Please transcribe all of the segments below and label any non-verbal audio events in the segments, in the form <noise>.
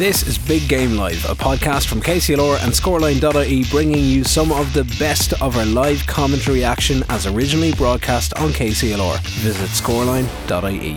This is Big Game Live, a podcast from KCLR and Scoreline.ie bringing you some of the best of our live commentary action as originally broadcast on KCLR. Visit Scoreline.ie.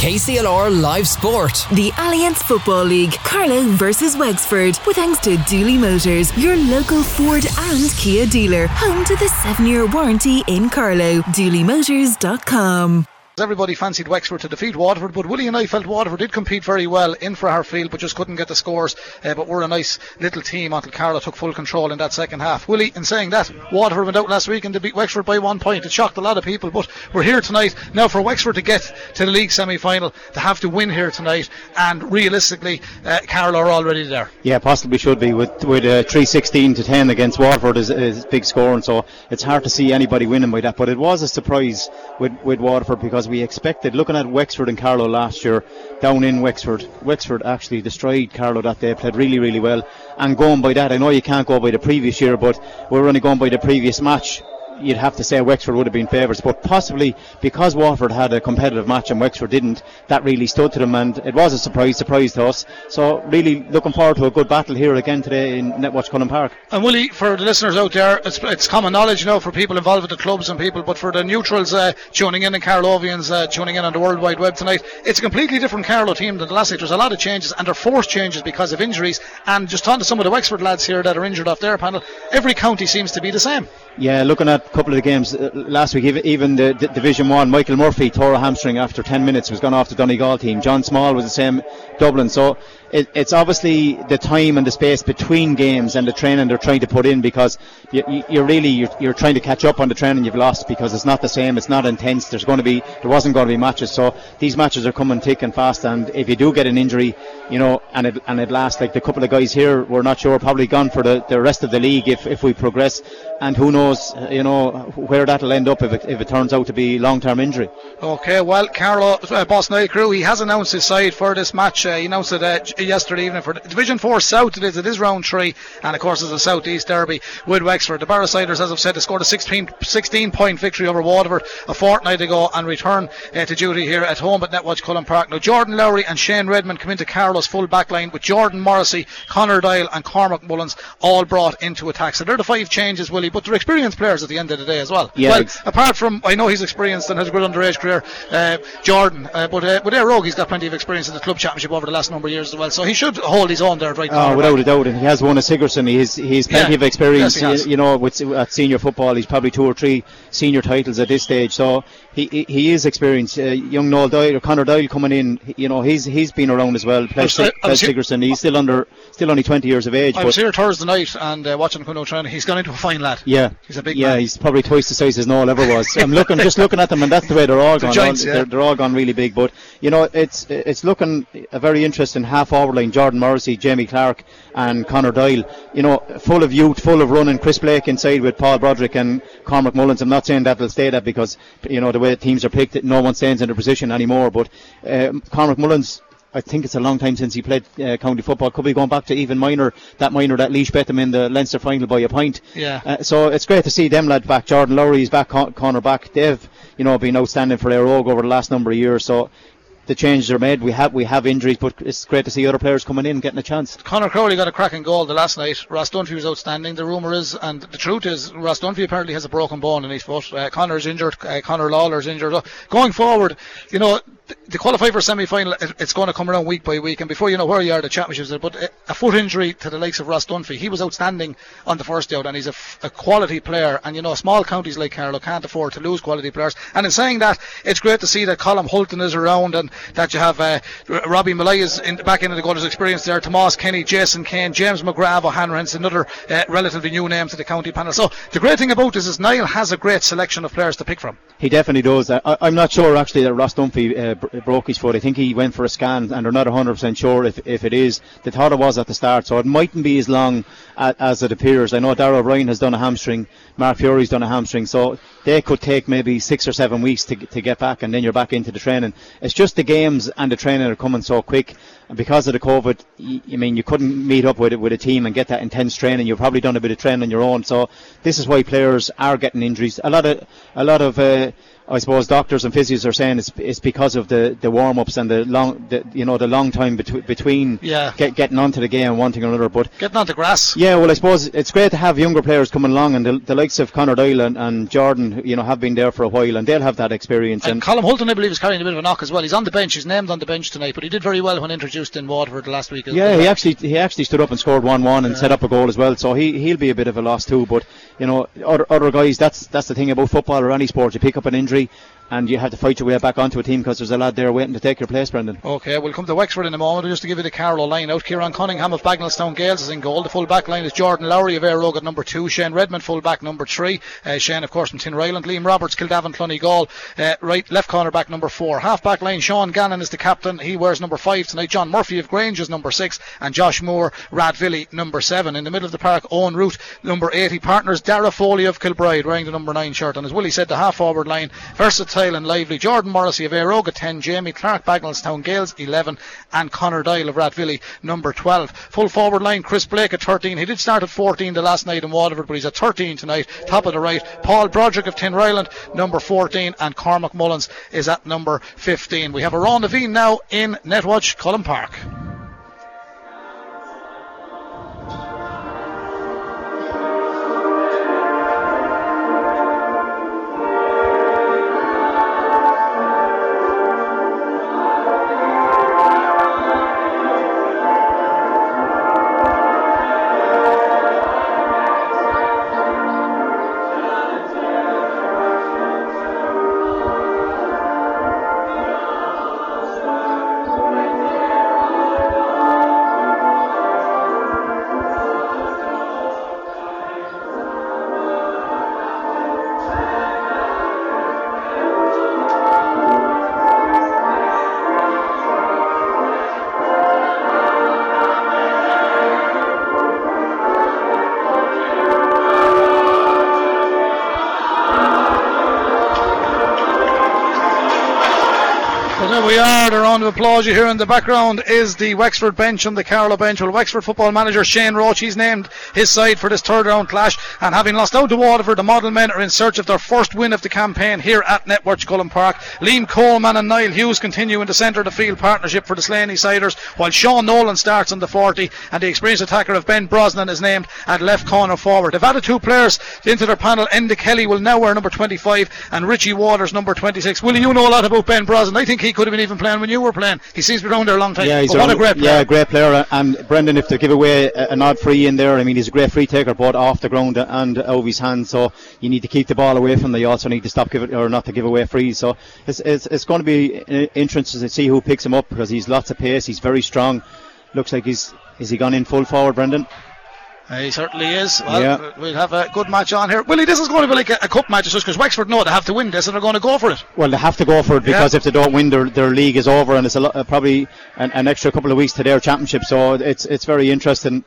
KCLR Live Sport. The Allianz Football League, Carlow versus Wexford, with thanks to Dooley Motors, your local Ford and Kia dealer, home to the seven year warranty in Carlow. DooleyMotors.com. Everybody fancied Wexford to defeat Waterford, but Willie and I felt Waterford did compete very well in for our field, but just couldn't get the scores. Uh, but we're a nice little team until Carlow took full control in that second half. Willie, in saying that, Waterford went out last week and they beat Wexford by one point. It shocked a lot of people, but we're here tonight. Now, for Wexford to get to the league semi final, they have to win here tonight, and realistically, uh, Carlow are already there. Yeah, possibly should be. With with uh, 316 to 10 against Waterford is, is big score, and so it's hard to see anybody winning by that. But it was a surprise with, with Waterford because we expected looking at Wexford and Carlow last year, down in Wexford, Wexford actually destroyed Carlow that day, played really, really well. And going by that, I know you can't go by the previous year, but we're only going by the previous match you'd have to say Wexford would have been favourites, but possibly because Waterford had a competitive match and Wexford didn't, that really stood to them, and it was a surprise, surprise to us. So really looking forward to a good battle here again today in Netwatch Cullen Park. And Willie, for the listeners out there, it's, it's common knowledge, you know, for people involved with the clubs and people, but for the neutrals uh, tuning in and Carlovians uh, tuning in on the World Wide Web tonight, it's a completely different Carlow team than the last night. There's a lot of changes, and they're forced changes because of injuries. And just talking to some of the Wexford lads here that are injured off their panel, every county seems to be the same. Yeah, looking at couple of the games uh, last week, even, the, the, Division One, Michael Murphy tore a hamstring after 10 minutes, was gone off the Donegal team. John Small was the same, Dublin. So it, it's obviously the time and the space between games and the training they're trying to put in because you, you're really you're, you're, trying to catch up on the training you've lost because it's not the same. It's not intense. There's going to be there wasn't going to be matches. So these matches are coming thick and fast. And if you do get an injury, you know, and it and it lasts like the couple of guys here, we're not sure probably gone for the, the rest of the league if, if we progress. And who knows, you know, where that'll end up if it, if it turns out to be long term injury. Okay, well, Carlow uh, Boss Carew, he has announced his side for this match. Uh, he announced it uh, yesterday evening for Division 4 South. It is, it is round 3, and of course, it's a South East Derby with Wexford. The Barrowsiders, as I've said, they scored a 16, 16 point victory over Waterford a fortnight ago and return uh, to duty here at home at Netwatch Cullen Park. Now, Jordan Lowry and Shane Redmond come into Carlow's full back line with Jordan Morrissey, Connor Doyle, and Cormac Mullins all brought into attack. So they're the five changes, Willie, but they're experienced players at the end of the day as well. Yeah, well, apart from, I know he's experienced and has a good underage career, uh, Jordan, uh, but uh, with Éire Óg, he's got plenty of experience in the club championship over the last number of years as well. So he should hold his own there right now. Oh, without a doubt, and he has won a Sigerson. He's he's plenty Yeah. of experience. Yes, you know, with at senior football, he's probably two or three senior titles at this stage. So he he, is experienced. Uh, young Noel Doyle or Connor Doyle coming in, you know, he's he's been around as well. Played, was- I- I played was here- Sigerson. He's still under, still only 20 years of age. I was here Thursday night and uh, watching Kuno training. He's gone into a fine lad. Yeah, He's a big yeah. man. He's probably twice the size as Noel ever was. I'm <laughs> looking, just looking at them, and that's the way they're all The gone. giants, all, yeah. they're, they're all gone really big. But you know, it's it's looking a very interesting half forward line. Jordan Morrissey, Jamie Clark, and Connor Doyle. You know, full of youth, full of running. Chris Blake inside with Paul Broderick and Cormac Mullins. I'm not saying that they'll stay that because you know the way teams are picked, no one stands in their position anymore. But um, Cormac Mullins. I think it's a long time since he played uh, county football. Could be going back to even minor, that minor that Laois bet him in the Leinster final by a point. Yeah. Uh, so it's great to see them lads back. Jordan Lowry is back, con- corner back. They've, you know, been outstanding for Éire Óg over the last number of years. So the changes are made. We have we have injuries, but it's great to see other players coming in getting a chance. Connor Crowley got a cracking goal the last night. Ross Dunphy was outstanding. The rumour is, and the truth is, Ross Dunphy apparently has a broken bone in his foot. Uh, Connor's injured. Uh, Connor Lawler's injured. Uh, Going forward, you know, to qualify for semi final, it's going to come around week by week. And before you know where you are, the championships are. But a, a foot injury to the likes of Ross Dunphy, he was outstanding on the first out, and he's a, quality player. And you know, small counties like Carlow can't afford to lose quality players. And in saying that, it's great to see that Colin Hulton is around and that you have uh, Robbie Malay is in, back into the. His experience there. Tomas Kenny, Jason Kane, James McGrath, O'Hanrahan's another uh, relatively new name to the county panel. So the great thing about this is Niall has a great selection of players to pick from. He definitely does. I, I'm not sure actually that Ross Dunphy uh, br- broke his foot. I think he went for a scan, and they're not 100% sure if, if it is. They thought it was at the start, so it mightn't be as long as it appears. I know Darrell O'Brien has done a hamstring, Mark Fury's done a hamstring, so they could take maybe six or seven weeks to, to get back, and then you're back into the training. It's just the games and the training are coming so quick. And because of the COVID, I mean, you couldn't meet up with it with a team and get that intense training. You've probably done a bit of training on your own. So this is why players are getting injuries. A lot of, a lot of uh, I suppose doctors and physios are saying it's, it's because of the, the warm ups and the long the, you know the long time betw- between Yeah. get, getting onto the game one thing or another. But Getting on the grass. yeah, well, I suppose it's great to have younger players coming along, and the, the likes of Conor Doyle and, and Jordan, you know, have been there for a while, and they'll have that experience. And And Colin Hulton, I believe, is carrying a bit of a knock as well. He's on the bench. He's named on the bench tonight, but he did very well when introduced in Waterford last week. yeah, he actually he actually stood up and scored one one and set up a goal as well. So he he'll be a bit of a loss too. But you know, other other guys, that's that's the thing about football or any sport. You pick up an injury, country and you have to fight your way back onto a team because there's a lad there waiting to take your place, Brendan. Okay, we'll come to Wexford in a moment. Just to give you the Carlow line out, Kieran Cunningham of Bagnallstown Gales is in goal. The full back line is Jordan Lowry of Éire Óg at number two, Shane Redmond full back number three, uh, Shane of course from Tinryland, Liam Roberts, Kildavin, Clonegall, uh, right left corner back number four. Half back line, Sean Gannon is the captain. He wears number five tonight. John Murphy of Grange is number six, and Josh Moore, Rathvilly number seven. In the middle of the park, Eoghan Ruth number eighty. Partners Dara Foley of Kilbride wearing the number nine shirt. And as Willie said, the half forward line, versatile and lively. Jordan Morrissey of Éire Óg at 10, Jamie Clark, Bagnallstown Gales 11, and Connor Doyle of Rathvilly number 12. Full forward line, Chris Blake at 13. He did start at 14 the last night in Waterford, but he's at 13 tonight. Top of the right, Paul Broderick of Tinryland, number 14, and Cormac Mullins is at number 15. We have a Naveen now in Netwatch, Cullen Park. Applause you hear in the background is the Wexford bench and the Carlow bench. Well, Wexford football manager Shane Roche, he's named his side for this third round clash. And having lost out to Waterford, the Model men are in search of their first win of the campaign here at Netwatch Cullen Park. Liam Coleman and Niall Hughes continue in the centre of the field partnership for the Slaney Siders, while Sean Nolan starts on the 40 and the experienced attacker of Ben Brosnan is named at left corner forward. They've added two players into their panel. Enda Kelly will now wear number 25 and Richie Waters number 26. Willie, you know a lot about Ben Brosnan. I think he could have been even playing when you were playing. He seems to be around there a long time. Yeah, he's But what a great player. Yeah, great player. And Brendan, if they give away an odd free in there, I mean, he's a great free taker, both off the ground and out of his hands. So you need to keep the ball away from them. You also need to stop give it or not to give away frees. So it's it's, it's going to be interesting to see who picks him up because he's lots of pace. He's very strong. Looks like he's is he gone in full forward, Brendan? He certainly is. Well, Yeah. we'll have a good match on here. Willie, this is going to be like a, a cup match just because Wexford know they have to win this and they're going to go for it. Well, they have to go for it because Yeah. if they don't win, their, their league is over, and it's a lot, uh, probably an, an extra couple of weeks to their championship. So it's it's very interesting.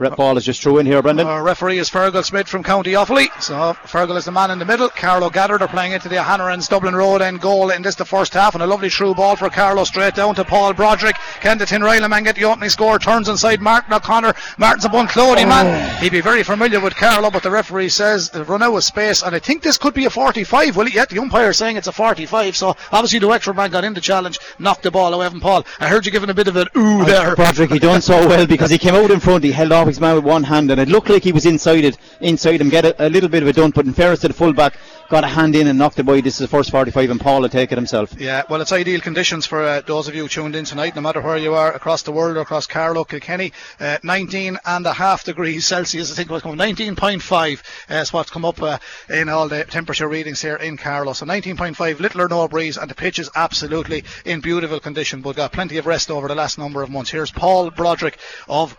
Red ball is just through in here, Brendan. Our referee is Fergal Smith from County Offaly. So Fergal is the man in the middle. Carlow Gathered are playing into the O'Hanrahan's Dublin Road end goal in this the first half and a lovely through ball for Carlow straight down to Paul Broderick. Can the Tinryland man get the opening score? Turns inside Martin O'Connor. Martin's a Bunclody man. Oh. He'd be very familiar with Carlow, but the referee says they've run out of space and I think this could be a 45. Will it yet? The umpire is saying it's a 45. So obviously the Wexford man got in the challenge, knocked the ball away from Paul. I heard you giving a bit of an ooh there. Broderick, he done so well because he came out in front, he held off his man with one hand, and it looked like he was inside it, inside him, get a, a little bit of a dunk. But in fairness to the fullback, got a hand in and knocked it by. This is the first 45, and Paul will take it himself. Yeah, well, it's ideal conditions for uh, those of you tuned in tonight, no matter where you are across the world or across Carlow, Kilkenny. Uh, 19 and a half degrees Celsius, I think what's coming. 19.5 uh, is what's come up uh, in all the temperature readings here in Carlow. So 19.5, little or no breeze, and the pitch is absolutely in beautiful condition, but got plenty of rest over the last number of months. Here's Paul Broderick of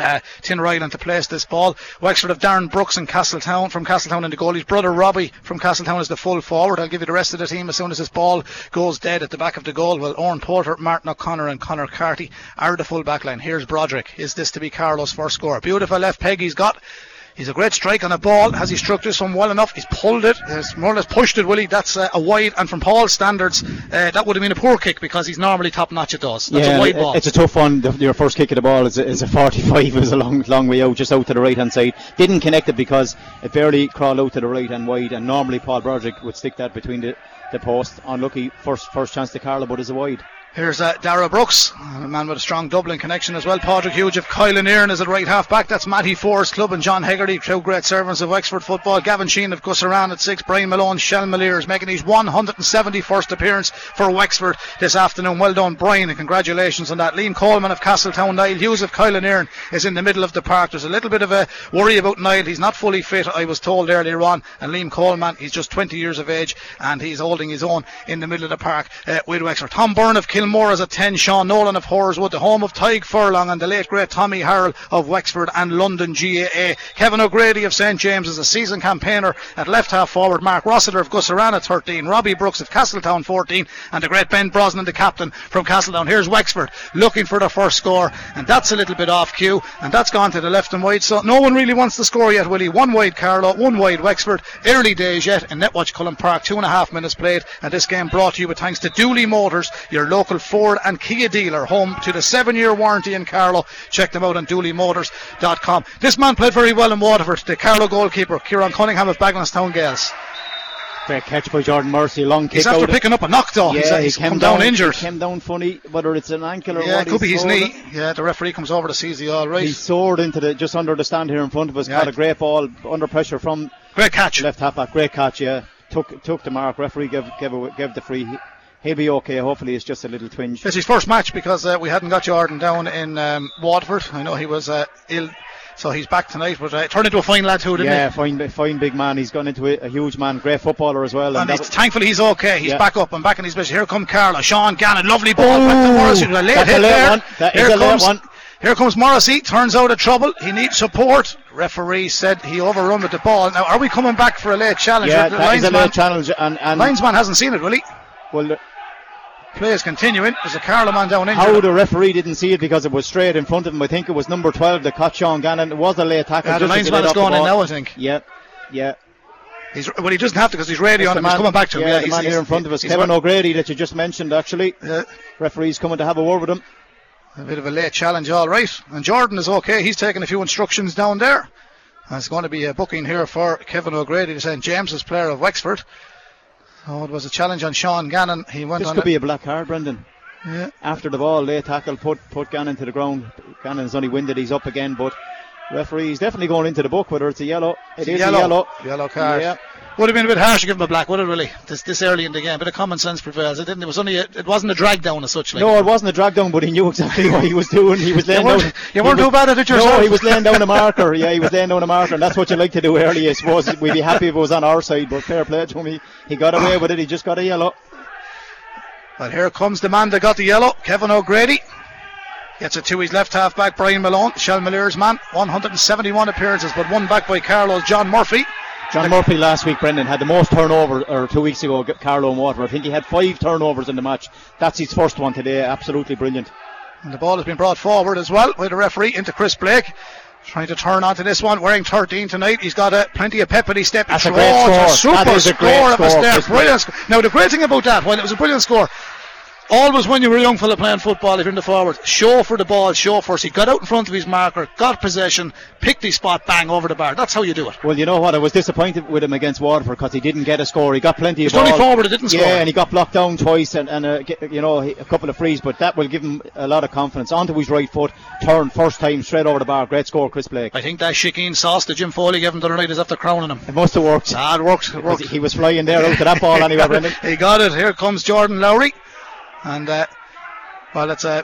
uh, Tinryland to place this ball. Wexford of Darren Brooks and Castletown from Castletown in the goal. His brother Robbie from Castletown is the full forward. I'll give you the rest of the team as soon as this ball goes dead at the back of the goal. Well, Owen Porter, Martin O'Connor, and Connor Carty are the full back line. Here's Broderick. Is this to be Carlow's first score? Beautiful left peg he's got. He's a great strike on a ball. Has he struck this one well enough? He's pulled it. He's more or less pushed it, Willie. That's uh, a wide. And from Paul's standards, uh, that would have been a poor kick because he's normally top notch at those. That's yeah, a wide ball. it's a tough one. The, your first kick of the ball is a, is a 45. <laughs> It was a long, long way out, just out to the right hand side. Didn't connect it because it barely crawled out to the right and wide. And normally Paul Broderick would stick that between the the post. Unlucky first first chance to Carlow, but is a wide. Here's uh, Dara Brooks, a man with a strong Dublin connection as well. Patrick Hughes of Kilanerin is at right half back. That's Matty Forrest Club and John Hegarty, two great servants of Wexford football. Gavin Sheen of Gusserane at six. Brian Malone, Shelmalier is making his 171st appearance for Wexford this afternoon. Well done, Brian, and congratulations on that. Liam Coleman of Castletown, Niall Hughes of Kilanerin is in the middle of the park. There's a little bit of a worry about Niall. He's not fully fit, I was told earlier on. And Liam Coleman, he's just 20 years of age and he's holding his own in the middle of the park uh, with Wexford. Tom Byrne of Kilmore is at 10. Sean Nolan of Horeswood, the home of Tadhg Furlong and the late great Tommy Harrell of Wexford and London GAA. Kevin O'Grady of St James is a season campaigner at left half forward. Mark Rossiter of Gusarana 13. Robbie Brooks of Castletown 14. And the great Ben Brosnan, the captain from Castletown. Here's Wexford looking for the first score. And that's a little bit off cue. And that's gone to the left and wide. So no one really wants the score yet, Willie. One wide Carlow, one wide Wexford. Early days yet in Netwatch Cullen Park. Two and a half minutes played. And this game brought to you with thanks to Dooley Motors, your local Ford and Kia dealer, home to the seven year warranty in Carlow. Check them out on dooleymotors.com. This man played very well in Waterford, the Carlow goalkeeper, Kieran Cunningham of Bagenalstown Gales. Great catch by Jordan Morrissey, long kick He's after out. picking up a knock though. Uh, yeah, he's, he's he came come down, injured. He came down funny, whether it's an ankle or Yeah, what. it could be his knee. Yeah, the referee comes over to seize the all right. He soared into the just under the stand here in front of us. Yeah. Caught a great ball under pressure from Great catch. left half back. Great catch, yeah. Took took the mark. Referee gave gave, a, gave the free. He- He'll be okay. Hopefully, it's just a little twinge. It's his first match because uh, we hadn't got Jordan down in um, Waterford. I know he was uh, ill, so he's back tonight. But uh, turned into a fine lad too, didn't Yeah, he? fine, fine big man. He's gone into a, a huge man, great footballer as well. And that he's, thankfully he's okay. He's Yeah. back up and back in his position. Here come Carlow. Sean Gannon, lovely ball. back to Morrissey. A late that's a late there. one. That is here comes, one. Here comes Morrissey. Turns out of trouble. He needs support. Referee said he overrun with the ball. Now, are we coming back for a late challenge? yeah, the that is a late challenge. And, and linesman hasn't seen it, will he? well, Play is continuing. There's a Carlow man down injured. how the referee didn't see it because it was straight in front of him. I think it was number 12 that caught Sean Gannon. It was a late tackle. Yeah, the just as he linesman is going in now, I think. Yeah, yeah. He's, well, he doesn't have to because he's radio on him. He's coming back to him. yeah, Yeah, the he's, man he's- here in front of us, Kevin O'Grady, that you just mentioned. Actually, Yeah. referee's coming to have a word with him. A bit of a late challenge, all right. And Jordan is okay. He's taking a few instructions down there. And it's going to be a booking here for Kevin O'Grady, the St James's player of Wexford. Oh, it was a challenge on Sean Gannon. He went This on could it. be a black card, Brendan. Yeah. After the ball, late tackle, put put Gannon to the ground. Gannon's only winded, he's up again, but referee's definitely going into the book. Whether it's a yellow, it is yellow. a yellow. Yellow card. Yeah. Would have been a bit harsh to give him a black, would it really? This this early in the game. A bit of common sense prevails. It didn't. It was only. A, it wasn't a drag down as such. Like. No, it wasn't a drag down, but he knew exactly what he was doing. He was laying weren't- down. you weren't was- too bad at it yourself. No, he was laying down a marker. Yeah, he was laying down a marker, and that's what you like to do early. I suppose we'd be happy if it was on our side, but fair play to him. He, he got away with it. He just got a yellow. Well, here comes the man that got the yellow, Kevin O'Grady. Gets it to his left half back, Brian Malone, Shelmalier's man. 171 appearances, but one back by Carlow's John Murphy. John Murphy last week, Brendan, had the most turnover, or two weeks ago, Carlow and Water. I think he had five turnovers in the match. That's his first one today. Absolutely brilliant. And the ball has been brought forward as well by the referee into Chris Blake. Trying to turn onto this one, wearing 13 tonight. He's got uh, plenty of pep and he's stepping That's a great score. super That is a great score of a step. Brilliant score. Now, the great thing about that, when it was a brilliant score, always when you were a young fella playing football, if you're in the forward, show for the ball, show first. He got out in front of his marker, got possession, picked his spot, bang, over the bar. That's how you do it. Well, you know what? I was disappointed with him against Waterford because he didn't get a score. He got plenty of He's only forward, it didn't yeah, score. Yeah, and he got blocked down twice and, and uh, you know, a couple of frees, but that will give him a lot of confidence. Onto his right foot, turn, first time, straight over the bar. Great score, Chris Blake. I think that Shikeen sauce that Jim Foley gave him the other night is after crowning him. It must have worked. Ah, it worked. It worked. He was flying there out to that ball anyway, Brendan. <laughs> he got it. Here comes Jordan Lowry. And, uh, well, it's uh,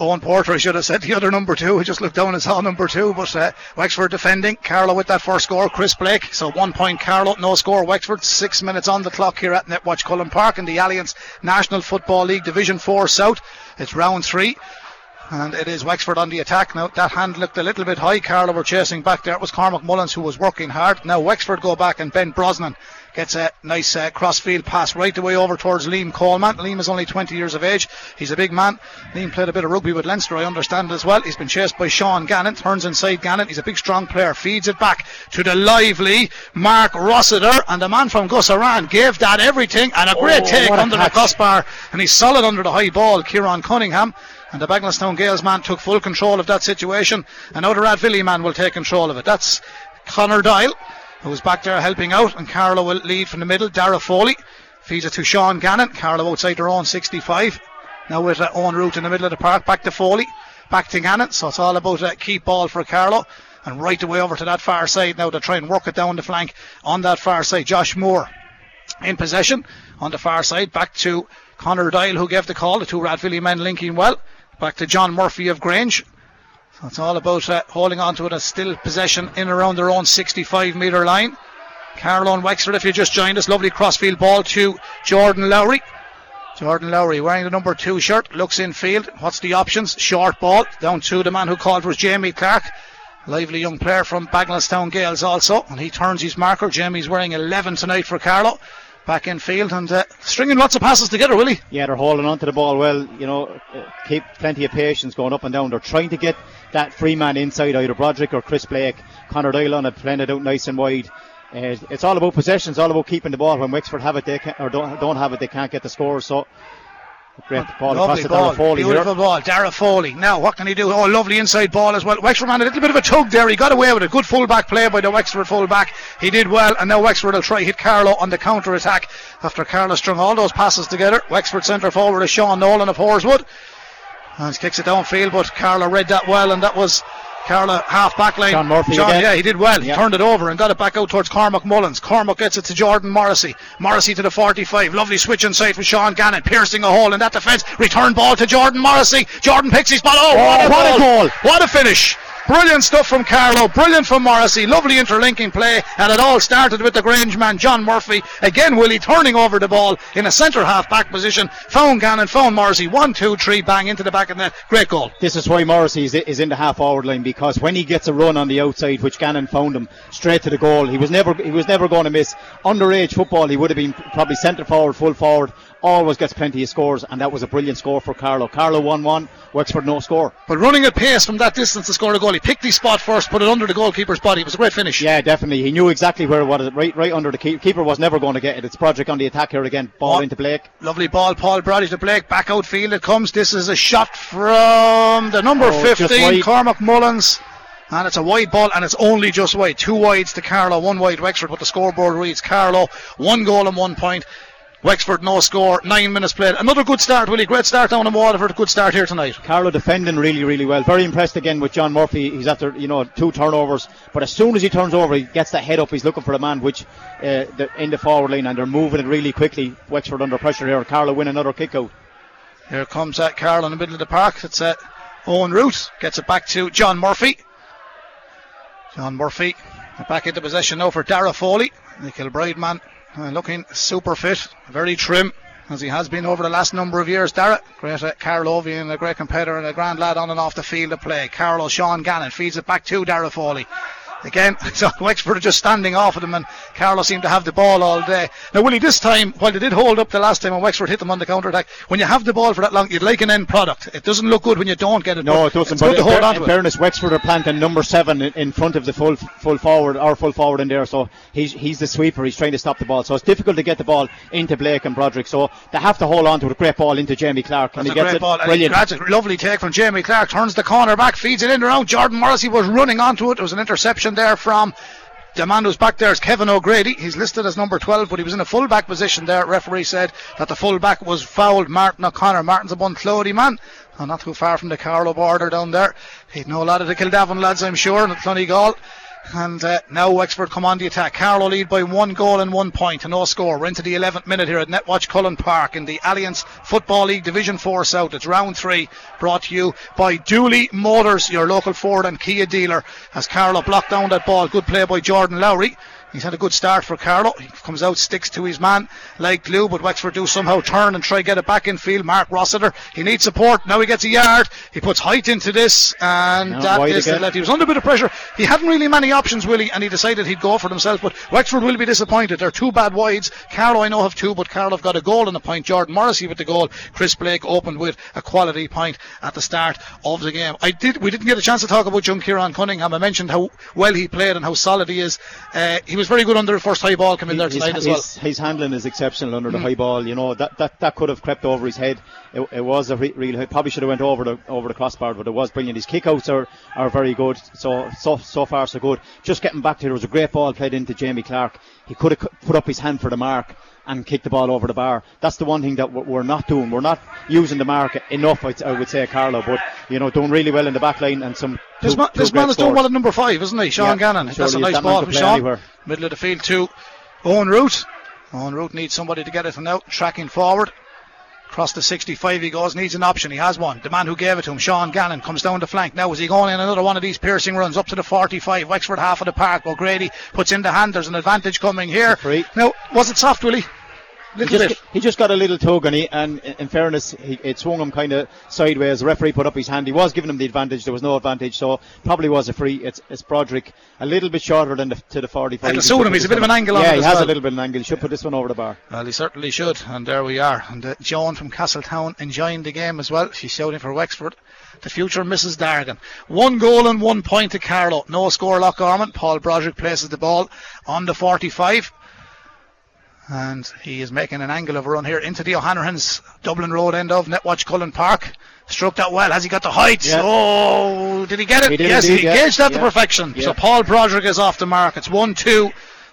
Owen Porter, I should have said the other number two. He just looked down and saw number two. But uh, Wexford defending. Carlow with that first score. Chris Blake. So one point Carlow, no score. Wexford, six minutes on the clock here at Netwatch Cullen Park in the Allianz National Football League Division 4 South. It's round three. And it is Wexford on the attack. Now, that hand looked a little bit high. Carlow were chasing back there. It was Cormac Mullins who was working hard. Now, Wexford go back and Ben Brosnan gets a nice uh, crossfield pass right the way over towards Liam Coleman. Liam is only 20 years of age. He's a big man. Liam played a bit of rugby with Leinster, I understand as well. He's been chased by Sean Gannon. Turns inside Gannon. He's a big, strong player. Feeds it back to the lively Mark Rossiter. And the man from Gusserane gave that everything. And a great Oh, take a under the catch. crossbar. And he's solid under the high ball. Kieran Cunningham. And the Bagenalstown Gales man took full control of that situation. And now the Rathvilly man will take control of it. That's Connor Doyle, who's back there helping out. And Carlow will lead from the middle. Dara Foley. Feeds it to Sean Gannon. Carlow outside their own 65. Now with uh, own route in the middle of the park. Back to Foley. Back to Gannon. So it's all about uh, keep ball for Carlow. And right away over to that far side now to try and work it down the flank on that far side. Josh Moore in possession on the far side. Back to Connor Dial who gave the call. The two Rathvilly men linking well. Back to John Murphy of Grange. So it's all about uh, holding on to it as still possession in around their own 65 metre line. Carlow and Wexford, if you just joined us, lovely crossfield ball to Jordan Lowry. Jordan Lowry wearing the number two shirt, looks in field. What's the options? Short ball down to the man who called was Jamie Clark. Lively young player from Bagenalstown Gales also. And he turns his marker. Jamie's wearing 11 tonight for Carlow. Back in field and uh, stringing lots of passes together, will he? Yeah, they're holding on to the ball well. You know, uh, keep plenty of patience going up and down. They're trying to get that free man inside, either Broderick or Chris Blake. Connor on it, playing it out nice and wide. Uh, it's all about possession. It's all about keeping the ball. When Wexford have it, they can, or don't, don't have it, they can't get the score. So Great ball lovely across ball. Foley Beautiful here. ball. Dara Foley. Now, what can he do? Oh, lovely inside ball as well. Wexford man, a little bit of a tug there. He got away with it. Good full-back play by the Wexford full-back. He did well, and now Wexford will try hit Carlo on the counter-attack after Carlow strung all those passes together. Wexford centre forward is Sean Nolan of Horeswood. And he kicks it downfield, but Carlo read that well, and that was Carlow half back line. John Murphy John, again. yeah, he did well. He turned it over and got it back out towards Cormac Mullins. Cormac gets it to Jordan Morrissey. Morrissey to the 45. Lovely switch inside from Sean Gannon, piercing a hole in that defence. Return ball to Jordan Morrissey. Jordan picks his ball. Oh, what, a, oh, what a goal. goal. What a finish. Brilliant stuff from Carlow, brilliant from Morrissey, lovely interlinking play, and it all started with the Grange man, John Murphy. Again, Willie turning over the ball in a centre half back position, found Gannon, found Morrissey, one, two, three, bang into the back of the net. Great goal. This is why Morrissey is, is in the half forward line because when he gets a run on the outside, which Gannon found him straight to the goal, he was never he was never going to miss. Underage football, he would have been probably centre forward, full forward. Always gets plenty of scores, and that was a brilliant score for Carlow. Carlow one one, Wexford no score. But running at pace from that distance to score a goal, he picked his spot first, put it under the goalkeeper's body. It was a great finish. Yeah, definitely. He knew exactly where it was, right, right under the keeper. Keeper was never going to get it. It's Broderick on the attack here again. Ball Oh. into Blake. Lovely ball, Paul Brady to Blake. Back outfield it comes. This is a shot from the number Oh, just 15, wide. Cormac Mullins. And it's a wide ball, and it's only just wide. Two wides to Carlow, one wide Wexford, but the scoreboard reads Carlow, one goal and one point. Wexford, no score, nine minutes played. Another good start, Willie. Great start down in Waterford. Good start here tonight. Carlow defending really, really well. Very impressed again with John Murphy. He's after you know two turnovers, but as soon as he turns over, he gets the head up. He's looking for the man which uh, in the forward line, and they're moving it really quickly. Wexford under pressure here. Carlow win another kick out. Here comes that Carl in the middle of the park. It's uh, Eoghan Ruth. Gets it back to John Murphy. John Murphy back into possession now for Dara Foley. The Kilbride man uh, looking super fit, very trim. As he has been over the last number of years, Dara, great uh, a great competitor and a grand lad on and off the field of play. Carlow Sean Gannon feeds it back to Dara Foley. Again, <laughs> so Wexford are just standing off of them, and Carlow seemed to have the ball all day. Now, Willie, this time, while they did hold up the last time when Wexford hit them on the counter attack, when you have the ball for that long, you'd like an end product. It doesn't look good when you don't get it. No, it doesn't. But to hold on in it. fairness, Wexford are planting number seven in, front of the full full forward, our full forward in there. So he's he's the sweeper. He's trying to stop the ball. So it's difficult to get the ball into Blake and Broderick. So they have to hold on to. A great ball into Jamie Clark, and That's he gets it. ball. And Brilliant. That's a lovely take from Jamie Clark. Turns the corner back, feeds it in around. Jordan Morrissey was running onto it. It was an interception there from the man who's back there is Kevin O'Grady. He's listed as number 12, but he was in a full back position there. Referee said that the full back was fouled. Martin O'Connor. Martin's a Bunclody man. And not too far from the Carlow border down there. He'd know a lot of the Kildavin lads, I'm sure, and the Clonegall. And uh, now Wexford come on the attack. Carlow lead by one goal and one point, and no score. We're into the 11th minute here at Netwatch Cullen Park in the Allianz Football League Division 4 South. It's round three, brought to you by Dooley Motors, your local Ford and Kia dealer. As Carlow blocked down that ball, good play by Jordan Lowry. He's had a good start for Carlow. He comes out, sticks to his man like glue, but Wexford do somehow turn and try get it back in field. Mark Rossiter, he needs support. Now he gets a yard. He puts height into this, and that wide the let. He was under a bit of pressure. He hadn't really many options, Willie, and he decided he'd go for himself. But Wexford will be disappointed. They're two bad wides. Carlow, I know, have two, but Carlow have got a goal and a point. Jordan Morrissey with the goal. Chris Blake opened with a quality point at the start of the game. I did. We didn't get a chance to talk about young Kieran Cunningham. I mentioned how well he played and how solid he is. Uh, he was was very good under the first high ball coming there His- tonight as well. his handling is exceptional under the high ball. You know that, that, that could have crept over his head. It, it was a re- real. It probably should have went over the over the crossbar, but it was brilliant. His kickouts are, are very good. So so so far so good. Just getting back to it was a great ball played into Jamie Clark. He could have put up his hand for the mark and kicked the ball over the bar. That's the one thing that we're- not doing. We're not using the mark enough. I would say, Carlow, but you know, doing really well in the back line and some. This, two- man, two this man is doing well at number five, isn't he? Sean Yeah, Gannon. That's a nice ball from Sean. anywhere. Middle of the field to Eoghan Ruth. Eoghan Ruth needs somebody to get it from now. Tracking forward. Across the 65 he goes, needs an option. He has one. The man who gave it to him, Sean Gannon, comes down the flank. Now is he going in another one of these piercing runs up to the 45? Wexford half of the park. O'Grady puts in the hand. There's an advantage coming here. Now, was it soft, Willie? He just, he just got a little tug and he, and in fairness, he, it swung him kind of sideways. The referee put up his hand. He was giving him the advantage. There was no advantage, so probably was a free. It's, it's Broderick a little bit shorter than the, to the 45. It'll He suit him. He's a bit of an angle on Yeah, he has well. a little bit of an angle. He should put this one over the bar. Well, he certainly should, and there we are. And uh, Joan from Castletown enjoying the game as well. She's shouting for Wexford. The future Mrs. Dargan. One goal and one point to Carlow. No score, Loch Ormond. Paul Broderick places the ball on the 45. And he is making an angle of a run here into the O'Hanrahan's Dublin Road end of Netwatch Cullen Park. Struck that well. Has he got the height? Yeah. Oh, did he get it? He yes, indeed, he yeah. gauged that to perfection. Yeah. So Paul Broderick is off the mark. It's 1 2.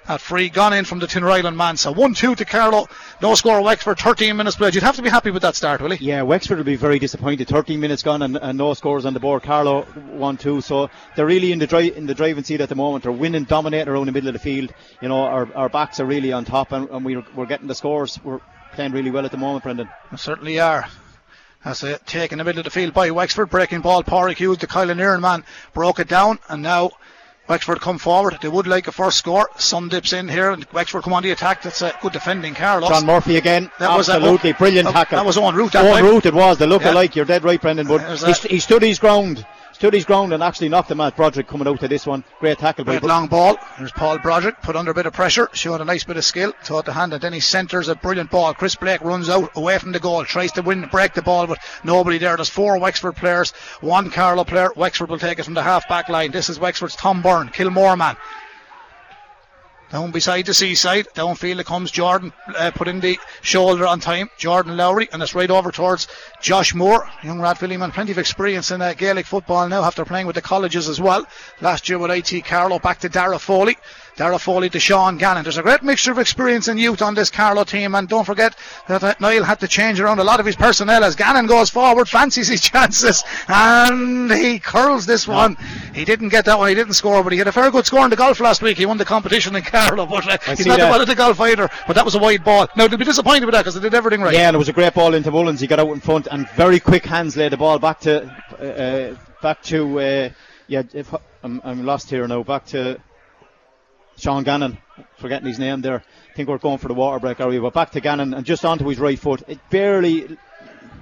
That free gone in from the Tinryland man. So 1 2 to Carlow. No score, Wexford. 13 minutes played. You'd have to be happy with that start, will he? Yeah, Wexford will be very disappointed. 13 minutes gone and, and no scores on the board. Carlow one two, so they're really in the dri- in the driving seat at the moment. They're winning, dominating around the middle of the field. You know, our, our backs are really on top, and, and we're, we're getting the scores. We're playing really well at the moment, Brendan. They certainly are. That's a take in the middle of the field by Wexford. Breaking ball. Porrick Hughes, the Kilanerin man, broke it down. And now Wexford come forward. They would like a first score. Sun dips in here. And Wexford come on the attack. That's a good defending, Carlos. John Murphy again, That was a- absolutely brilliant that- tackle. that was on route that On route it was. The look Yeah. alike. You're dead right, Brendan. But he, st- he stood his ground. Stood his ground and actually knocked him out. Broderick coming out to this one. Great tackle by Great long ball. There's Paul Broderick put under a bit of pressure, showing a nice bit of skill. Taught the hand, and then he centres a brilliant ball. Chris Blake runs out away from the goal, tries to win, break the ball, but nobody there. There's four Wexford players, one Carlow player. Wexford will take it from the half back line. This is Wexford's Tom Byrne, Kilmore man. Down beside the seaside, downfield it comes Jordan, uh, put in the shoulder on time. Jordan Lowry, and it's right over towards Josh Moore, young Rathvilly man, plenty of experience in uh, Gaelic football now after playing with the colleges as well. Last year with IT Carlow, back to Dara Foley. Dara Foley to Sean Gannon. There's a great mixture of experience and youth on this Carlow team, and don't forget that Niall had to change around a lot of his personnel as Gannon goes forward, <laughs> fancies his chances, and he curls this one. He didn't get that one, he didn't score, but he had a very good score in the golf last week. He won the competition in Carlow, but uh, he's not the that. at the golf either. But that was a wide ball. Now they'll be disappointed with that because they did everything right. Yeah, and it was a great ball into Mullins. He got out in front and very quick hands laid the ball back to uh, uh, back to uh, yeah. If, I'm, I'm lost here now. Back to Sean Gannon. Forgetting his name there. I think we're going for the water break, are we? But back to Gannon and just onto his right foot. It barely.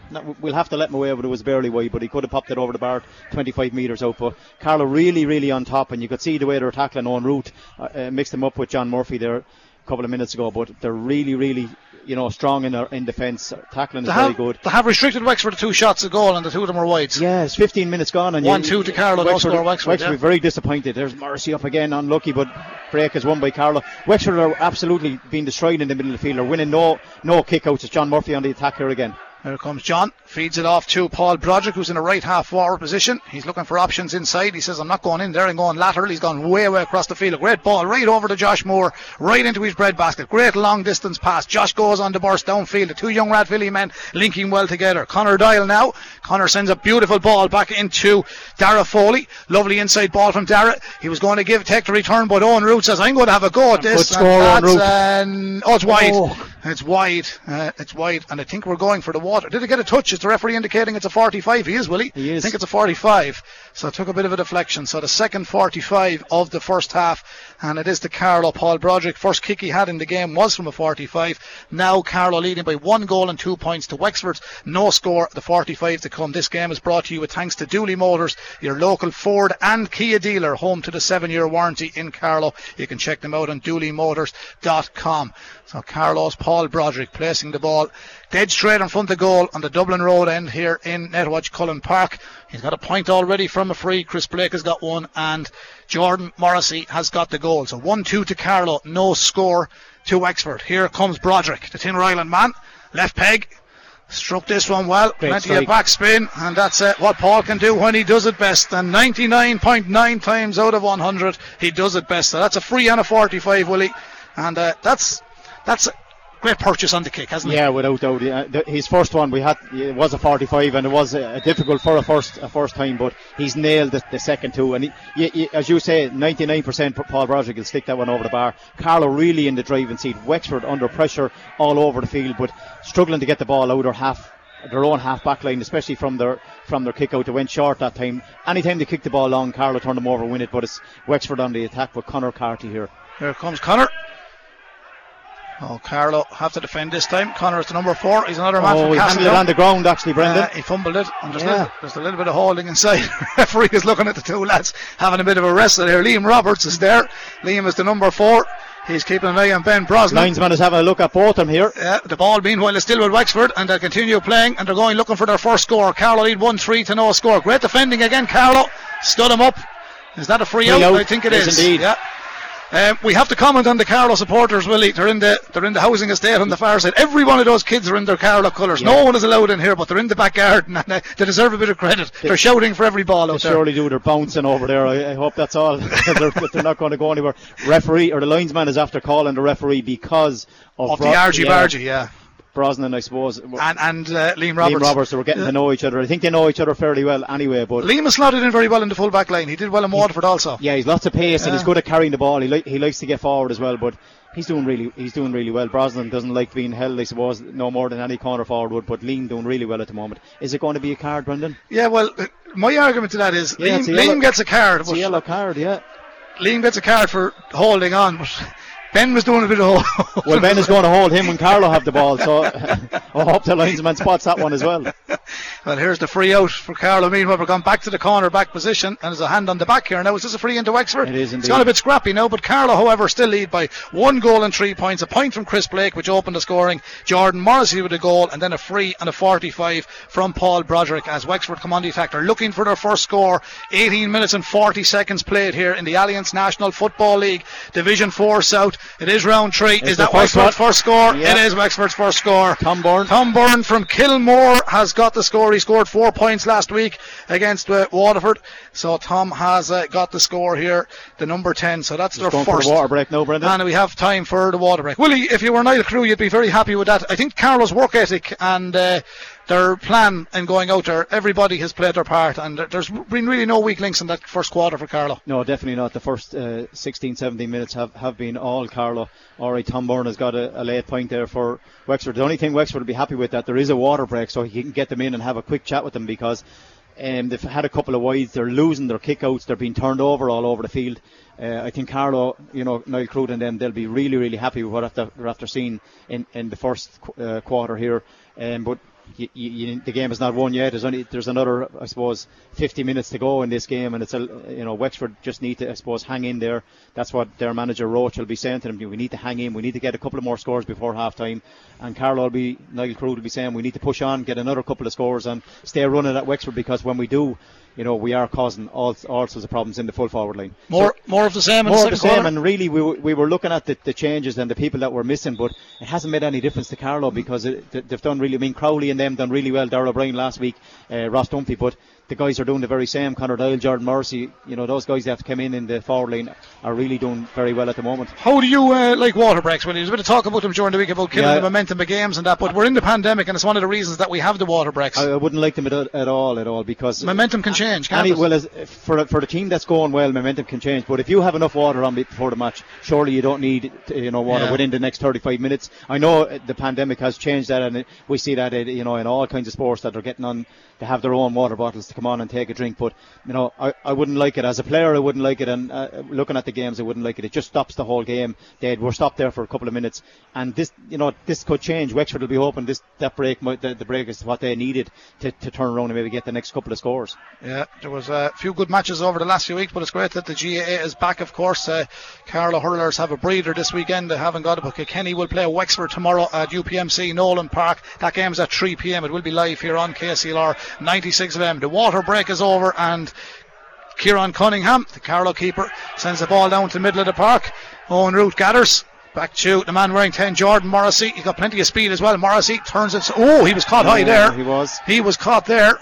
not- We'll have to let him away, but it was barely wide. But he could have popped it over the bar, 25 metres out. But Carlow really, really on top, and you could see the way they were tackling on route. Uh, uh, mixed him up with John Murphy there a couple of minutes ago. But they're really, really, you know, strong in in defence. Tackling is They very good. they have restricted Wexford to two shots a goal, and the two of them are wides. Yes, 15 minutes gone. And One, you, two to Carlow, no score Wexford, yeah. very disappointed. There's Morrissey up again, unlucky, but break is won by Carlow. Wexford are absolutely being destroyed in the middle of the field. They're winning no no kickouts. It's John Murphy on the attack here again. Here comes John, feeds it off to Paul Broderick, who's in a right half forward position. He's looking for options inside. He says, I'm not going in there, I'm going lateral. He's gone way, way across the field. A great ball right over to Josh Moore, right into his bread basket. Great long distance pass. Josh goes on the burst downfield. The two young Rathvilly men linking well together. Connor Doyle now. Connor sends a beautiful ball back into Dara Foley. Lovely inside ball from Dara. He was going to give take the return, but Eoghan Ruth says, I'm going to have a go at this. Good score, Owen And Root. that's, um, oh, it's wide. Oh. It's wide. Uh, it's wide, and I think we're going for the water. Did it get a touch? Is the referee indicating it's a 45? He is, will he? He is. I think it's a 45. So it took a bit of a deflection. So the second 45 of the first half, and it is to Carlow Paul Broderick. First kick he had in the game was from a 45. Now Carlow leading by one goal and two points to Wexford. No score. The 45 to come. This game is brought to you with thanks to Dooley Motors, your local Ford and Kia dealer, home to the seven-year warranty in Carlow. You can check them out on DooleyMotors.com. So Carlos Paul Broderick placing the ball. Dead straight in front of goal on the Dublin Road end here in Netwatch Cullen Park. He's got a point already from a free. Chris Blake has got one, and Jordan Morrissey has got the goal. So 1 2 to Carlow, no score to Wexford. Here comes Broderick, the Tinryland man. Left peg, Struck this one well, Great plenty strike. of backspin, and that's uh, what Paul can do when he does it best. And 99.9 times out of 100, he does it best. So that's a free and a 45, Willie, and uh, that's that's great purchase on the kick, hasn't Yeah, without doubt. Yeah, the, his first one, we had it was a 45, and it was difficult for a first a first time, but he's nailed the, the second two. And he, y- y- as you say, 99% Paul Broderick will stick that one over the bar. Carlow really in the driving seat. Wexford under pressure all over the field, but struggling to get the ball out their half. Their own half back line, especially from their from their kick out, they went short that time. Anytime they kicked the ball long, Carlow turned them over, win it. But it's Wexford on the attack with Connor Carty here. he? Here comes Connor. Oh, Carlow have to defend this time. Connor is the number four. He's another man Oh, he it on the ground actually, Brendan. Uh, he fumbled it. And there's, a Yeah. little, there's a little bit of holding inside. <laughs> referee is looking at the two lads having a bit of a wrestle here. Liam Roberts is there. Liam is the number four. He's keeping an eye on Ben Brosnan. Linesman is having a look at both of them here. Yeah, the ball meanwhile is still with Wexford and they continue playing and they're going looking for their first score. Carlow lead 1 3 to no score. Great defending again, Carlow. Stood him up. Is that a free, Free out? out. I think it is. indeed. Yeah. Um, we have to comment on the Carlow supporters, Willie. They're in the they're in the housing estate on the far side. Every one of those kids are in their Carlow colours. No one is allowed in here, but they're in the back garden and uh, they deserve a bit of credit. They're shouting for every ball They out there. surely do. They're bouncing over there. I, I hope that's all. <laughs> they're, they're not going to go anywhere. Referee or the linesman is after calling the referee because of, Of the Argy yeah, Bargy, yeah. Brosnan, I suppose. And and uh, Liam Liam Roberts. Roberts, they were getting to know each other. I think they know each other fairly well anyway. But Liam has slotted in very well in the full back line. He did well in Waterford also. yeah, he's lots of pace and he's good at carrying the ball. He li- he likes to get forward as well. But he's doing really he's doing really well. Brosnan doesn't like being held, I suppose, no more than any corner forward would. But Liam doing really well at the moment. Is it going to be a card, Brendan? Yeah, well, uh, my argument to that is Yeah, Liam, Liam gets a card. It's a yellow card, yeah. Liam gets a card for holding on, but Ben was doing a bit of hold. <laughs> Well, Ben is going to hold him when Carlow have the ball, so <laughs> I hope the linesman spots that one as well. <laughs> Well, here's the free out for Carlow. Meanwhile, we're gone back to the corner back position, and there's a hand on the back here. Now, is this a free into Wexford? It is It's indeed. gone a bit scrappy now, but Carlow, however, still lead by one goal and three points. A point from Chris Blake, which opened the scoring. Jordan Morrissey with a goal, and then a free and a 45 from Paul Broderick as Wexford come on the attack. They're looking for their first score. 18 minutes and 40 seconds played here in the Allianz National Football League, Division 4 South. It is round three. It's is that Wexford's first score? Yeah. It is Wexford's first score. Tom Byrne. Tom Byrne from Kilmore has got the score. He scored four points last week against uh, Waterford. So Tom has uh, got the score here, the number 10. So that's Just their first. the water break now, Brendan. And we have time for the water break. Willie, if you were Niall Carew, you'd be very happy with that. I think Carlow's work ethic and uh, their plan in going out there, everybody has played their part, and there- there's been really no weak links in that first quarter for Carlow. No, definitely not. The first uh, 16, 17 minutes have, have been all Carlow. All right, Tom Byrne has got a, a late point there for Wexford. The only thing Wexford will be happy with that there is a water break, so he can get them in and have a quick chat with them because um, they've had a couple of wides. They're losing their kickouts. They're being turned over all over the field. Uh, I think Carlow, you know, Niall Cruden and them, they'll be really, really happy with what after, after seeing in, in the first qu- uh, quarter here. Um, but you, you, the game is not won yet. There's only there's another, I suppose, 50 minutes to go in this game, and it's a you know Wexford just need to, I suppose, hang in there. That's what their manager Roche will be saying to them. We need to hang in. We need to get a couple of more scores before half time. And Carlow will be, Nigel Carew will be saying we need to push on, get another couple of scores, and stay running at Wexford because when we do, you know, we are causing all all sorts of problems in the full forward line. More, more of the same in More the of the same, and really we, we were looking at the, the changes and the people that were missing, but it hasn't made any difference to Carlow because it, they've done really. I mean, Crowley and them done really well. Darrell O'Brien last week, uh, Ross Dunphy, but the guys are doing the very same. Conor Doyle, Jordan Morrissey, you know, those guys that have come in in the forward line are really doing very well at the moment. How do you uh, like water breaks? Well, there's a bit of talk about them during the week about killing Yeah. the momentum of games and that, but we're in the pandemic, and it's one of the reasons that we have the water breaks. I, I wouldn't like them at, at all, at all, because momentum can change, can't Any, it? well, as, for for the team that's going well, momentum can change. But if you have enough water on before the match, surely you don't need you know water Yeah. within the next 35 minutes. I know uh, the pandemic has changed that, and it, we see that uh, you know in all kinds of sports that are getting on to have their own water bottles to come on and take a drink. But you know, I, I wouldn't like it as a player. I wouldn't like it, and uh, looking at the games, I wouldn't like it. It just stops the whole game. Dead. We're stopped there for a couple of minutes, and this, you know, this could change. Wexford will be hoping this that break, might, the, the break is what they needed to, to turn around and maybe get the next couple of scores. Yeah, there was a few good matches over the last few weeks, but it's great that the GAA is back. Of course, uh, Carlow Hurlers have a breather this weekend. They haven't got it, but Kenny will play Wexford tomorrow at UPMC Nolan Park. That game's at 3 p.m. It will be live here on KCLR 96 FM. The water break is over and Kieran Cunningham, the Carlow keeper, sends the ball down to the middle of the park. Eoghan Ruth gathers. Back to the man wearing 10, Jordan Morrissey. He's got plenty of speed as well. Morrissey turns it. Oh, he was caught high oh, there. He was. He was caught there.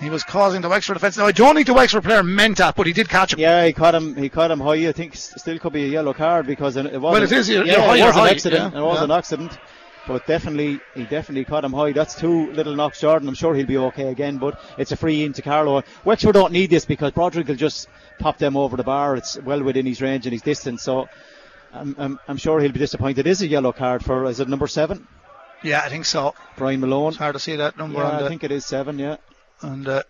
He was causing the Wexford defence. Now I don't think the Wexford player meant that, but he did catch him. Yeah, he caught him. He caught him high. I think still could be a yellow card because it was. Well, it is. Yeah, it was high, an accident. Yeah, it was yeah. an accident. But definitely, he definitely caught him high. That's two little knocks, Jordan. I'm sure he'll be okay again. But it's a free into Carlow. Wexford don't need this because Broderick will just pop them over the bar. It's well within his range and his distance. So I'm, I'm, I'm sure he'll be disappointed. It is a yellow card for is it number seven? Yeah, I think so. Brian Malone. It's hard to see that number Yeah. I think it is seven. Yeah. And uh,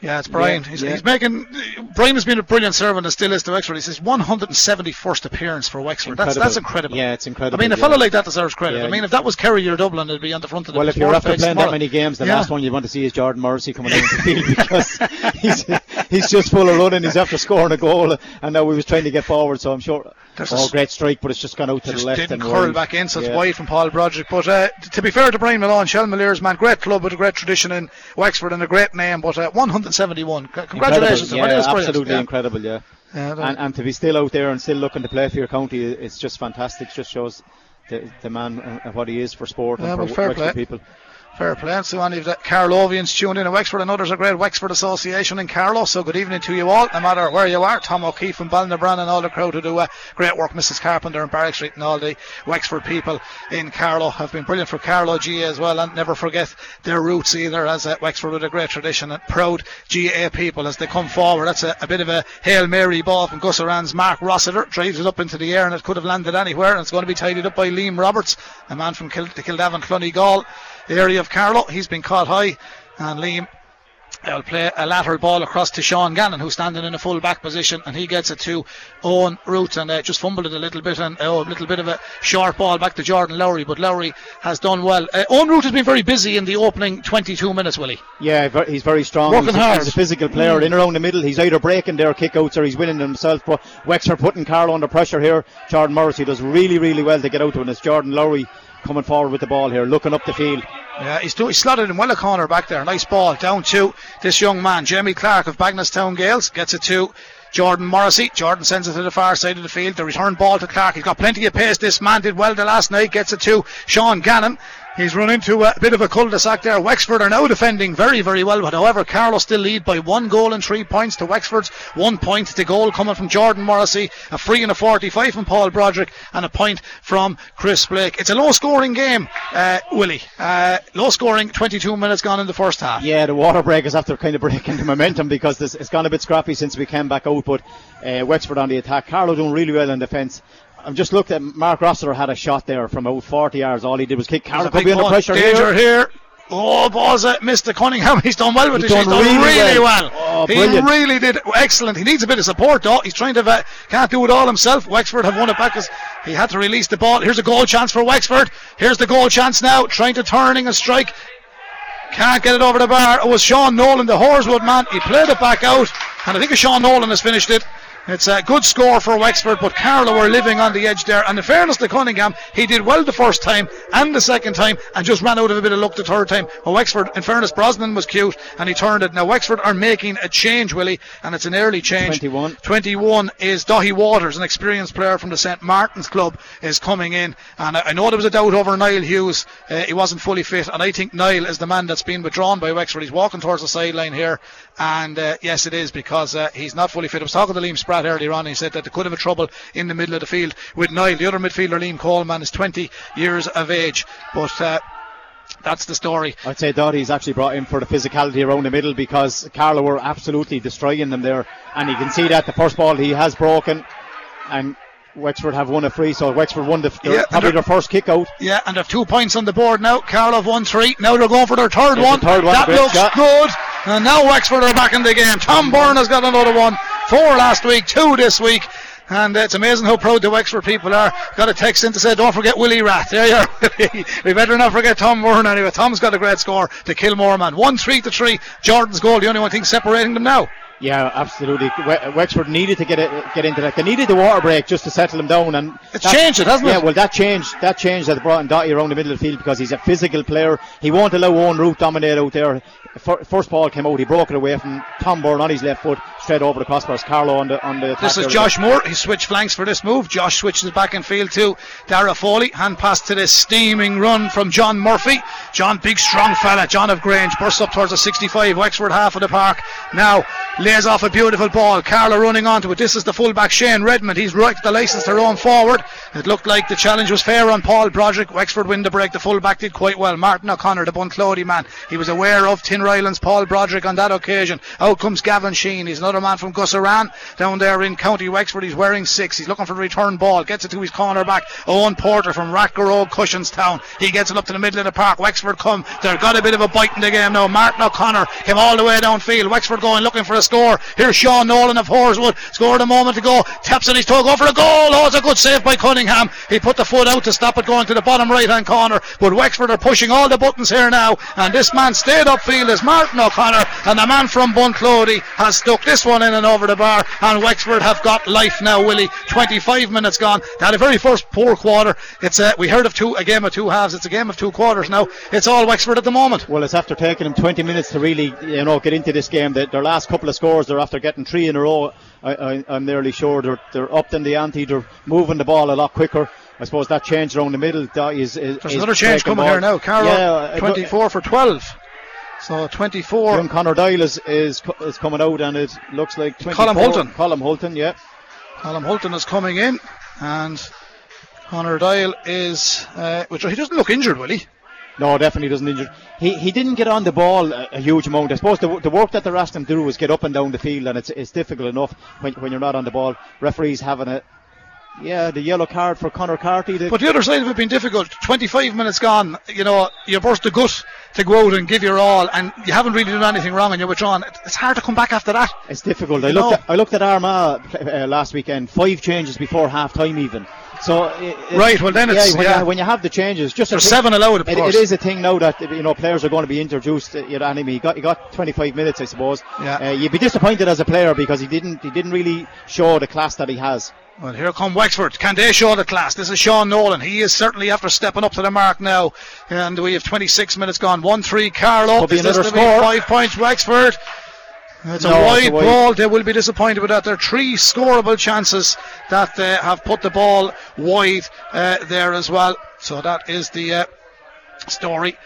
yeah, it's Brian. Yeah, he's, yeah. he's making. Brian has been a brilliant servant and still is to Wexford. He's his 171st appearance for Wexford. That's that's incredible. Yeah, it's incredible. I mean, a yeah. fellow like that deserves credit. I mean, if that was Kerry or Dublin, it'd be on the front of the Well, if you're after playing that many games, the last one you want to see is Jordan Morrissey coming out the <laughs> field because he's he's just full of running. He's after scoring a goal, and now he was trying to get forward. So I'm sure, There's a oh, great strike, but it's just gone out to the left didn't and curl wide. back in, so it's wide from Paul Broderick. But uh, to be fair to Brian Malone, Shelmaliers, man, great club with a great tradition in Wexford and a great name. But uh, 171, C- congratulations. Incredible. Yeah, absolutely Yeah. incredible. Yeah, Yeah, and, and to be still out there and still looking to play for your county, it's just fantastic. It just shows the, the man and and what he is for sport Yeah, and for fair play. people. Fair play. And so any of the Carlovians tuned in at Wexford. I know there's a great Wexford Association in Carlow, so good evening to you all, no matter where you are. Tom O'Keefe and Balnabran and all the crowd who do uh, great work. Mrs. Carpenter and Barrack Street and all the Wexford people in Carlow have been brilliant for Carlow GA as well. And never forget their roots either, as uh, Wexford with a great tradition and proud GA people as they come forward. That's a, a bit of a Hail Mary ball from Gusserane's Mark Rossiter. Drives it up into the air and it could have landed anywhere. And it's going to be tidied up by Liam Roberts, a man from Kil- the Kildavin Clonegall area of Carlow. He's been caught high, and Liam will play a lateral ball across to Sean Gannon, who's standing in a full back position, and he gets it to Eoghan Ruth and uh, just fumbled it a little bit, and oh, a little bit of a short ball back to Jordan Lowry, but Lowry has done well. Uh, Eoghan Ruth has been very busy in the opening 22 minutes, Willie. Yeah, he's very strong. Working he's, a- hard. he's a physical player in around the middle. He's either breaking their kickouts or he's winning them himself. But Wexford putting Carlow under pressure here. Jordan Morrissey does really, really well to get out to it. It's Jordan Lowry coming forward with the ball here, looking up the field. Yeah, he's, do, he's slotted in well a corner back there. Nice ball down to this young man, Jamie Clark of Bagenalstown Gales. Gets it to Jordan Morrissey. Jordan sends it to the far side of the field. The return ball to Clark. He's got plenty of pace. This man did well the last night. Gets it to Sean Gannon. He's run into a bit of a cul-de-sac there. Wexford are now defending very, very well, but however, Carlow still lead by one goal and three points to Wexford's one point. The goal coming from Jordan Morrissey, a free and a 45 from Paul Broderick, and a point from Chris Blake. It's a low-scoring game, uh, Willie. Uh, low-scoring, 22 minutes gone in the first half. Yeah, the water break is after kind of breaking the momentum because this, it's gone a bit scrappy since we came back out. But uh, Wexford on the attack. Carlow doing really well in defence. I've just looked at Mark Rossiter had a shot there from about 40 yards. All he did was kick. A could be under pressure Danger here. here. Oh, balls at Mr. Cunningham. <laughs> He's done well with He's this. He's done done really really well. well. Oh, he brilliant. really did excellent. He needs a bit of support though. He's trying to uh, can't do it all himself. Wexford have won it back as he had to release the ball. Here's a goal chance for Wexford. Here's the goal chance now. Trying to turning a strike. Can't get it over the bar. It was Sean Nolan, the Horeswood man. He played it back out, and I think Sean Nolan has finished it. It's a good score for Wexford, but Carlow were living on the edge there. And in fairness to Cunningham, he did well the first time and the second time, and just ran out of a bit of luck the third time. Well, Wexford, in fairness, Brosnan was cute, and he turned it. Now Wexford are making a change, Willie, and it's an early change. 21. 21 is Daithí Waters, an experienced player from the St Martin's Club, is coming in. And I, I know there was a doubt over Niall Hughes. Uh, he wasn't fully fit, and I think Niall is the man that's been withdrawn by Wexford. He's walking towards the sideline here, and uh, yes, it is because uh, he's not fully fit. I was talking to Liam Spratt earlier on. He said that they could have a trouble in the middle of the field with Niall. The other midfielder, Liam Coleman, is 20 years of age, but. Uh, that's the story. I'd say Daithí's actually brought in for the physicality around the middle because Carlow were absolutely destroying them there. And you can see that the first ball he has broken and Wexford have won a free, so Wexford won the, their, Yeah, probably their first kick out. Yeah, and they've two points on the board now. Carlow have won three. Now they're going for their third one. the third one, That looks shot. good. And now Wexford are back in the game. Tom Byrne has got another one. Four last week, two this week. And it's amazing how proud the Wexford people are. Got a text in to say, don't forget Willie Rath. <laughs> There you are. we better not forget Tom Byrne anyway. Tom's got a great score to Kilmore man. 1 3 to 3. Jordan's goal, the only one thing separating them now. Yeah, absolutely. Wexford needed to get it, get into that. They needed the water break just to settle them down, and it's changed it, hasn't yeah, it? Yeah, well, that changed. That changed that brought in Daithí around the middle of the field because he's a physical player. He won't allow Eoghan Ruth dominate out there. First ball came out, he broke it away from Tom Byrne on his left foot, straight over the crossbars. Carlow on the on the. This is Josh Moore. He switched flanks for this move. Josh switches back in field to Dara Foley. Hand pass to this steaming run from John Murphy. John, big strong fella. John of Grange bursts up towards the 65. Wexford half of the park. Now lays off a beautiful ball. Carlow running onto it. This is the fullback Shane Redmond. He's right the license to run forward. It looked like the challenge was fair on Paul Broderick. Wexford win the break. The fullback did quite well. Martin O'Connor, the Bunclody man. He was aware of Tinryland's Paul Broderick on that occasion. Out comes Gavin Sheen. He's another man from Gusserane down there in County Wexford. He's wearing six. He's looking for the return ball. Gets it to his corner back. Owen Porter from Rathgar Cushinstown. He gets it up to the middle of the park. Wexford come. They've got a bit of a bite in the game now. Martin O'Connor came all the way downfield. Wexford going looking for a score. Here's Sean Nolan of Horeswood. Scored a moment ago. Taps in his toe. Go for a goal. Oh, it's a good save by Cunningham. He put the foot out to stop it going to the bottom right hand corner. But Wexford are pushing all the buttons here now. And this man stayed upfield is Martin O'Connor. And the man from Bunclody has stuck this one in and over the bar. And Wexford have got life now, Willie. 25 minutes gone. They had a very first poor quarter. It's a, we heard of two a game of two halves. It's a game of two quarters now. It's all Wexford at the moment. Well, it's after taking them 20 minutes to really, you know, get into this game. That their last couple of scores, they're after getting three in a row. I, am nearly sure they're, they're up in the ante. They're moving the ball a lot quicker. I suppose that change around the middle that is, is There's another change coming ball. here now. Carlow, yeah, 24 for 12. So 24. Young Connor Doyle is, is, is coming out, and it looks like 24. Colm Hulton. Colm Hulton, yeah. Colm Hulton is coming in, and Connor Doyle is. Uh, which he doesn't look injured, will he? No, definitely doesn't injure. He he didn't get on the ball a, a, huge amount. I suppose the, the work that they're asking him to do is get up and down the field, and it's it's difficult enough when, when you're not on the ball. Referees having a yeah, the yellow card for Conor Carty. The but the other side of it being difficult. 25 minutes gone. You know, you burst the gut to go out and give your all, and you haven't really done anything wrong, and you're withdrawn. It's hard to come back after that. It's difficult. I looked, at, I looked at Armagh uh, last weekend. Five changes before half time, even. So it, right, well then yeah, it's when, yeah. You, when you have the changes, just there's seven allowed. Of it, course. it is a thing now that you know players are going to be introduced. You know, enemy. Got he got 25 minutes, I suppose. Yeah. Uh, you'd be disappointed as a player because he didn't he didn't really show the class that he has. Well, here come Wexford. Can they show the class? This is Sean Nolan. He is certainly after stepping up to the mark now. And we have 26 minutes gone. 1 3 Carlow. Could be is another this score. Five points Wexford. It's No, a it's wide a wide. ball. They will be disappointed with that. There are three scoreable chances that uh, have put the ball wide uh, there as well. So that is the uh, story.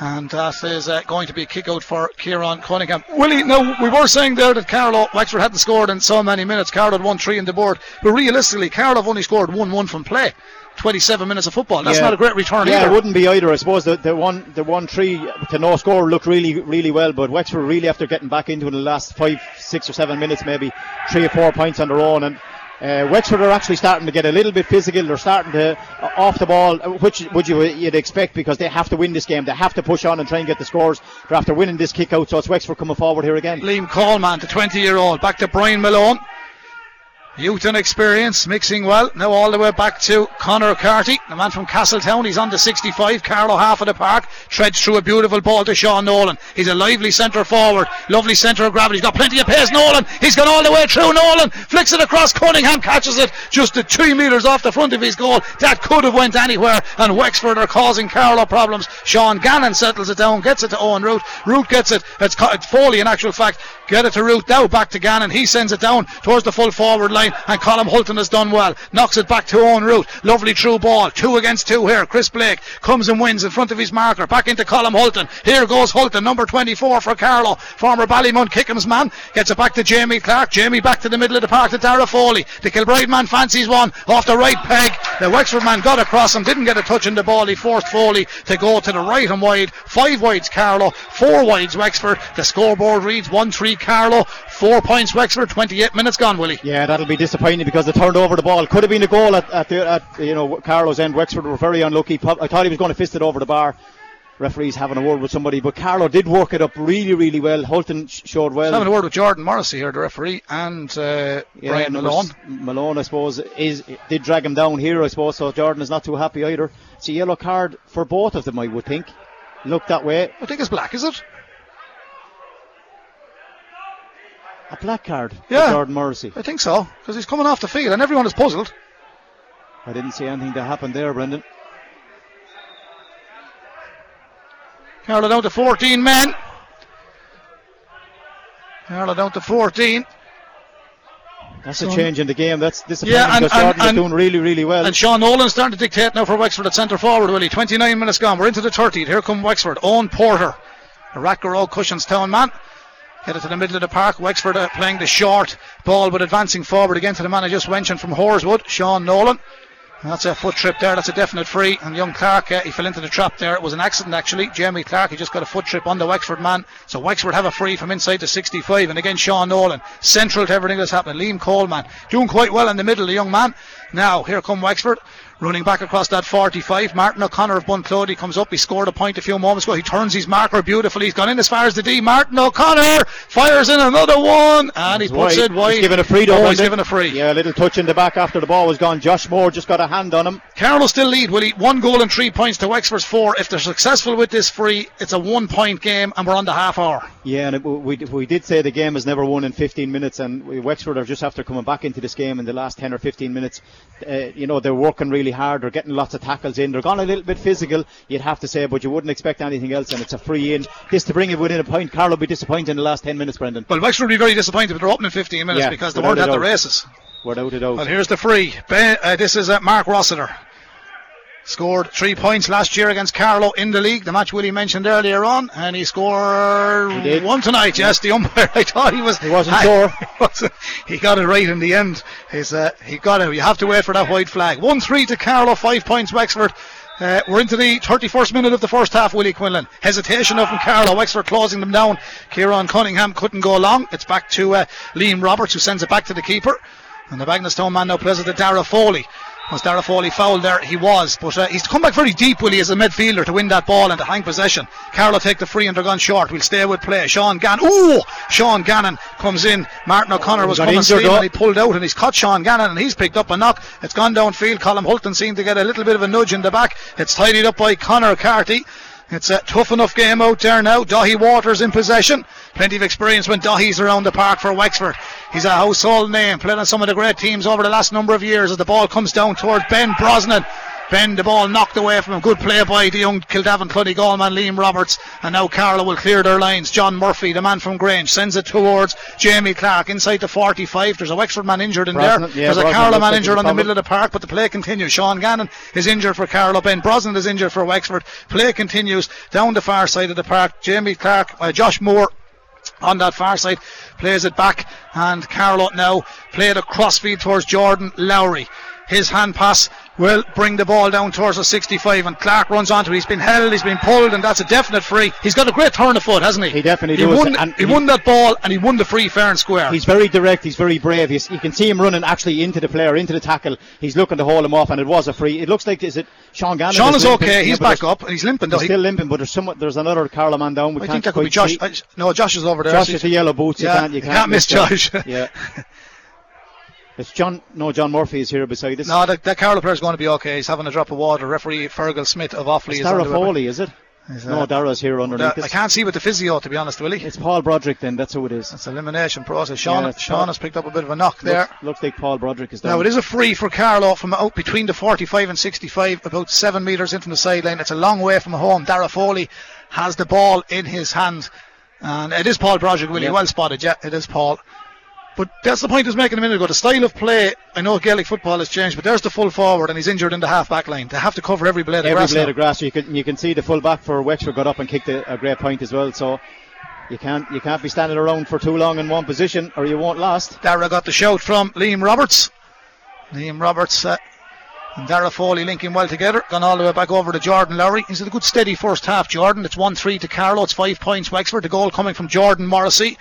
And that is uh, going to be a kick out for Kieran Cunningham. Willie, now we were saying there that Carlow, Wexford hadn't scored in so many minutes. Carlow had won three in the board. But realistically, Carlow have only scored 1 1 from play. 27 minutes of football. That's Yeah. not a great return Yeah, either. it wouldn't be either. I suppose the, the one the one three to no score looked really really well, but Wexford really after getting back into it in the last five, six or seven minutes, maybe three or four points on their own, and uh, Wexford are actually starting to get a little bit physical. They're starting to uh, off the ball, uh, which would you you'd expect because they have to win this game. They have to push on and try and get the scores. They're after winning this kick out, so it's Wexford coming forward here again. Liam Coleman, the 20 year old, back to Brian Malone. And experience mixing well. Now all the way back to Connor Carty, the man from Castletown. He's on the 65. Carlow half of the park. Treads through a beautiful ball to Sean Nolan. He's a lively centre forward. Lovely centre of gravity. He's got plenty of pace. Nolan. He's gone all the way through. Nolan flicks it across. Cunningham catches it just at two metres off the front of his goal. That could have went anywhere. And Wexford are causing Carlow problems. Sean Gannon settles it down. Gets it to Eoghan Ruth. Ruth gets it. It's Foley in actual fact. Get it to Ruth. Now back to Gannon. He sends it down towards the full forward line. And Colm Hulton has done well. Knocks it back to Eoghan Ruth. Lovely true ball. Two against two here. Chris Blake comes and wins in front of his marker. Back into Colm Hulton. Here goes Hulton, number 24 for Carlow. Former Ballymun Kickham's man. Gets it back to Jamie Clark. Jamie back to the middle of the park to Dara Foley. The Kilbride man fancies one off the right peg. The Wexford man got across him. Didn't get a touch in the ball. He forced Foley to go to the right and wide. Five wides Carlow. Four wides Wexford. The scoreboard reads 1-3 Carlow. Four points Wexford. 28 minutes gone, Willie. Yeah, that'll be disappointing because they turned over the ball. Could have been a goal at, at, the, at you know Carlow's end. Wexford were very unlucky. I thought he was going to fist it over the bar. referees having a word with somebody. But Carlow did work it up really, really well. Hulton sh- showed well. Having a word with Jordan Morrissey here, the referee, and uh, Yeah, Brian Malone. Malone, I suppose, is did drag him down here. I suppose so. Jordan is not too happy either. It's a yellow card for both of them, I would think. Look that way. I think it's black, is it? A black card Yeah. for Jordan Morrissey. I think so, because he's coming off the field, and everyone is puzzled. I didn't see anything that happened there, Brendan. Carlow down to 14 men. Carlow down to 14. That's So- a change in the game. That's disappointing Yeah, and- because Jordan and- is doing really, really well. And Sean Nolan starting to dictate now for Wexford at centre forward, Willie. 29 minutes gone. We're into the 30. Here come Wexford. Owen Porter, a Rackrow Cushinstown man. Headed to the middle of the park. Wexford playing the short ball, but advancing forward again to the man I just mentioned from Horeswood, Sean Nolan. That's a foot trip there. That's a definite free. And young Clark, uh, he fell into the trap there. It was an accident actually. Jamie Clark, he just got a foot trip on the Wexford man. So Wexford have a free from inside the 65. And again, Sean Nolan, central to everything that's happening. Liam Coleman doing quite well in the middle, the young man. Now here come Wexford. Running back across that 45. Martin O'Connor of Bunclody comes up. He scored a point a few moments ago. He turns his marker beautifully. He's gone in as far as the D. Martin O'Connor fires in another one. And he puts it wide. He's given a free. though, Oh, he's given a free. Yeah, a little touch in the back after the ball was gone. Josh Moore just got a hand on him. Carlow still lead, Willie. One goal and three points to Wexford's four. If they're successful with this free, it's a one point game and we're on the half hour. Yeah, and it, we, we did say the game is never won in 15 minutes, and Wexford are just after coming back into this game in the last 10 or 15 minutes. Uh, you know, they're working really hard, they're getting lots of tackles in, they're gone a little bit physical, you'd have to say, but you wouldn't expect anything else, and it's a free in. This to bring it within a point, Carlow will be disappointed in the last 10 minutes, Brendan. Well, Wexford will be very disappointed if they're up in 15 minutes Yeah, because they weren't at the races. Without a doubt. Well, here's the free. Ben, uh, this is uh, Mark Rossiter. Scored three points last year against Carlow in the league, the match Willie mentioned earlier on, and he scored He one tonight. Yes, the umpire. <laughs> I thought he was. He wasn't I- sure. <laughs> he wasn't- He got it right in the end. He's, uh, he got it. You have to wait for that white flag. One three to Carlow, five points Wexford. Uh, we're into the 31st minute of the first half, Willie Quinlan. Hesitation of from Carlow. Wexford closing them down. Kieran Cunningham couldn't go long. It's back to uh, Liam Roberts, who sends it back to the keeper. And the Bagenalstown man now plays it to Dara Foley. Was Dara Foley fouled there? He was, but uh, he's come back very deep, Willie, as a midfielder to win that ball and to hang possession. Carlow take the free and they're gone short. We'll stay with play. Sean Gannon. Ooh! Sean Gannon comes in. Martin O'Connor was got coming injured, and he pulled out and he's caught Sean Gannon and he's picked up a knock. It's gone downfield. Colm Hulton seemed to get a little bit of a nudge in the back. It's tidied up by Connor Carty. It's a tough enough game out there now. Daithí Waters in possession. Plenty of experience when Daithí's around the park for Wexford. He's a household name, playing on some of the great teams over the last number of years as the ball comes down towards Ben Brosnan. Ben, the ball knocked away from him. Good play by the young Kildavin Clonegall man Liam Roberts. And now Carlow will clear their lines. John Murphy, the man from Grange, sends it towards Jamie Clark inside the 45. There's a Wexford man injured in Brosnan, there. yeah, There's a Brosnan Carlow looks man injured on the middle of the park, but the play continues. Sean Gannon is injured for Carlow. Ben Brosnan is injured for Wexford. Play continues down the far side of the park. Jamie Clark, uh, Josh Moore on that far side plays it back and Carlow now played a crossfeed towards Jordan Lowry his hand pass will bring the ball down towards the 65 and Clark runs onto it he's been held he's been pulled and that's a definite free he's got a great turn of foot hasn't he He definitely he does, won, and he he- won that ball and he won the free fair and square He's very direct. He's very brave. He's, you can see him running actually into the player, into the tackle. He's looking to haul him off, and it was a free. It looks like is it Sean Gannon? Sean is limping? okay he's but back up and he's limping He's He- still limping, but there's some. There's another Carlow man down. We I think that could be Josh. I, uh, no Josh is over there Josh is the yellow boots. Yeah, you can't. You you can't, can't miss Josh. yeah. <laughs> It's John. No, John Murphy is here beside us. no that, that Carlow player is going to be okay he's having a drop of water referee Fergal Smith of Offaly it's is. Foley, is it? Is, no, Dara's here underneath us. I can't see with the physio, to be honest, Willie. It's Paul Broderick. Then that's who it is. It's elimination process. Sean, Yeah, Sean Paul. has picked up a bit of a knock there. Looks, looks like Paul Broderick is down. Now it is a free for Carlow from out between the 45 and 65, about seven metres in from the sideline. It's a long way from home. Dara Foley has the ball in his hand, and it is Paul Broderick. Willie, Yep. well spotted. Yeah, it is Paul. But that's the point I was making a minute ago. The style of play, I know Gaelic football has changed, but there's the full forward, and he's injured in the half back line. They have to cover every blade of grass. Every blade now. of grass. You can you can see the full back for Wexford got up and kicked a, a great point as well. So you can't you can't be standing around for too long in one position or you won't last. Dara got the shout from Liam Roberts. Liam Roberts uh, and Dara Foley linking well together. Gone all the way back over to Jordan Lowry. He's had a good steady first half, Jordan. It's 1 3 to Carlow. It's 5 points Wexford. The goal coming from Jordan Morrissey.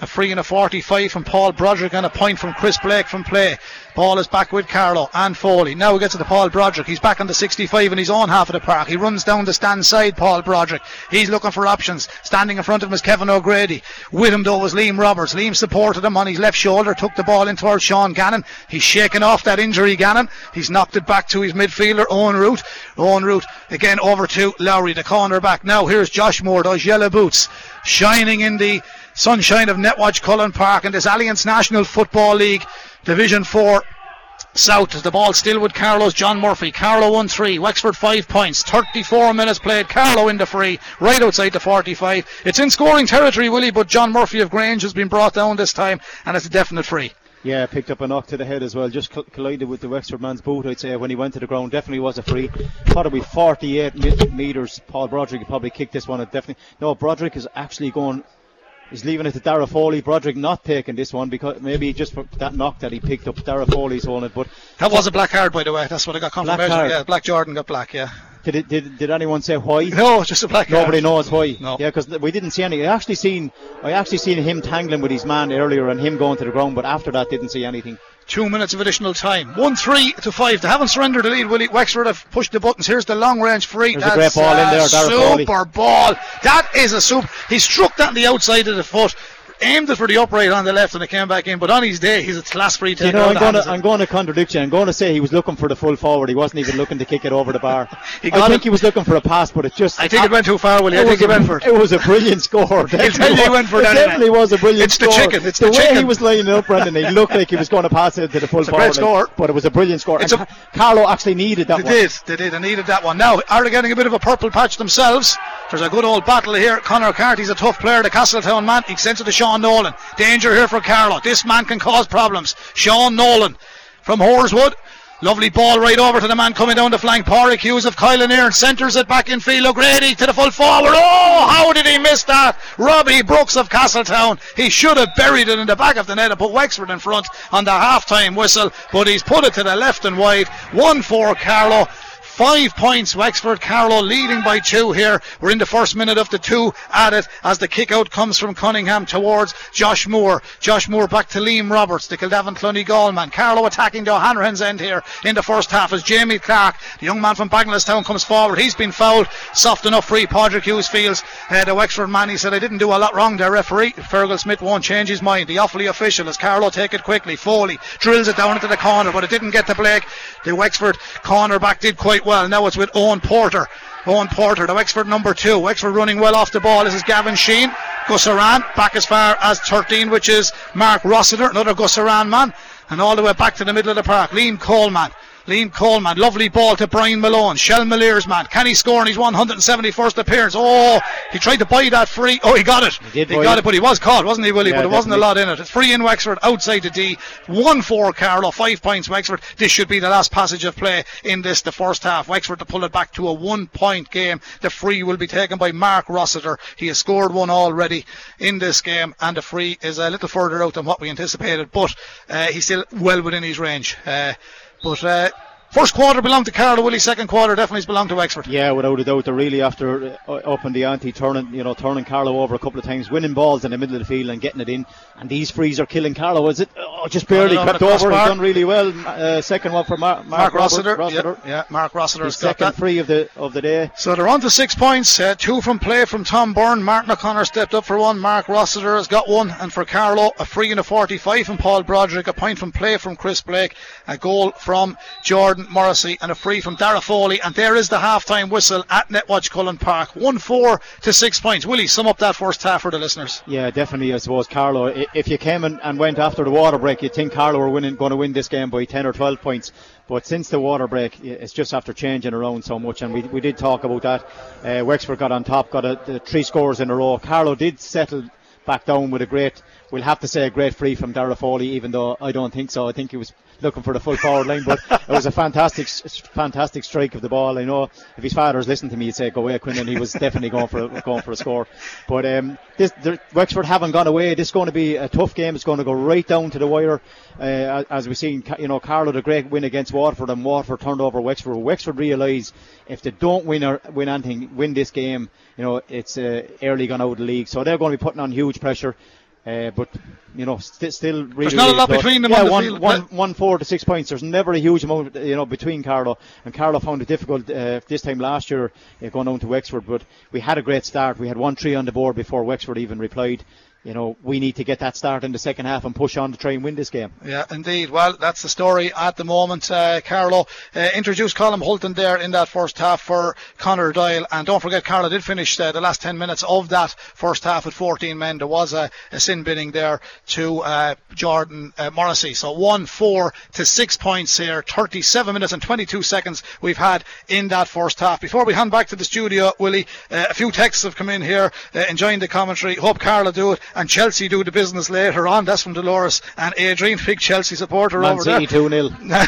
A free and a 45 from Paul Broderick and a point from Chris Blake from play. Ball is back with Carlow and Foley. Now we get to the Paul Broderick. He's back on the 65 in his own half of the park. He runs down the stand side, Paul Broderick. He's looking for options. Standing in front of him is Kevin O'Grady. With him though was Liam Roberts. Liam supported him on his left shoulder, took the ball in towards Sean Gannon. He's shaken off that injury, Gannon. He's knocked it back to his midfielder, Eoghan Ruth. Eoghan Ruth again over to Lowry, the corner back. Now here's Josh Moore, those yellow boots, shining in the sunshine of Netwatch Cullen Park in this Allianz National Football League Division 4 South the ball still with Carlow's John Murphy. Carlow 1 3, Wexford 5 points, 34 minutes played. Carlow in the free, right outside the 45. It's in scoring territory, Willie, but John Murphy of Grange has been brought down this time and it's a definite free. Yeah, picked up a knock to the head as well. Just collided with the Wexford man's boot, I'd say, when he went to the ground. Definitely was a free. It'd 48 metres. Paul Broderick probably kicked this one. It definitely. No, Broderick is actually going He's leaving it to Dara Foley. Broderick not taking this one because maybe just for that knock that he picked up. Dara Foley's holding it, but that was a black card, by the way. That's what I got confirmation. Black yeah, Black Jordan got black. Yeah. Did, it, did did anyone say why? No, <laughs> just a black Nobody card. knows why. No. Yeah, because we didn't see any. I actually seen I actually seen him tangling with his man earlier and him going to the ground, but after that didn't see anything. Two minutes of additional time. One three to five. They haven't surrendered the lead. Willie Wexford have pushed the buttons. Here's the long range free. There's That's a great ball in there. Super ball. That is a super. He struck that on the outside of the foot aimed it for the upright on the left and it came back in. But on his day, he's a class free taker. You know, I'm going, to, I'm going to contradict you. I'm going to say he was looking for the full forward. He wasn't even looking to kick it over the bar. <laughs> I think it. he was looking for a pass, but it just. I think it went too far, Willie. I think he went for it. It was a brilliant score. <laughs> it he went for it that. definitely was a brilliant it's score. It's the chicken. It's the, the way chicken. he was lining up, Brendan. He looked like he was going to pass it to the full it's forward. A great score. But it was a brilliant score. It's and a, Carlow actually needed that they one. They did. They did. They needed that one. Now, are they getting a bit of a purple patch themselves? There's a good old battle here. Connor Carty's a tough player, the Castletown man. He sends it to Sean Nolan. Danger here for Carlow. This man can cause problems. Sean Nolan from Horeswood. Lovely ball right over to the man coming down the flank. Pádraig Hughes of Kilanerin and centres it back in field. O'Grady to the full forward. Oh, how did he miss that? Robbie Brooks of Castletown. He should have buried it in the back of the net and put Wexford in front on the half time whistle, but he's put it to the left and wide. 1 4 Carlow. Five points, Wexford. Carlow leading by two here. We're in the first minute of the two added as the kick out comes from Cunningham towards Josh Moore. Josh Moore back to Liam Roberts, the Kildavin Clonegall man. Carlow attacking the O'Hanrahan's end here in the first half as Jamie Clark, the young man from Town, comes forward. He's been fouled. Soft enough free. Pádraig Hughes feels uh, the Wexford man. He said, I didn't do a lot wrong there, referee. Fergal Smith won't change his mind. The Offaly official as Carlow take it quickly. Foley drills it down into the corner, but it didn't get to Blake. The Wexford corner back did quite well. Now it's with Owen Porter. Owen Porter, the Wexford number two. Wexford running well off the ball. This is Gavin Sheen. Gusserane back as far as 13, which is Mark Rossiter, another Gusserane man. And all the way back to the middle of the park. Liam Coleman. Liam Coleman, lovely ball to Brian Malone. Shelmaliers man, can he score in his 171st appearance? Oh, he tried to buy that free. Oh, he got it. He, he got it, but he was caught, wasn't he, Willie? Yeah, but it wasn't a lot in it. It's free in Wexford, outside the D. 1 4 Carlow, 5 points Wexford. This should be the last passage of play in this, the first half. Wexford to pull it back to a one point game. The free will be taken by Mark Rossiter. He has scored one already in this game, and the free is a little further out than what we anticipated, but uh, he's still well within his range. Uh, but uh, first quarter belonged to Carlow Willie. Second quarter definitely belonged to Wexford. Yeah, without a doubt, they're really after uh, up in the ante, turning you know turning Carlow over a couple of times, winning balls in the middle of the field and getting it in. And these frees are killing Carlow. Is it? Oh, just barely crept over. He's done really well. Uh, second one for Mar- Mark, Mark Rossiter. Rossiter. Yeah, yeah, Mark Rossiter has got second that. free of the of the day. So they're on to six points. Uh, two from play from Tom Byrne. Martin O'Connor stepped up for one. Mark Rossiter has got one. And for Carlow a free and a 45 from Paul Broderick. A point from play from Chris Blake. A goal from Jordan Morrissey. And a free from Dara Foley. And there is the half time whistle at Netwatch Cullen Park. 1 4 to six points. Willie, sum up that first half for the listeners. Yeah, definitely. I suppose Carlow. If you came and, and went after the water break, you'd think Carlow were winning, going to win this game by 10 or 12 points. But since the water break, it's just after changing around so much, and we, we did talk about that. Uh, Wexford got on top, got a, the three scores in a row. Carlow did settle back down with a great, we'll have to say a great free from Dara Foley, even though I don't think so. I think he was looking for the full forward line, but it was a fantastic, fantastic strike of the ball. I know if his father's listening to me, he'd say, "Go away, Quinlan." He was definitely going for a, <laughs> going for a score. But um, this the, Wexford haven't gone away. This is going to be a tough game. It's going to go right down to the wire. Uh, as we've seen, you know, Carlow the great win against Waterford, and Waterford turned over Wexford. Wexford realise if they don't win or win anything, win this game, you know, it's uh, early gone out of the league. So they're going to be putting on huge pressure. Uh, but you know, st- still really. There's not a lot between them yeah, on the one, field. one- one four to six points. There's never a huge amount, you know, between Carlow and Carlow found it difficult uh, this time last year uh, going down to Wexford. But we had a great start. We had one three on the board before Wexford even replied. You know, we need to get that start in the second half and push on to try and win this game. Yeah, indeed. Well, that's the story at the moment. Uh, Carlow uh, introduced Colm Hulton there in that first half for Connor Doyle. And don't forget, Carlow did finish uh, the last 10 minutes of that first half with 14 men. There was a, a sin binning there to uh, Jordan uh, Morrissey. So 1 4 to 6 points here. 37 minutes and 22 seconds we've had in that first half. Before we hand back to the studio, Willie, uh, a few texts have come in here enjoying the commentary. Hope Carlow do it and Chelsea do the business later on. That's from Dolores and Adrian, big Chelsea supporter Man over City there. 2 0. <laughs>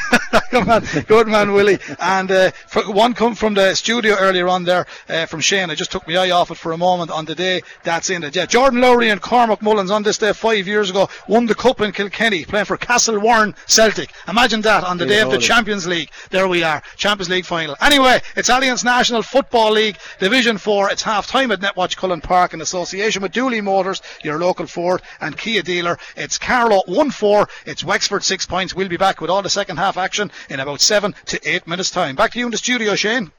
Good man, good man, Willie. And uh, for one come from the studio earlier on there uh, from Shane. I just took my eye off it for a moment on the day that's in it. Yeah, Jordan Lowry and Cormac Mullins on this day five years ago won the cup in Kilkenny, playing for Castle Warren Celtic. Imagine that on the day of the. Champions League. There we are, Champions League final. Anyway, it's Allianz National Football League Division Four. It's half time at Netwatch Cullen Park in association with Dooley Motors, your local Ford and Kia dealer. It's Carlow one four. It's Wexford six points. We'll be back with all the second half action in about seven to eight minutes time. Back to you in the studio, Shane.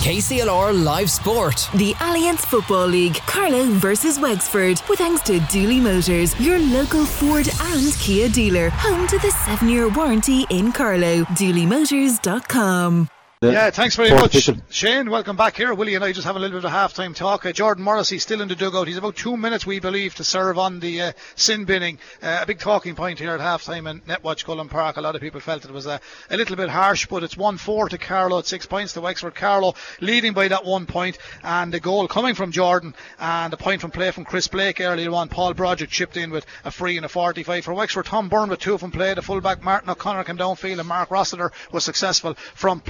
KCLR Live Sport. The Allianz Football League, Carlow versus Wexford, with thanks to Dooley Motors, your local Ford and Kia dealer, home to the seven-year warranty in Carlow. DooleyMotors.com. Yeah, thanks very much. Shane. Welcome back here. Willie and I just have a little bit of a half-time talk. Uh, Jordan Morrissey still in the dugout. He's about two minutes, we believe, to serve on the uh, sin binning. Uh, a big talking point here at half-time in Netwatch Cullen Park. A lot of people felt it was a, a little bit harsh, but it's 1-4 to Carlow at six points to Wexford. Carlow leading by that one point, and the goal coming from Jordan, and a point from play from Chris Blake earlier on. Paul Broderick chipped in with a free and a 45 for Wexford. Tom Byrne with two from play. The fullback Martin O'Connor came downfield, and Mark Rossiter was successful from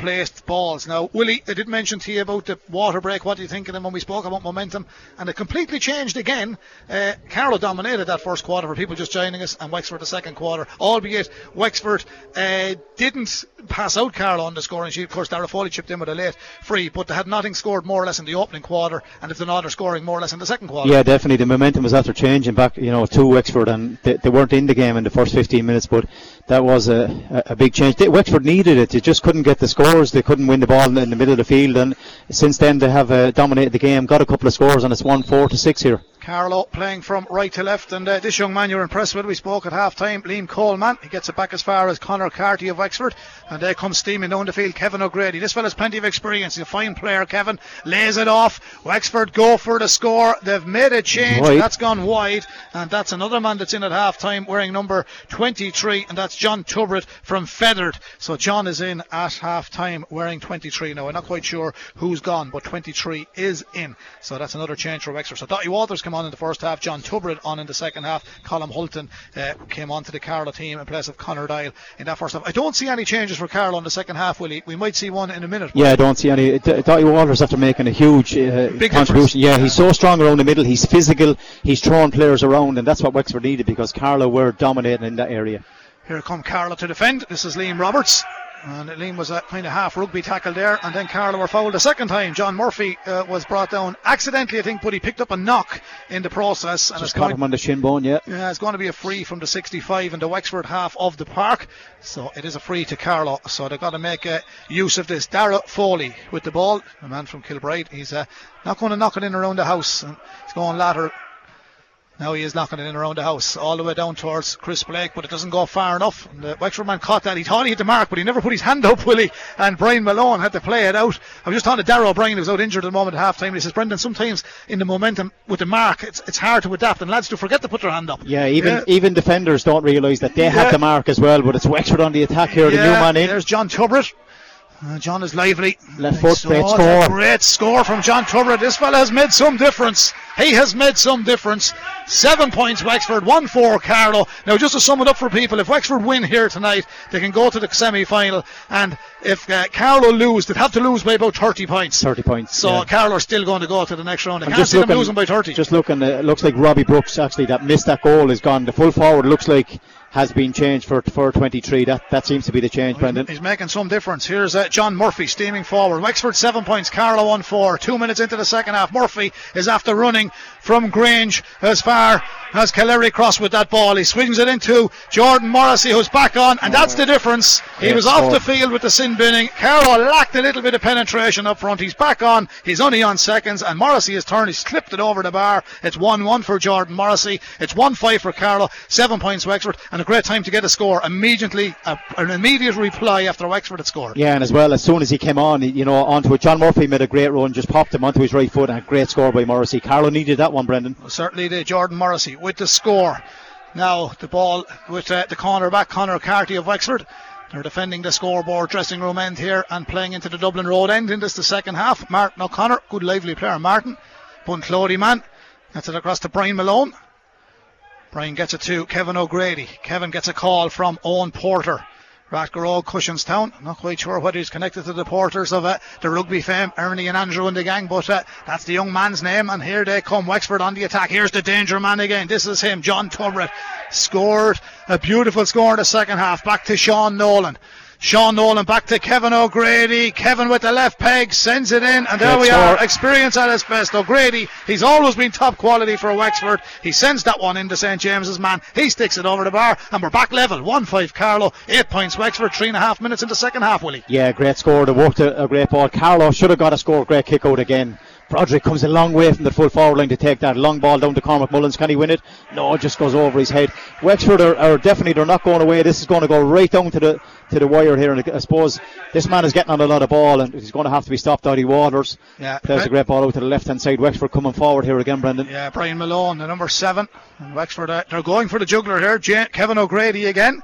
balls. Now, Willie, I did mention to you about the water break. What do you think of them when we spoke about momentum? And it completely changed again. Uh, dominated that first quarter for people just joining us, and Wexford the second quarter. Albeit Wexford uh, didn't pass out Carlow on the scoring sheet. Of course, Dara Foley chipped in with a late free, but they had nothing scored more or less in the opening quarter, and if they're not, they're scoring more or less in the second quarter. Yeah, definitely. The momentum was after changing back, you know, to Wexford, and they, they weren't in the game in the first 15 minutes, but that was a, a, big change. They, Wexford needed it. They just couldn't get the scores. They couldn't win the ball in, the middle of the field, and since then they have uh, dominated the game, got a couple of scores, and it's 1 4 to 6 here. Carlow playing from right to left, and uh, this young man you're impressed with. We spoke at half time, Liam Coleman. He gets it back as far as Connor Carty of Wexford, and there comes steaming down the field Kevin O'Grady. This fella's plenty of experience. He's a fine player, Kevin. Lays it off. Wexford go for the score. They've made a change. Wide. That's gone wide, and that's another man that's in at half time wearing number 23, and that's John Tubritt from Fethard. So John is in at half time wearing 23. Now, I'm not quite sure who's gone, but 23 is in. So that's another change for Wexford. So Daithí Waters came on in the first half, John Tubritt on in the second half, Colm Hulton uh, came on to the Carlow team in place of Connor Doyle in that first half. I don't see any changes for Carlow in the second half, Willie. We might see one in a minute. Yeah, I don't see any. Daithí Waters after making a huge uh, Big contribution. difference. Yeah, he's so strong around the middle. He's physical. He's throwing players around, and that's what Wexford needed because Carlow were dominating in that area. Here come Carlow to defend. This is Liam Roberts. And Liam was a kind of half rugby tackle there, and then Carlow were fouled a second time. John Murphy uh, was brought down accidentally, I think, but he picked up a knock in the process. And Just it's caught going, him on the shin bone. Yeah. yeah, it's going to be a free from the 65 in the Wexford half of the park. So it is a free to Carlow. So they've got to make uh, use of this. Dara Foley with the ball, a man from Kilbride. He's uh, not going to knock it in around the house. And he's going lateral. Now he is knocking it in around the house, all the way down towards Chris Blake, but it doesn't go far enough. And the Wexford man caught that. He thought he hit the mark, but he never put his hand up, <laughs> Willie. And Brian Malone had to play it out. I was just talking to Darrow O'Brien, who was out injured at the moment at half time. He says, Brendan, sometimes in the momentum with the mark, it's, it's hard to adapt, and lads do forget to put their hand up. Yeah, even Yeah. even defenders don't realise that they Yeah. have the mark as well. But it's Wexford on the attack here. the new man in. There's John Tubritt. Uh, John is lively. Left foot, So great score. Great score from John Tubritt. This fella has made some difference. He has made some difference. Seven points Wexford, one four Carlow. Now, just to sum it up for people, if Wexford win here tonight, they can go to the semi-final. And if uh, Carlow lose, they'd have to lose by about 30 points. 30 points. So yeah. Carlow are still going to go to the next round. I can't see them losing by 30. Just looking, uh, it looks like Robbie Brooks actually that missed that goal is gone. The full forward looks like has been changed for for 23. That that seems to be the change, Brendan. He's making some difference. Here's uh, John Murphy steaming forward. Wexford seven points, Carlow on four. Two minutes into the second half. Murphy is after running from Grange as far as Kellery Cross with that ball. He swings it into Jordan Morrissey, who's back on, and that's the difference. He was off the field with the sin binning. Carlow lacked a little bit of penetration up front. He's back on. He's only on seconds, and Morrissey has turned. He's clipped it over the bar. It's 1 1 for Jordan Morrissey. It's 1 5 for Carlow. Seven points Wexford, and a great time to get a score immediately. A, an immediate reply after Wexford had scored. Yeah, and as well, as soon as he came on, you know, onto it, John Murphy made a great run, just popped him onto his right foot, and a great score by Morrissey. Carlow needed that one, Brendan. Well, certainly did. Jordan Morrissey with the score. Now the ball with uh, the corner back, Conor Carty of Wexford. They're defending the scoreboard dressing room end here and playing into the Dublin Road end in this the second half. Martin O'Connor, good lively player, Martin. Bunclody man. That's it across to Brian Malone. Brian gets it to Kevin O'Grady. Kevin gets a call from Owen Porter. Rathgar Cushinstown. Not quite sure whether he's connected to the porters of uh, the rugby fame, Ernie and Andrew and the gang, but uh, that's the young man's name. And here they come, Wexford on the attack. Here's the danger man again. This is him, John Tubritt. Scored a beautiful score in the second half. Back to Sean Nolan. Sean Nolan back to Kevin O'Grady. Kevin with the left peg sends it in, and there we are. Experience at its best. O'Grady, he's always been top quality for Wexford. He sends that one into St James's man. He sticks it over the bar, and we're back level. 1 5 Carlow, 8 points Wexford, three and a half minutes in the second half, Willie. Yeah, great score. They worked a, a uh, great ball. Carlow should have got a score. Great kick out again. Broderick comes a long way from the full forward line to take that long ball down to Cormac Mullins. Can he win it? No, it just goes over his head. Wexford are, are, definitely they're not going away. This is going to go right down to the to the wire here, and I suppose this man is getting on a lot of ball, and he's going to have to be stopped. Out Waters yeah, plays a great ball out to the left hand side. Wexford coming forward here again, Brendan. Yeah, Brian Malone, the number seven, and Wexford uh, they're going for the juggler here. J- Kevin O'Grady again.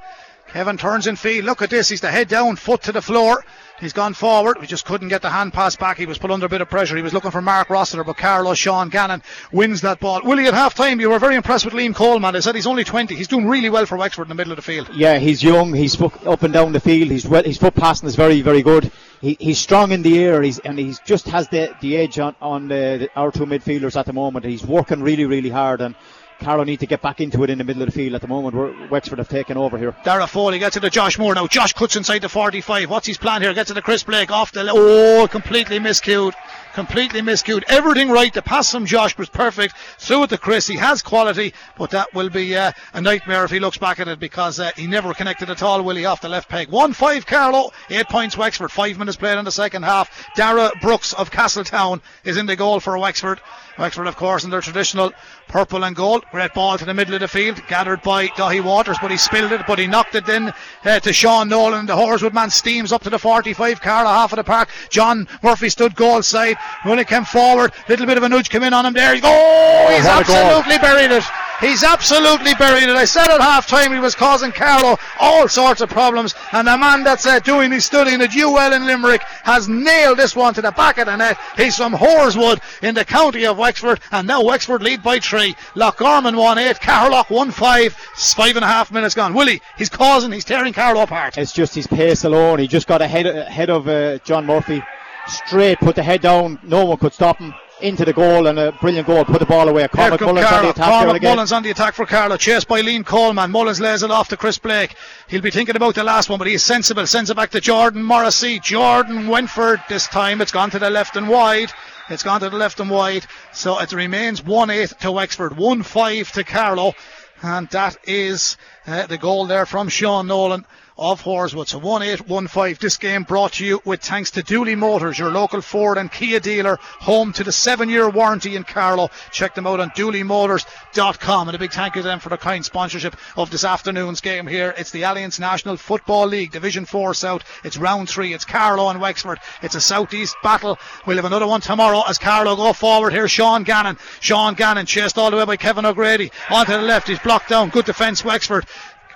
Kevin turns in field. Look at this. He's the head down, foot to the floor. He's gone forward. We just couldn't get the hand pass back. He was put under a bit of pressure. He was looking for Mark Rossiter, but Carlow's Sean Gannon wins that ball. Willie, at half time, you were very impressed with Liam Coleman. They said he's only 20. He's doing really well for Wexford in the middle of the field. Yeah, he's young. He's up and down the field. He's well, his foot passing is very, very good. He, he's strong in the air. He's and he just has the the edge on on the, the, our two midfielders at the moment. He's working really, really hard and Carlow need to get back into it in the middle of the field at the moment. Where Wexford have taken over here. Dara Foley gets it to Josh Moore now. Josh cuts inside the 45. What's his plan here? Gets it to Chris Blake off the. Oh, completely miscued completely miscued. Everything right. The pass from Josh was perfect. Through it to Chris. He has quality, but that will be uh, a nightmare if he looks back at it because uh, he never connected at all, will he, off the left peg. 1 5 Carlow. 8 points Wexford, 5 minutes played in the second half. Dara Brooks of Castletown is in the goal for Wexford. Wexford, of course, in their traditional purple and gold. Great ball to the middle of the field, gathered by Daithí Waters, but he spilled it, but he knocked it in uh, to Sean Nolan. The Horeswood man steams up to the 45, Carlow half of the park. John Murphy stood goal side. When it came forward, little bit of a nudge came in on him there. Oh, he's absolutely buried it. He's absolutely buried it. I said at half time he was causing Carlow all sorts of problems, and the man that's uh, doing his studying at UL in Limerick has nailed this one to the back of the net. He's from Horeswood in the county of Wexford, and now Wexford lead by three. Loch Garman 1 8, Carlow 1 5, five and a half minutes gone. Willie, he's causing, he's tearing Carlow apart. It's just his pace alone. He just got ahead, ahead of uh, John Murphy straight, put the head down, no one could stop him. Into the goal and a brilliant goal, put the ball away. Cormac Mullins on the attack. Cormac Mullins on the attack for Carlow, chased by Liam Coleman. Mullins lays it off to Chris Blake. He'll be thinking about the last one, but he's sensible. Sends it back to Jordan Morrissey. Jordan went for it this time. It's gone to the left and wide. It's gone to the left and wide. So it remains 1 8 to Wexford, 1 5 to Carlow. And that is uh, the goal there from Sean Nolan of Horeswood. So 1815. This game brought to you with thanks to Dooley Motors, your local Ford and Kia dealer, home to the seven year warranty in Carlow. Check them out on dooleymotors.com. And a big thank you to them for the kind sponsorship of this afternoon's game here. It's the Allianz National Football League, Division 4 South. It's round three. It's Carlow and Wexford. It's a southeast battle. We'll have another one tomorrow as Carlow go forward. Here's Sean Gannon. Sean Gannon chased all the way by Kevin O'Grady. Onto the left. He's blocked down. Good defence, Wexford.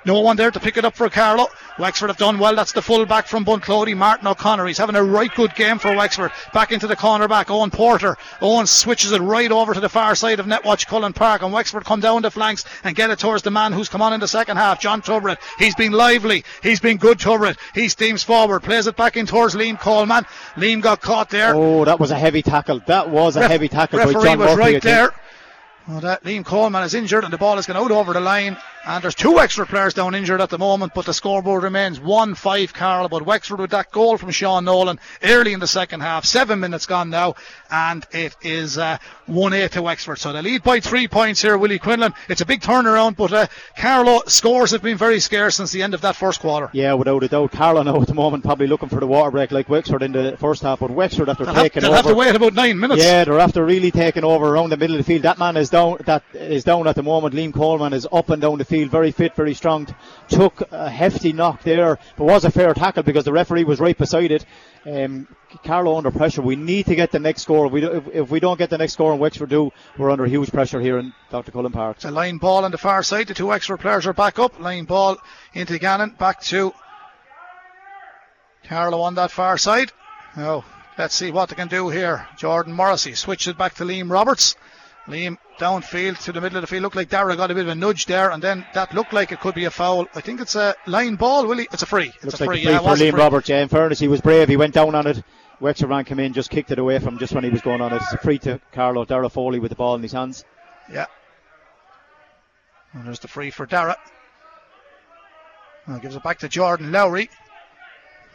No one there to pick it up for Carlow. Wexford have done well. That's the full back from Bunclody, Martin O'Connor. He's having a right good game for Wexford. Back into the corner back, Owen Porter. Owen switches it right over to the far side of Netwatch Cullen Park, and Wexford come down the flanks and get it towards the man who's come on in the second half, John Tubritt. He's been lively. He's been good, Tubritt. He steams forward, plays it back in towards Liam Coleman. Liam got caught there. Oh, that was a heavy tackle. That was a Ref- heavy tackle by John was Murphy, right there. Oh, that Liam Coleman is injured and the ball is going out over the line. And there's two Wexford players down injured at the moment, but the scoreboard remains 1 5 Carlow. But Wexford with that goal from Sean Nolan early in the second half. Seven minutes gone now, and it is uh, 1 8 to Wexford. So they lead by three points here, Willie Quinlan. It's a big turnaround, but uh, Carlow scores have been very scarce since the end of that first quarter. Yeah, without a doubt. Carlow now at the moment probably looking for the water break like Wexford in the first half, but Wexford after They'll, taking have, they'll over. have to wait about nine minutes. Yeah, they're after really taking over around the middle of the field. That man is down. That is down at the moment. Liam Coleman is up and down the field, very fit, very strong. Took a hefty knock there, but was a fair tackle because the referee was right beside it. Um, Carlow under pressure. We need to get the next score. We, if, if we don't get the next score and Wexford do, we're under huge pressure here in Dr. Cullen Park. It's a line ball on the far side. The two Wexford players are back up. Line ball into Gannon. Back to Carlow on that far side. Now, let's see what they can do here. Jordan Morrissey switched it back to Liam Roberts. Liam downfield to the middle of the field. Looked like Dara got a bit of a nudge there, and then that looked like it could be a foul. I think it's a line ball, Willie. It's a free. It's Looks a like free. a free yeah, for Liam free. Roberts. Yeah, in fairness, he was brave. He went down on it. Wexford ran came in, just kicked it away from just when he was going on it. It's a free to Carlow. Dara Foley with the ball in his hands. Yeah. And there's the free for Dara. Now gives it back to Jordan Lowry.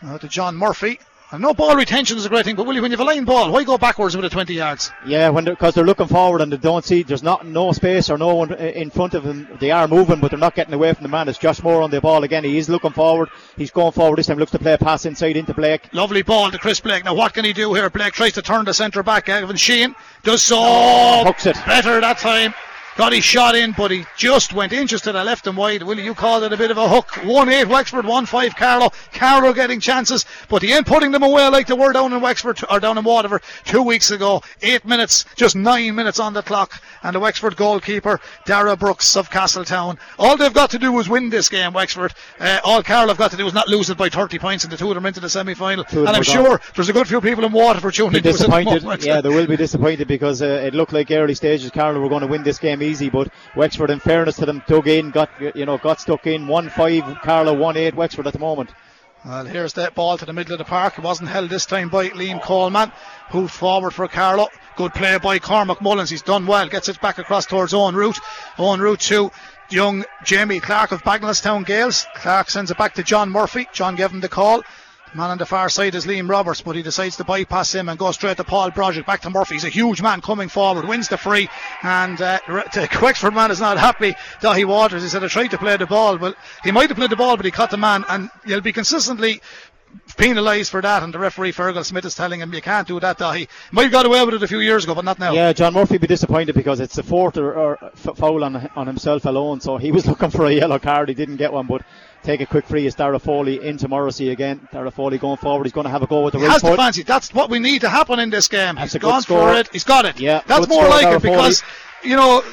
Now to John Murphy. And no ball retention is a great thing, but Willie, when you have a line ball, why go backwards with it 20 yards? Yeah, when because they're, looking forward and they don't see there's not no space or no one in front of them. They are moving, but they're not getting away from the man. It's Josh Moore on the ball again. He is looking forward. He's going forward this time. Looks to play a pass inside into Blake. Lovely ball to Chris Blake. Now what can he do here? Blake tries to turn the centre back. Evan Sheehan does so oh, hooks it. better that time. Got his shot in, but he just went inches to the left and wide. Willie, you called it a bit of a hook. 1 8 Wexford, 1 5 Carlow. Carlow getting chances, but he ain't putting them away like they were down in Wexford or down in Waterford two weeks ago. Eight minutes, just nine minutes on the clock. And the Wexford goalkeeper, Dara Brooks of Castletown. All they've got to do is win this game, Wexford. Uh, all Carlow have got to do is not lose it by 30 points, and the two of them into the semi final. And I'm sure there's a good few people in Waterford tuning the disappointed. Yeah, they will be disappointed because uh, it looked like early stages Carlow were going to win this game easy, but Wexford, in fairness to them, dug in, got you know, got stuck in. One five Carlow, one eight Wexford at the moment. Well, here's that ball to the middle of the park. It wasn't held this time by Liam Coleman, who forward for Carlow. Good play by Cormac Mullins. He's done well. Gets it back across towards Eoghan Ruth. Eoghan Ruth to young Jamie Clark of Bagenalstown Gales. Clark sends it back to John Murphy. John gave him the call. Man on the far side is Liam Roberts, but he decides to bypass him and go straight to Paul Broderick. Back to Murphy. He's a huge man coming forward, wins the free, and uh, <laughs> the Wexford man is not happy. Daithí Waters, he said, I tried to play the ball. Well, he might have played the ball, but he caught the man, and you'll be consistently penalised for that. And the referee Fergal Smith is telling him you can't do that. Daithí might have got away with it a few years ago, but not now. Yeah, John Murphy be disappointed because it's the fourth or, or foul on on himself alone. So he was <laughs> looking for a yellow card. He didn't get one, but take a quick free. It's Dara Foley into Morrissey again. Dara Foley going forward. He's going to have a go with the He has the fancy. That's what we need to happen in this game. That's He's a good gone score. for it. He's got it. Yeah, That's more like it because, you know,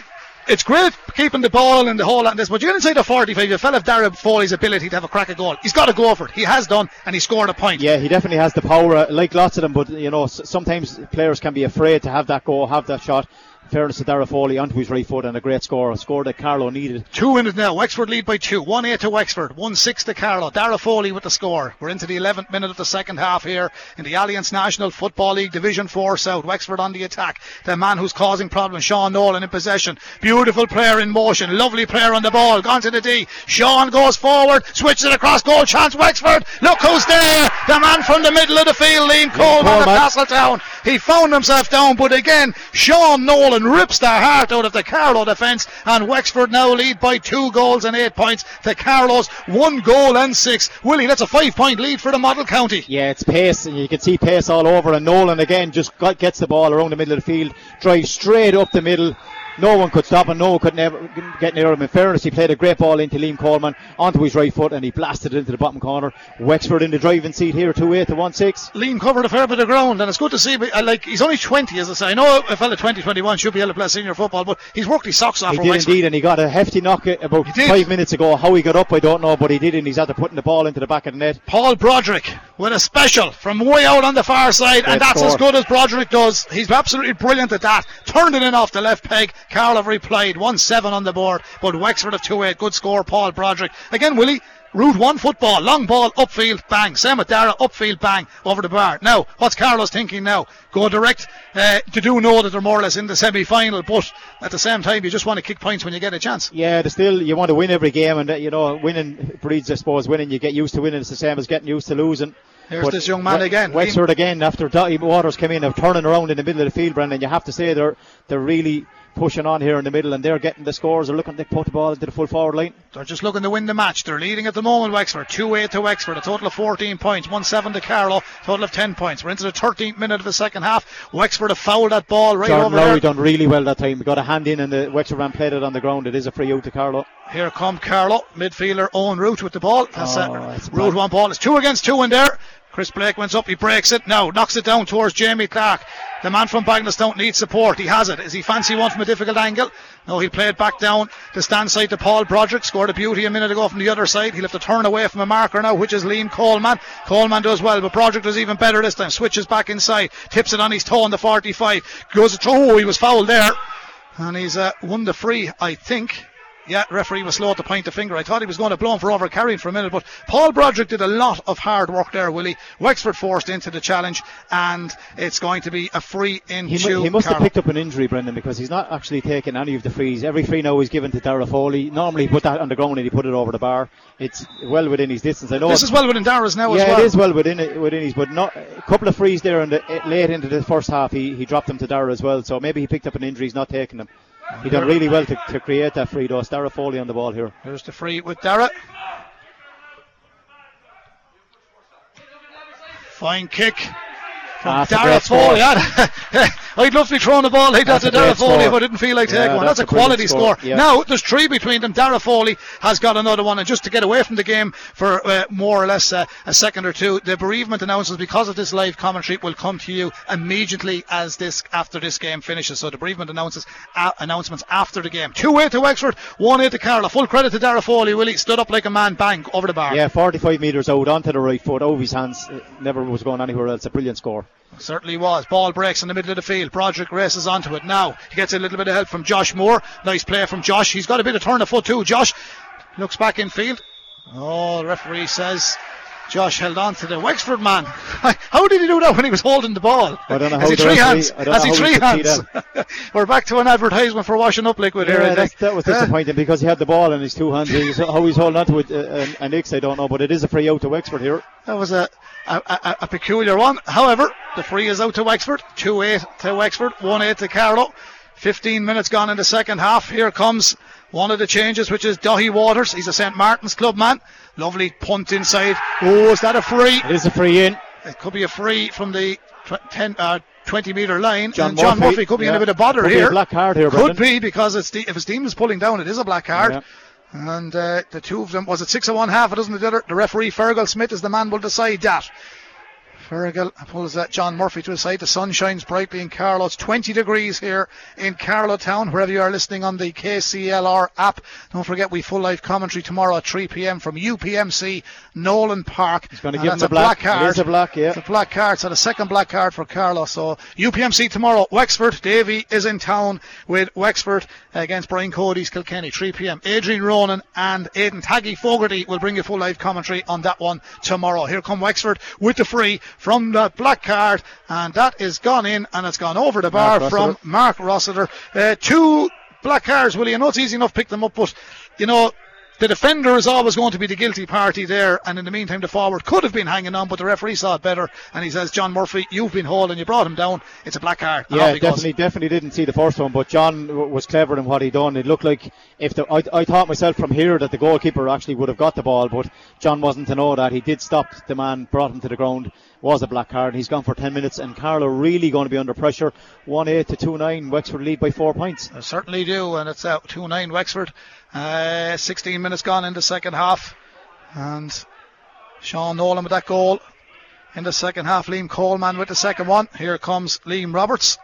it's great keeping the ball in the hole and this, but you're inside the 45. You fell of Dara Foley's ability to have a crack at goal. He's got to go for it. He has done, and he scored a point. Yeah, he definitely has the power, uh, like lots of them. But you know, sometimes players can be afraid to have that goal, have that shot. Fairness to Dara Foley onto his right foot and a great score, a score that Carlow needed. Two in it now. Wexford lead by two. 1 8 to Wexford. 1 6 to Carlow. Dara Foley with the score. We're into the 11th minute of the second half here in the Allianz National Football League Division 4 South. Wexford on the attack. The man who's causing problems, Sean Nolan in possession. Beautiful player in motion. Lovely player on the ball. Gone to the D. Sean goes forward. Switches it across goal. Chance Wexford. Look who's there. The man from the middle of the field, Liam Coleman of Coleman. Castletown. He found himself down, but again, Sean Nolan rips the heart out of the Carlow defence, and Wexford now lead by two goals and eight points to Carlow's one goal and six. Willie, that's a five point lead for the model county. Yeah, it's pace, and you can see pace all over. And Nolan again just got, gets the ball around the middle of the field, drives straight up the middle. No one could stop him. No one could never get near him. In fairness, he played a great ball into Liam Coleman onto his right foot, and he blasted it into the bottom corner. Wexford in the driving seat here, two eight to one six. Liam covered a fair bit of ground, and it's good to see. uh, Like he's only 20, as I say. I know a fella 20, 21 should be able to play senior football, but he's worked his socks off He did Wexford. indeed, and he got a hefty knock uh, about five minutes ago. How he got up, I don't know, but he did, and he's had to putting the ball into the back of the net. Paul Broderick with a special from way out on the far side, and that's as good as Broderick does. He's absolutely brilliant at that. Turned it in off the left peg. Carl have replied 1 7 on the board, but Wexford have 2 8. Good score, Paul Broderick. Again, Willie. Route one football, long ball, upfield, bang. Same with Dara, upfield, bang, over the bar. Now, what's Carlow's thinking now? Go direct. Uh, you do know that they're more or less in the semi final, but at the same time, you just want to kick points when you get a chance. Yeah, still, you want to win every game, and, uh, you know, winning breeds, I suppose, winning. You get used to winning. It's the same as getting used to losing. Here's but this young man we- again. Wexford again, after Daithí Waters came in, of turning around in the middle of the field, Brendan. You have to say they're, they're really pushing on here in the middle, and they're getting the scores. They're looking to put the ball into the full forward line. They're just looking to win the match. They're leading at the moment, Wexford. 2 8 to Wexford. A total of 14 points. 1 7 to Carlow. Total of 10 points. We're into the 13th minute of the second half. Wexford have fouled that ball right Jordan over Lowry there. done really well that time. We got a hand in, and the Wexford man played it on the ground. It is a free out to Carlow. Here come Carlow, midfielder Eoghan Ruth with the ball. That's Oh, it. it's Root one ball. It's two against two in there. Chris Blake went up, he breaks it. Now knocks it down towards Jamie Clark. The man from Bagnus don't need support. He has it. Is he fancy one from a difficult angle? No, he'll play it back down to stand side to Paul Broderick. Scored a beauty a minute ago from the other side. He'll have to turn away from a marker now, which is Liam Coleman. Coleman does well, but Broderick does even better this time. Switches back inside, tips it on his toe on the 45. Goes, oh, he was fouled there. And he's uh, won the free, I think. Yeah, referee was slow to point the finger. I thought he was going to blow him for over carrying for a minute, but Paul Broderick did a lot of hard work there, Willie. Wexford forced into the challenge, and it's going to be a free into He, mu- he must have picked up an injury, Brendan, because he's not actually taking any of the frees. Every free now is given to Dara Foley. Normally, he put that on the ground and he put it over the bar. It's well within his distance. I know. This is well within Dara's now yeah, as well. Yeah, it is well within it, within his, but not a couple of frees there in the, late into the first half. He, he dropped them to Dara as well, so maybe he picked up an injury. He's not taking them. He done really well to, to create that free though. Dara Foley on the ball here. Here's the free with Dara. Fine kick from Ah, Dara. Foley. <laughs> I'd love to be throwing the ball like that That's to a great Dara Foley, but I didn't feel like Yeah, taking one. That's, that's a a quality score. score, yeah. Now there's three between them. Dara Foley has got another one, and just to get away from the game for uh, more or less uh, a second or two, the bereavement announcements because of this live commentary will come to you immediately as this after this game finishes. So the bereavement announces uh, announcements after the game. Two eight to Wexford, one eight to Carlow. Full credit to Dara Foley. Willie stood up like a man, bang over the bar. Yeah, 45 metres out onto the right foot, over his hands. eh, Never was going anywhere else. A brilliant score. Certainly was. Ball breaks in the middle of the field. Broderick races onto it now. He gets a little bit of help from Josh Moore. Nice play from Josh. He's got a bit of turn of foot too. Josh looks back in field. Oh, the referee says Josh held on to the Wexford man. <laughs> How did he do that when he was holding the ball? I don't know Has he three hands? He three he could see hands? <laughs> We're back to an advertisement for washing up liquid here. I Yeah, think. that was disappointing because he had the ball in his two hands. He was, <laughs> how he's holding on to it, uh, an, X, I don't know, but it is a free out to Wexford here. That was a, a, a, a peculiar one. However, the free is out to Wexford. 2 8 to Wexford, 1 8 to Carlow. 15 minutes gone in the second half. Here comes one of the changes, which is Daithí Waters. He's a St. Martin's club man. Lovely punt inside. Oh, is that a free? It is a free in. It could be a free from the tw- 10, uh, 20 metre line. John and John Murphy, Murphy, could be in a bit of bother Could be a here. black card here, Could Brendan. be because it's the, if his team is pulling down, it is a black card. Yeah. And uh, the two of them was it six of one half? It doesn't the. The referee Fergal Smith is the man will decide that. Fergal pulls that John Murphy to his side. The sun shines brightly in Carlow. It's 20 degrees here in Carlow Town. Wherever you are listening on the KCLR app, don't forget we full live commentary tomorrow at 3 p.m. from UPMC Nolan Park. He's going to give him that's a black. card. It is a black, yeah. It's a black card, so the second black card for Carlow. So UPMC tomorrow, Wexford. Davy is in town with Wexford against Brian Cody's Kilkenny, 3 p.m. Adrian Ronan and Aidan Taggy Fogarty will bring you full live commentary on that one tomorrow. Here come Wexford with the free from the black card, and that is gone in and it's gone over the bar Mark from Mark Rossiter. Uh, two black cards, Willie. I know it's easy enough to pick them up, but you know. The defender is always going to be the guilty party there, and in the meantime, the forward could have been hanging on, but the referee saw it better, and he says, "John Murphy, you've been holding, you brought him down. It's a black card." Yeah, he goes. definitely, definitely didn't see the first one, but John w- was clever in what he done. It looked like if the I, I thought myself from here that the goalkeeper actually would have got the ball, but John wasn't to know that. He did stop the man, brought him to the ground. Was a black card. He's gone for 10 minutes, and Carlow really going to be under pressure. 1 8 to 2 9. Wexford lead by four points. I certainly do, and it's out 2 9 Wexford. Uh, 16 minutes gone in the second half, and Sean Nolan with that goal in the second half. Liam Coleman with the second one. Here comes Liam Roberts.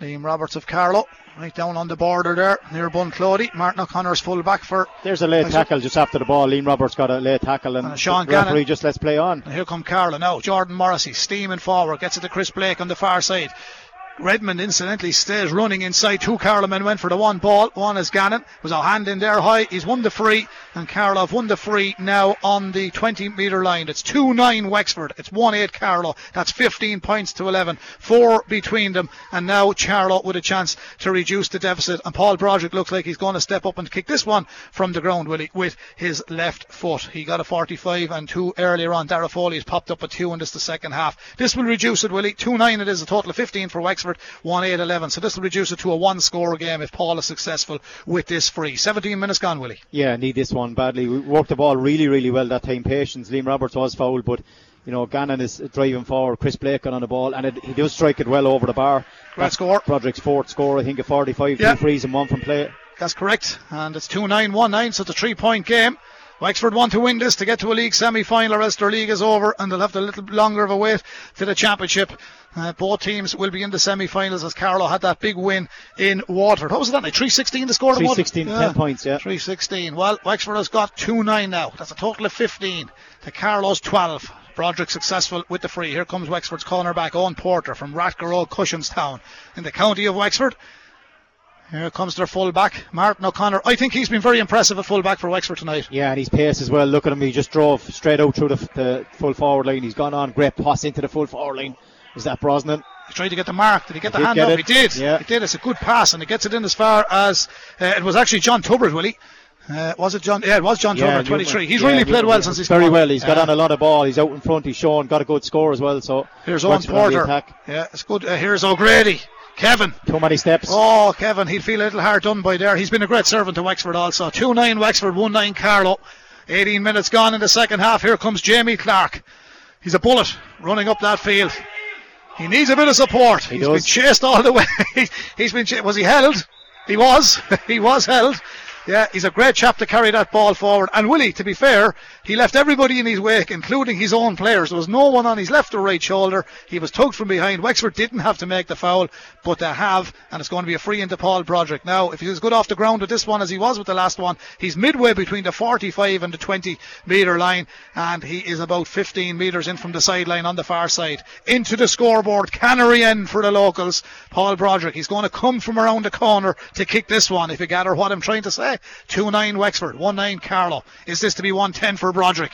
Liam Roberts of Carlow, right down on the border there near Bunclody. Martin O'Connor's full back for. There's a late tackle just after the ball. Liam Roberts got a late tackle, and Uh, Sean Gannon. just lets play on. And here come Carlow now. Jordan Morrissey steaming forward, gets it to Chris Blake on the far side. Redmond incidentally stays running inside. Two Carlow men went for the one ball. One is Gannon. Was a hand in there high. He's won the free. And Carlow have won the free now on the 20 metre line. It's 2 9 Wexford. It's 1 8 Carlow. That's 15 points to 11. Four between them. And now Charlotte with a chance to reduce the deficit. And Paul Broderick looks like he's going to step up and kick this one from the ground, with his left foot. He got a 45 and two earlier on. Dara Foley has popped up a two in this the second half. This will reduce it, will he? 2 9 it is a total of 15 for Wexford. Wexford 1 8 11. So this will reduce it to a one score game if Paul is successful with this free. 17 minutes gone, Willie. Yeah, need this one badly. We worked the ball really, really well that time. Patience. Liam Roberts was fouled, but you know, Gannon is driving forward, Chris Blake on the ball, and it, he does strike it well over the bar. Great score. Broderick's fourth score, I think, a 45, yeah. two frees and one from play. That's correct. And it's 2 9 1 9, so it's a three point game. Wexford want to win this to get to a league semi final, or else their league is over and they'll have a little longer of a wait to the championship. Uh, both teams will be in the semi-finals as Carlow had that big win in Waterford. What was that night? 316 to score 316, yeah. 10 points, yeah. 316. Well, Wexford has got 2-9 now. That's a total of 15 to Carlow's 12. Broderick successful with the free. Here comes Wexford's cornerback, Owen Porter from Rathgar Cushinstown in the county of Wexford. Here comes their fullback, Martin O'Connor. I think he's been very impressive at fullback for Wexford tonight. Yeah, and his pace as well. Look at him. He just drove straight out through the, the full forward line. He's gone on. Great pass into the full forward line. Is that Brosnan? He tried to get the mark. Did he get the hand up? It. He did. Yeah. He did. It's a good pass, and he gets it in as far as uh, it was actually John Tubritt, Willie. Uh, was it John? Yeah, it was John yeah, Tubritt, 23. He's yeah, really played well since he's very well. He's got on a lot of ball. He's out in front. He's shown got a good score as well. So here's Owen Porter. Yeah, it's good. Uh, here's O'Grady. Kevin. Too many steps. Oh, Kevin, he'd feel a little hard done by there. He's been a great servant to Wexford also. 2 9 Wexford, 1 9 Carlow. 18 minutes gone in the second half. Here comes Jamie Clark. He's a bullet running up that field. He needs a bit of support. He has been chased all the <laughs> way. He's been ch- was he held? He was. <laughs> he was held. Yeah, he's a great chap to carry that ball forward. And Willie, to be fair, he left everybody in his wake, including his own players. There was no one on his left or right shoulder. He was tugged from behind. Wexford didn't have to make the foul, but they have, and it's going to be a free into Paul Broderick. Now, if he's as good off the ground with this one as he was with the last one, he's midway between the 45 and the 20 metre line, and he is about 15 metres in from the sideline on the far side. Into the scoreboard, Canary end for the locals. Paul Broderick. He's going to come from around the corner to kick this one, if you gather what I'm trying to say. 2 9 Wexford, 1 9 Carlow. Is this to be 1 10 for Broderick?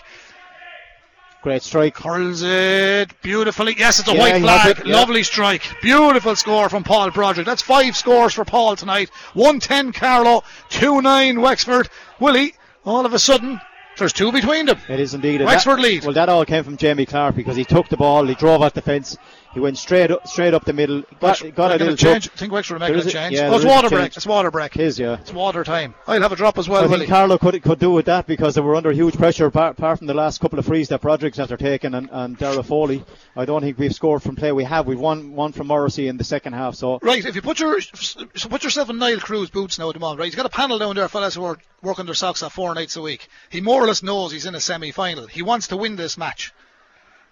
Great strike. Curls it beautifully. Yes, it's a yeah, white flag. Yeah. Lovely strike. Beautiful score from Paul Broderick. That's five scores for Paul tonight. 110 Carlow, 2 9 Wexford. Willie, all of a sudden, there's two between them. It is indeed. Wexford that, lead. Well, that all came from Jamie Clark because he took the ball, he drove at the fence, he went straight up, straight up the middle. Got, got a little change. I think Wexford are making a change. Yeah, oh, it's water break. It's water break. It is, yeah. It's water time. I'll have a drop as well. I think Carlow could could do with that because they were under huge pressure apart, apart from the last couple of frees that Broderick's after taking and, and Dara Foley. I don't think we've scored from play. We have. We've won one from Morrissey in the second half. So right, if you put your so put yourself in Niall Carew's boots now at the moment, right? He's got a panel down there, fellas who are working their socks off four nights a week. He more or less knows he's in a semi-final. He wants to win this match.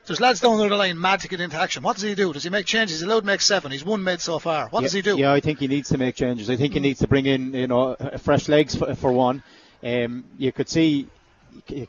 There's lads down the line mad to get into action. What does he do? Does he make changes? He's allowed to make seven. He's one mid so far. What yeah, does he do? Yeah, I think he needs to make changes. I think he needs to bring in, you know, fresh legs for, for one. Um, you could see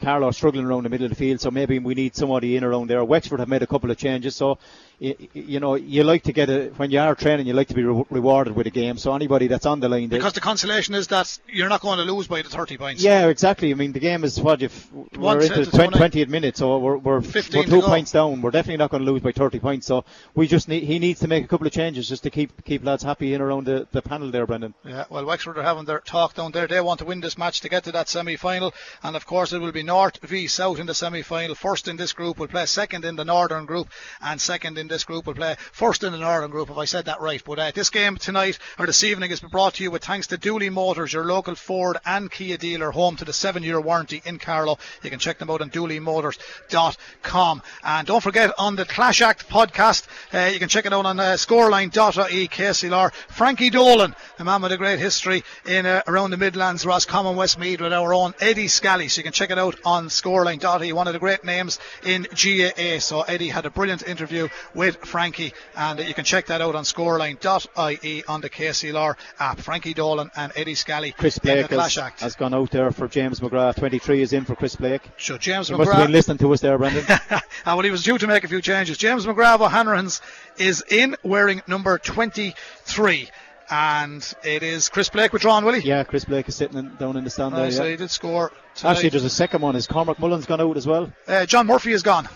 Carlow struggling around the middle of the field, so maybe we need somebody in around there. Wexford have made a couple of changes, so you, you know you like to get a when you are training, you like to be re- rewarded with a game. So anybody that's on the line, because the consolation is that you're not going to lose by the 30 points. Yeah, exactly. I mean the game is what if we're into the 20, 20th minute, so we're we're, we're two points down. We're definitely not going to lose by 30 points. So we just need he needs to make a couple of changes just to keep keep lads happy in around the, the panel there, Brendan. Yeah, well Wexford are having their talk down there. They want to win this match to get to that semi final, and of course it will be North v South in the semi final. First in this group will play second in the Northern group, and second in this group will play first in the Northern group, if I said that right. But uh, this game tonight, or this evening, has been brought to you with thanks to Dooley Motors, your local Ford and Kia dealer, home to the seven year warranty in Carlow. You can check them out on dooleymotors.com. And don't forget, on the Clash Act podcast, uh, you can check it out on uh, scoreline.ie, KCLR. Frankie Dolan, the man with a great history in uh, around the Midlands, Roscommon, Westmeath, with our own Eddie Scally. So you can check it out on scoreline.ie, one of the great names in GAA. So Eddie had a brilliant interview with Frankie, and you can check that out on scoreline.ie on the KCLR app. Frankie Dolan and Eddie Scally Chris in the Blake Clash has, Act. has gone out there for James McGrath. 23 is in for Chris Blake. So James He must have been listening to us there, Brendan. <laughs> Ah, well, he was due to make a few changes. James McGrath O'Hanrahan's is in wearing number 23. And it is Chris Blake withdrawn, will he? yeah, Chris Blake is sitting in, down in the stand there. so yeah. he did score. tonight. Actually, there's a second one. Is Cormac Mullins gone out as well? Uh, John Murphy is gone.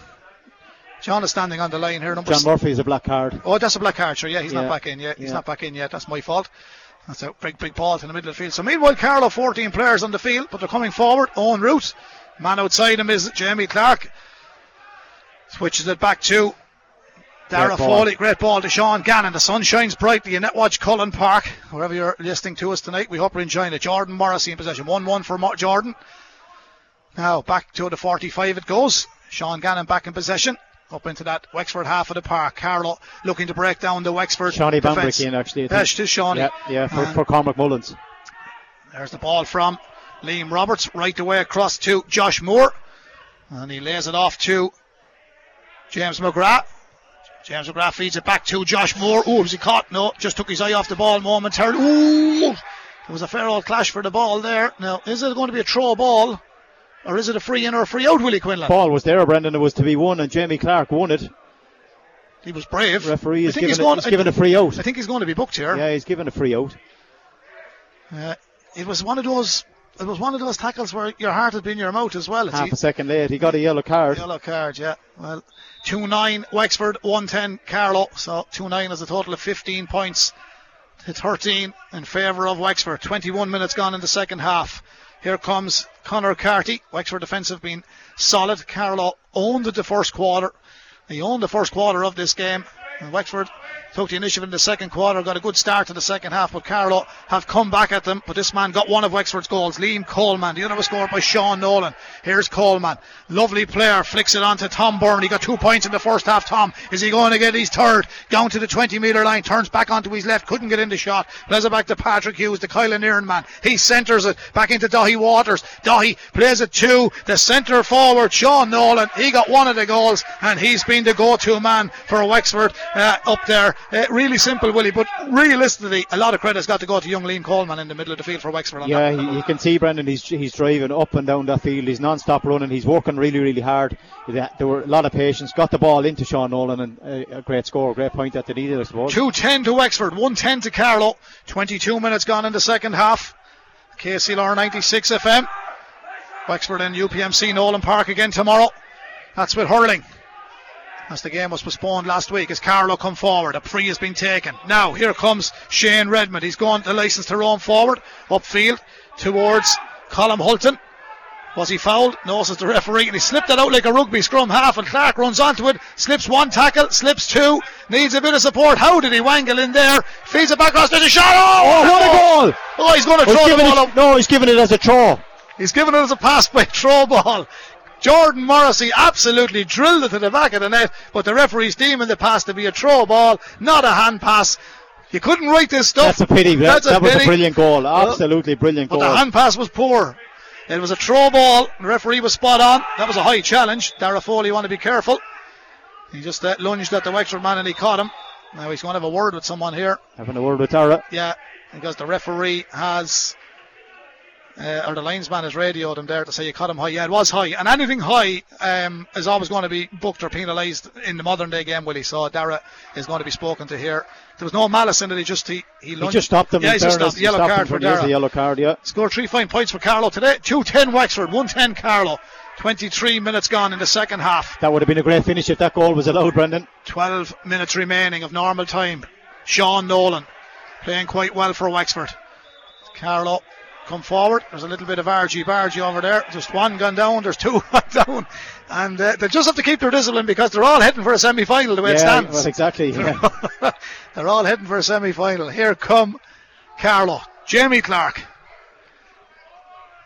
John is standing on the line here. Number John s- Murphy is a black card. Oh, that's a black card, sure. Yeah, he's Yeah. not back in yet. He's Yeah. not back in yet. That's my fault. That's a big, big ball in the middle of the field. So meanwhile, Carlow, 14 players on the field, but they're coming forward. Eoghan Ruth. Man outside him is Jamie Clark. Switches it back to Dara Great ball. Foley. Great ball to Sean Gannon. The sun shines brightly in Netwatch Cullen Park. Wherever you're listening to us tonight, we hope you're enjoying it. Jordan Morrissey in possession. 1 1 for Jordan. Now back to the 45 it goes. Sean Gannon back in possession. Up into that Wexford half of the park. Carlow looking to break down the Wexford Shawnee. Bambrick in actually. Yes, to Shawnee. Yeah, yeah, for, And for Cormac Mullins. There's the ball from Liam Roberts right away across to Josh Moore. And he lays it off to James McGrath. James McGrath feeds it back to Josh Moore. Oh, was he caught? No, just took his eye off the ball momentarily. Ooh, there was a fair old clash for the ball there. Now, is it going to be a throw ball? Or is it a free in or a free out, Willie Quinlan? Ball was there, Brendan. It was to be won, and Jamie Clark won it. He was brave. Referee is given, a, given a free out. I think he's going to be booked here. Yeah, he's given a free out. Uh, it was one of those. It was one of those tackles where your heart had been in your mouth as well. It's Half a second late, he got a yellow card. Yellow card, yeah. Well, 2 9 Wexford, 1 10 Carlow. So 2 9 is a total of 15 points to 13 in favour of Wexford. 21 minutes gone in the second half. Here comes Connor Carty. Wexford defence have been solid. Carlow owned the first quarter. He owned the first quarter of this game. And Wexford took the initiative in the second quarter, got a good start to the second half, but Carlow have come back at them. But this man got one of Wexford's goals. Liam Coleman. The other was scored by Sean Nolan. Here's Coleman. Lovely player. Flicks it on to Tom Byrne. He got two points in the first half. Tom, is he going to get his third? Down to the 20 metre line. Turns back onto his left. Couldn't get in the shot. Plays it back to Patrick Hughes, the Kilanerin man. He centres it back into Daithí Waters. Daithí plays it to the centre forward, Sean Nolan. He got one of the goals and he's been the go-to man for Wexford uh, up there. Uh, really simple, Willie, but realistically, a lot of credit's got to go to young Liam Coleman in the middle of the field for Wexford. On Yeah, he, you can see Brendan. He's he's driving up and down that field. He's non-stop running. He's working really, really hard. There were a lot of patience. Got the ball into Sean Nolan and a, a great score, a great point that they needed, I suppose. 210 to Wexford, 110 to Carlow. 22 minutes gone in the second half. KCLR 96 FM. Wexford and UPMC Nolan Park again tomorrow. That's with hurling. As the game was postponed last week, as Carlow come forward, a free has been taken. Now here comes Shane Redmond. He's gone to license to roam forward, upfield towards Colm Hulton. Was he fouled? No, says the referee, and he slipped it out like a rugby scrum half, and Clark runs onto it, slips one tackle, slips two, needs a bit of support. How did he wangle in there? Feeds it back across, there's a shot! Oh, Oh, what a goal! Oh, he's going to throw the ball it, no, he's giving it as a throw. He's given it as a pass by <laughs> throw ball. Jordan Morrissey absolutely drilled it to the back of the net, but the referee's deeming the pass to be a throw ball, not a hand pass. You couldn't write this stuff. That's a pity. That, a that was a brilliant goal. Absolutely brilliant But goal. the hand pass was poor. It was a throw ball. The referee was spot on. That was a high challenge. Dara Foley, you want to be careful. He just uh, lunged at the Wexford man and he caught him. Now he's going to have a word with someone here. Having a word with Tara. Yeah, because the referee has, uh, or the linesman has radioed him there to say you caught him high. Yeah, it was high. And anything high um, is always going to be booked or penalised in the modern day game, Willie. So Dara is going to be spoken to here. There was no malice in it. He just he he, He just stopped him. Yeah, he just stopped. He Yellow stopped card for Dara. The yellow card, yeah. Scored three fine points for Carlow today. 210 Wexford, 110 Carlow. 23 minutes gone in the second half. That would have been a great finish if that goal was allowed, Brendan. 12 minutes remaining of normal time. Sean Nolan playing quite well for Wexford. Carlow come forward. There's a little bit of argy bargy over there. Just one gone down. There's two <laughs> down. And uh, they just have to keep their discipline because they're all heading for a semi final the way it stands. well, exactly. Yeah. <laughs> they're all heading for a semi final. Here come Carlow. Jamie Clark.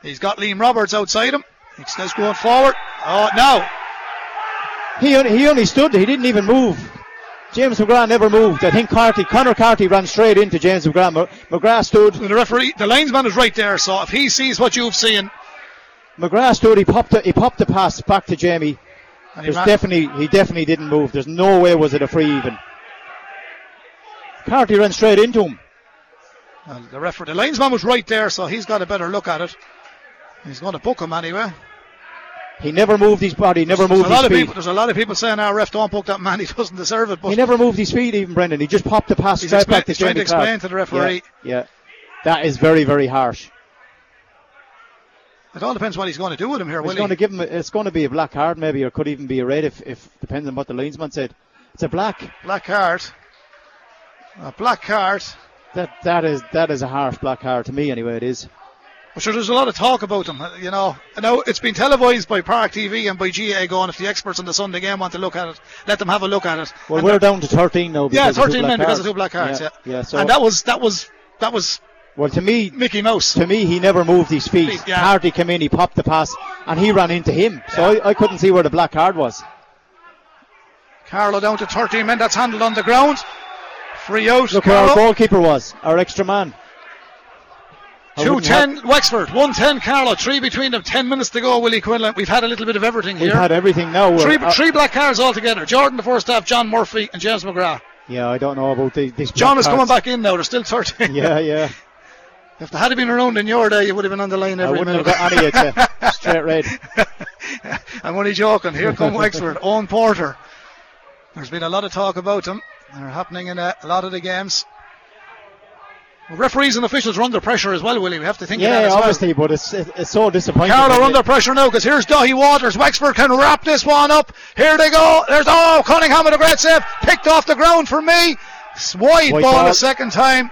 He's got Liam Roberts outside him. He's just going forward. Oh, no. he, only, he only stood. He didn't even move. James McGrath never moved. I think Carty, Connor Carty ran straight into James McGrath. McGrath stood. The referee, the linesman is right there. So if he sees what you've seen, McGrath stood. He popped. The, he popped the pass back to Jamie. And he definitely he definitely didn't move. There's no way was it a free even. Carty ran straight into him. Well, the referee, the linesman was right there, so he's got a better look at it. He's going to book him anyway. He never moved his body. Never There's moved a lot his of feet. people. There's a lot of people saying our ref don't book that man. <laughs> He doesn't deserve it. But He never moved his feet, even Brendan. He just popped the pass He's straight expla- back to he's trying to explain Clark. to the referee. Yeah, yeah. that is very, very harsh. it all depends what he's going to do with him here. Will going he? to give him. It's going to be a black card, maybe, or could even be a red if, if depends on what the linesman said. It's a black. Black card. A black card. That that is that is a harsh black card to me, anyway. It is. I'm sure there's a lot of talk about him. uh, You know, I know it's been televised by Park TV and by GA going. If the experts on the Sunday game want to look at it, let them have a look at it. Well, And we're down to 13 now. yeah, because of 13 black men because of two black cards. Yeah, yeah. So and that was that was that was well, to me, Mickey Mouse. to me, he never moved his feet. Yeah. Carty came in, he popped the pass, and he ran into him. So I, I couldn't see where the black card was. Carlow down to 13 men. That's handled on the ground. Free out. Look where our goalkeeper was, our extra man. I Two wouldn't have- ten Wexford, one ten Carlow, three between them, ten minutes to go. Willie Quinlan. We've had a little bit of everything here. We've had everything now. Uh, three, uh, three black cards altogether. Jordan the first half, John Murphy and James McGrath. yeah, I don't know about the, these. John is coming back in now. There's still 13. <laughs> Yeah, yeah. <laughs> If they had been around in your day, you would have been on the line every I wouldn't minute. have got any of it. Uh, straight red. <laughs> I'm only joking. Here come Wexford. Owen Porter. There's been a lot of talk about them. They're happening in a, a lot of the games. Well, referees and officials are under pressure as well, Willie. We have to think of that Yeah, as well. obviously, but it's it's so disappointing. Carlow are under pressure now because here's Daithí Waters. Wexford can wrap this one up. Here they go. There's oh Cunningham with a great save. Picked off the ground for me. Wide White ball, ball. a second time.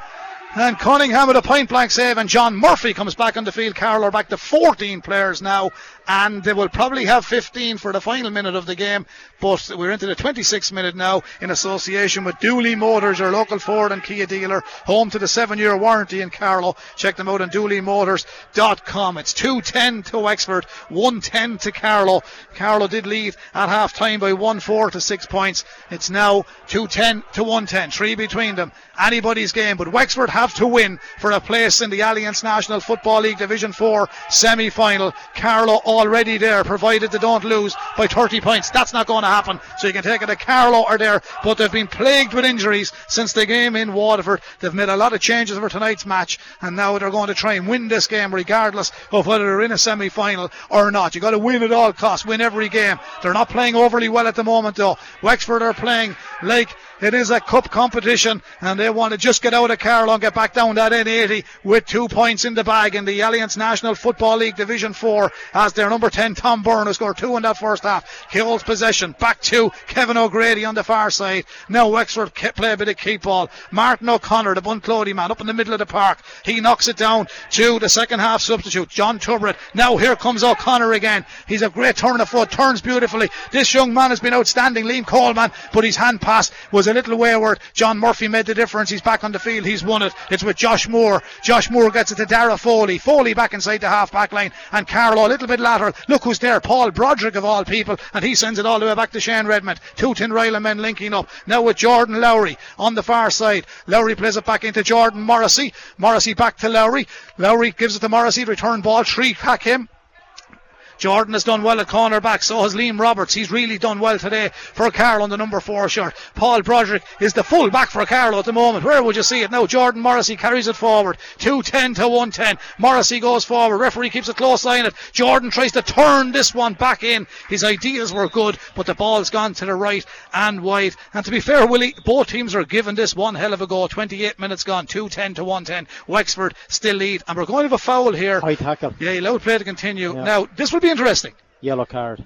And Cunningham with a point blank save, and John Murphy comes back on the field. Carroll are back to 14 players now, and they will probably have 15 for the final minute of the game. But we're into the 26th minute now in association with Dooley Motors, our local Ford and Kia dealer, home to the seven year warranty in Carlow. Check them out on dooleymotors.com. It's 210 to Wexford, 110 to Carlow. Carlow did lead at half time by 1 4 to 6 points. It's now 210 to 110, three between them. Anybody's game, but Wexford have to win for a place in the Allianz National Football League Division 4 semi final. Carlow already there, provided they don't lose by 30 points. That's not going to happen. So you can take it to Carlow are there, but they've been plagued with injuries since the game in Waterford. They've made a lot of changes for tonight's match, and now they're going to try and win this game regardless of whether they're in a semi final or not. You've got to win at all costs, win every game. They're not playing overly well at the moment, though. Wexford are playing like it is a cup competition, and they want to just get out of Carlow and get back down that N80 with two points in the bag in the Allianz National Football League Division 4 as their number 10 Tom Byrne who scored two in that first half. He holds possession. Back to Kevin O'Grady on the far side. Now Wexford play a bit of keep ball. Martin O'Connor, the bun Bunclody man, up in the middle of the park. He knocks it down to the second half substitute, John Tubritt. Now here comes O'Connor again. He's a great turn of foot, turns beautifully. This young man has been outstanding, Liam Coleman, but his hand pass was a little wayward. John Murphy made the difference. He's back on the field. He's won it. It's with Josh Moore. Josh Moore gets it to Dara Foley. Foley back inside the half back line. And Carlow a little bit Look who's there. Paul Broderick of all people. And he sends it all the way back to Shane Redmond. Two Tinryland men linking up. Now with Jordan Lowry on the far side. Lowry plays it back into Jordan Morrissey. Morrissey back to Lowry. Lowry gives it to Morrissey. Return ball. Three pack him. Jordan has done well at cornerback, so has Liam Roberts. He's really done well today for Carlow on the number four shirt. Paul Broderick is the full back for Carlow at the moment. Where would you see it now? Jordan Morrissey carries it forward. 210 to 110. Morrissey goes forward. Referee keeps a close eye on it. Jordan tries to turn this one back in. His ideas were good, but the ball's gone to the right and wide. And to be fair, Willie, both teams are giving this one hell of a go. 28 minutes gone. 210 to 110. Wexford still lead. And we're going to have a foul here. High tackle. Yeah, allowed play to continue. Yeah. Now, this will be interesting. Yellow card.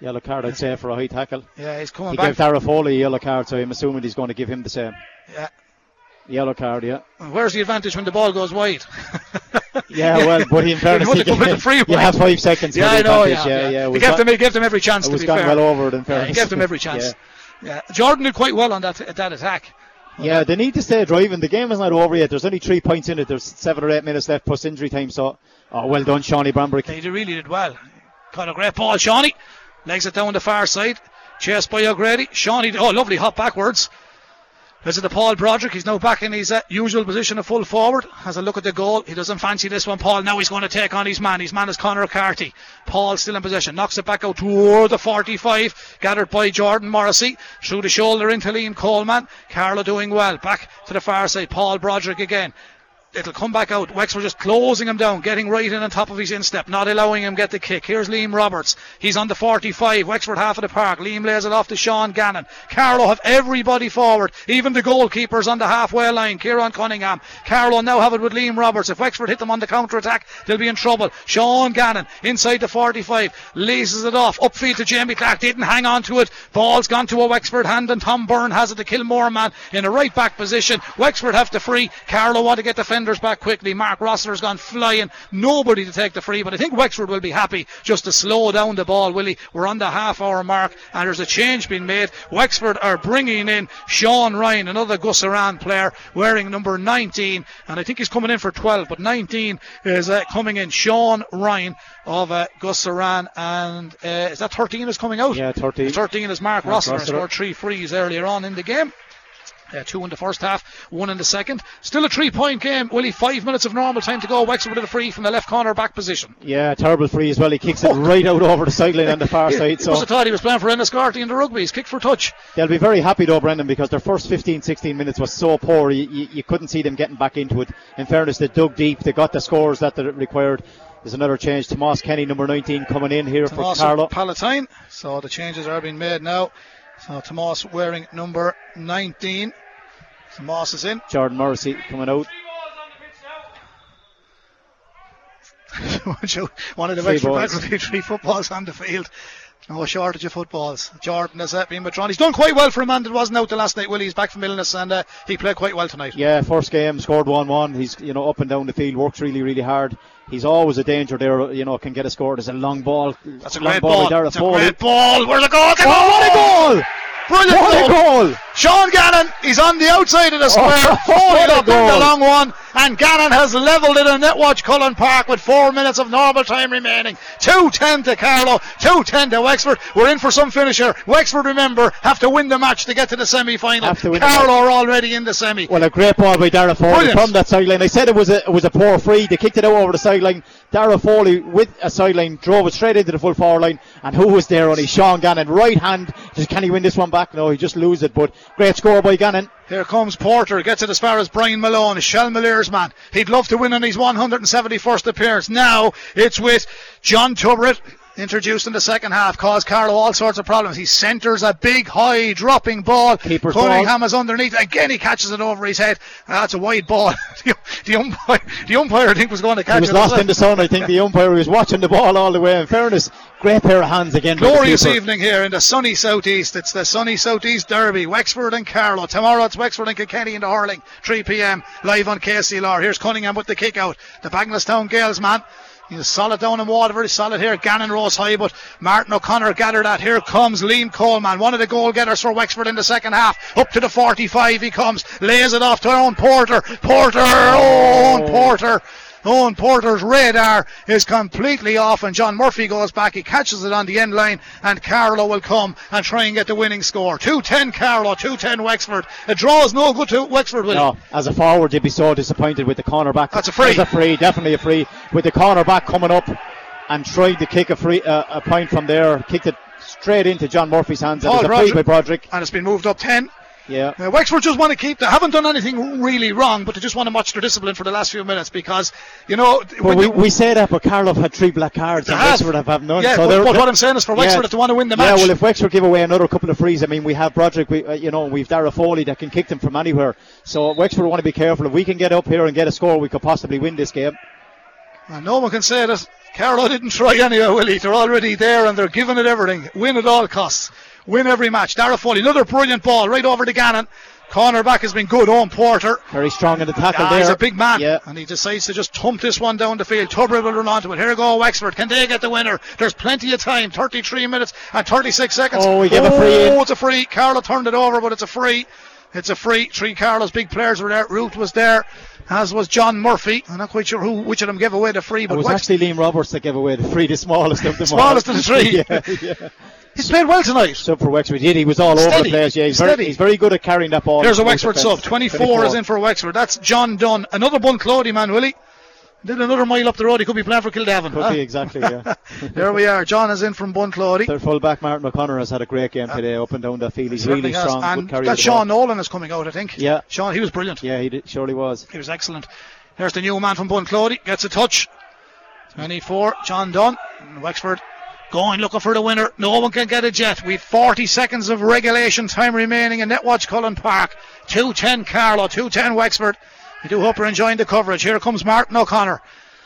Yellow card, I'd say, for a high tackle. Yeah, he's coming He back. gave Dara Foley a yellow card, so I'm assuming he's going to give him the same. Yeah. Yellow card, yeah. Where's the advantage when the ball goes wide? <laughs> Yeah, well, <laughs> but he in fairness, want you, to come the free you have five seconds. yeah, I know. Yeah, advantage. yeah, yeah. He We've gave got- them, he gave them every chance. it To was be gone fair. well over it, in Yeah, fairness. he gave them every chance. Yeah. Yeah. Jordan did quite well on that that attack. Yeah, they need to stay driving. The game is not over yet. There's only three points in it. There's seven or eight minutes left plus injury time. So, oh, well done, Shawnee Bambrick. They really did well. Got a great ball, Shawnee. Legs it down the far side. Chased by O'Grady. Shawnee, oh, lovely hop backwards. This is the Paul Broderick. He's now back in his uh, usual position of full forward. Has a look at the goal. He doesn't fancy this one, Paul. Now he's going to take on his man. His man is Conor Carty. Paul still in possession. Knocks it back out toward the 45. Gathered by Jordan Morrissey. Through the shoulder into Liam Coleman. Carlow doing well. Back to the far side. Paul Broderick again it'll come back out. Wexford just closing him down, getting right in on top of his instep, not allowing him get the kick. Here's Liam Roberts. He's on the 45. Wexford half of the park. Liam lays it off to Sean Gannon. Carlow have everybody forward, even the goalkeepers on the halfway line. Kieran Cunningham. Carlow now have it with Liam Roberts. If Wexford hit them on the counter attack, they'll be in trouble. Sean Gannon inside the 45 laces it off upfield to Jamie Clark. Didn't hang on to it. Ball's gone to a Wexford hand, and Tom Byrne has it to Kilmore man in a right back position. Wexford have to free. Carlow want to get defenders defenders back quickly. Mark Rossiter's gone flying. Nobody to take the free, but I think Wexford will be happy just to slow down the ball, Willie. We're on the half hour mark and there's a change being made. Wexford are bringing in Sean Ryan, another Gusserane player, wearing number 19, and I think he's coming in for 12, but 19 is uh, coming in. Sean Ryan of uh, Gusserane, and uh, is that 13 is coming out? Yeah, 13. 13 is Mark, Mark Rossiter. scored three frees earlier on in the game. Uh, two in the first half, one in the second. Still a three point game. Willie, five minutes of normal time to go. Wexford with a free from the left corner back position. Yeah, terrible free as well. He kicks it right out over the sideline on the far <laughs> He, side. he So must have thought he was playing for Enniscorthy in the rugby. He's kicked for touch. they'll be very happy though, Brendan, because their first 15, 16 minutes was so poor. You, you, you couldn't see them getting back into it. In fairness, they dug deep. They got the scores that they required. There's another change. Tomas Kenny, number 19, coming in here Tomas for Carlow. Palatine. So the changes are being made now. So Tomas wearing number 19. Tomas is in. Jordan Morrissey coming out. <laughs> One of the Three extra balls. three footballs on the field. No shortage of footballs. Jordan has uh, been withdrawn. He's done quite well for a man that wasn't out the last night. Willie, he's back from illness and uh, he played quite well tonight. Yeah, first game scored one-one. He's you know up and down the field, works really really hard. He's always a danger there. You know, can get a score. There's a long ball. That's a long great ball. ball. That's a great ball. Where's the goal? Oh, what a goal! Brilliant What goal. goal! Sean Gannon, he's on the outside of the square. Oh, Foley <laughs> what a in the long one. And Gannon has levelled it in Netwatch Cullen Park with four minutes of normal time remaining. 2-10 to Carlow, 2-10 to Wexford. We're in for some finisher. Wexford, remember, have to win the match to get to the semi-final. Have to win the Carlow are already in the semi. Well, a great ball by Dara Foley from that sideline. I said it was a it was a poor free. They kicked it out over the sideline. Dara Foley with a sideline drove it straight into the full forward line. And who was there? on Only Sean Gannon, right hand. Just can he win this one back? No, he just lose it. But great score by Gannon. Here comes Porter, gets it as far as Brian Malone, Shelmaliers man. He'd love to win on his 171st appearance. Now it's with John Tubritt. Introduced in the second half, caused Carlow all sorts of problems. He centres a big, high, dropping ball. Keeper's Cunningham ball. is underneath. Again, he catches it over his head. Ah, That's a wide ball. <laughs> the, the umpire, the umpire, I think, was going to catch it. He was it. lost in the sun. I think the umpire was watching the ball all the way. In fairness, great pair of hands again. Glorious evening here in the sunny southeast. It's the sunny southeast derby. Wexford and Carlow. Tomorrow it's Wexford and Kilkenny in the hurling. 3 p.m. live on KCLR. Here's Cunningham with the kick out. The Bagenalstown Gales man. He's solid down in water, very solid here. Gannon rose high, but Martin O'Connor gathered that. Here comes Liam Coleman, one of the goal getters for Wexford in the second half. Up to the 45 he comes, lays it off to Owen Porter. Porter, Owen oh. Porter. Owen Porter's radar is completely off, and John Murphy goes back. He catches it on the end line, and Carlow will come and try and get the winning score. 2-10 Carlow, 2-10 Wexford. A draw is no good to Wexford, will No, as a forward, they'd be so disappointed with the corner back. That's a free. That's a free, definitely a free. With the corner back coming up and tried to kick a free uh, a point from there, kicked it straight into John Murphy's hands. And it's a free by Broderick. And it's been moved up 10. Yeah. Uh, Wexford just want to keep. They haven't done anything really wrong, but they just want to match their discipline for the last few minutes because, you know, when we, we say that, but Carlow had three black cards and have. Wexford have, have none. Yeah, so but- they're- but what I'm saying is for Wexford, if they want to win the match- Yeah, well, if Wexford give away another couple of frees, I mean, we have Broderick, we, uh, you know, we've Dara Foley that can kick them from anywhere. So Wexford want to be careful. If we can get up here and get a score, we could possibly win this game. And no one can say that Carlow didn't try anyway, Willie. They're already there and they're giving it everything. Win at all costs. Win every match. Dara Foley, another brilliant ball right over to Gannon. Cornerback has been good. Owen Porter. Very strong in the tackle Ah, there. he's a big man. Yeah. And he decides to just thump this one down the field. Tubritt will run onto it. Here we go Wexford. Can they get the winner? There's plenty of time. 33 minutes and 36 seconds. Oh, we give a free. Oh, it's a free. Carlow turned it over, but it's a free. It's a free. Three Carlow's big players were there. Ruth was there, as was John Murphy. I'm not quite sure who, which of them gave away the free, But It was Wex- actually Liam Roberts that gave away the free, the smallest of them all. Smallest of the <laughs> three. yeah, <laughs> yeah. He's played well tonight. Sub for Wexford. He did. He was all over the place. Yeah, he's Steady. very, he's very good at carrying that ball. There's a Wexford defence. sub. 24, is in for Wexford. That's John Dunn. Another Bunclody man, Willie. Did another mile up the road. He could be playing for Kildavin. Could huh? be exactly. Yeah. <laughs> there we are. John is in from Bunclody. Their full back Martin O'Connor has had a great game today, up and down that field. He's really has. strong. And that Sean ball. Nolan is coming out, I think. Yeah. Sean, he was brilliant. Yeah, he did, surely was. He was excellent. Here's the new man from Bunclody. Gets a touch. 24, John Dunn. Wexford going looking for the winner. No one can get it yet. We've 40 seconds of regulation time remaining in Netwatch Cullen Park. 210 Carlow, 210 Wexford. We do hope you're enjoying the coverage. Here comes Martin O'Connor.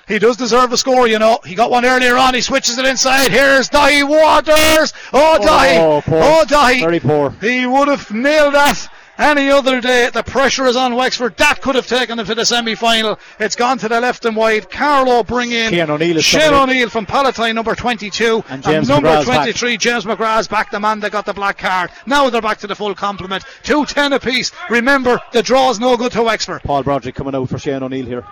He does deserve a score, you know. He got one earlier on. He switches it inside. Here's Daithí Waters. Oh, Daithí. Oh. Oh, Daithí. Very poor. He would have nailed that any other day. The pressure is on Wexford. That could have taken them to the semi final. It's gone to the left and wide. Carlow bring in Cian O'Neill Shane. O'Neill from Palatine, number 22. And James number McGrath's back. 23, James McGrath's back, the man that got the black card. Now they're back to the full complement. 210 apiece. Remember, the draw's no good to Wexford. Paul Broderick coming out for Shane O'Neill here.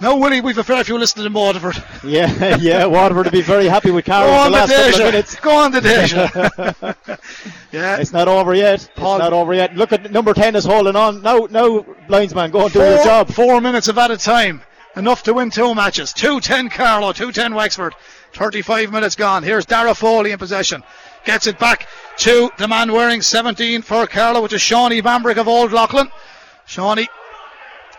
Now, Willie, we've a fair few listening in Waterford. <laughs> Yeah, yeah. Waterford would be very happy with Go Carroll on, the of Déise. minutes. Go on, the Déise. <laughs> yeah. It's not over yet. Paul- It's not over yet. Look at number ten is holding on. Now, now, linesman, go and do your job. Four minutes of added time. Enough to win two matches. 2-10 Carlow, 2-10 Wexford. 35 minutes gone. Here's Dara Foley in possession. Gets it back to the man wearing 17 for Carlow, which is Shawnee Bambrick of Old Leighlin. Shawnee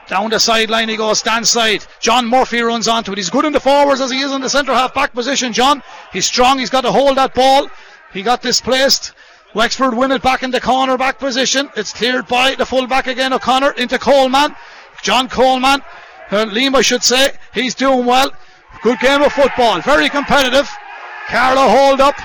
down the sideline he goes, stand side. John Murphy runs onto it. He's good in the forwards as he is in the centre half back position, John. He's strong, he's got to hold that ball. He got displaced. Wexford win it back in the corner back position. It's cleared by the full back again, O'Connor into Coleman. John Coleman. Uh, Lima should say. He's doing well. Good game of football. Very competitive. Carlow hold up.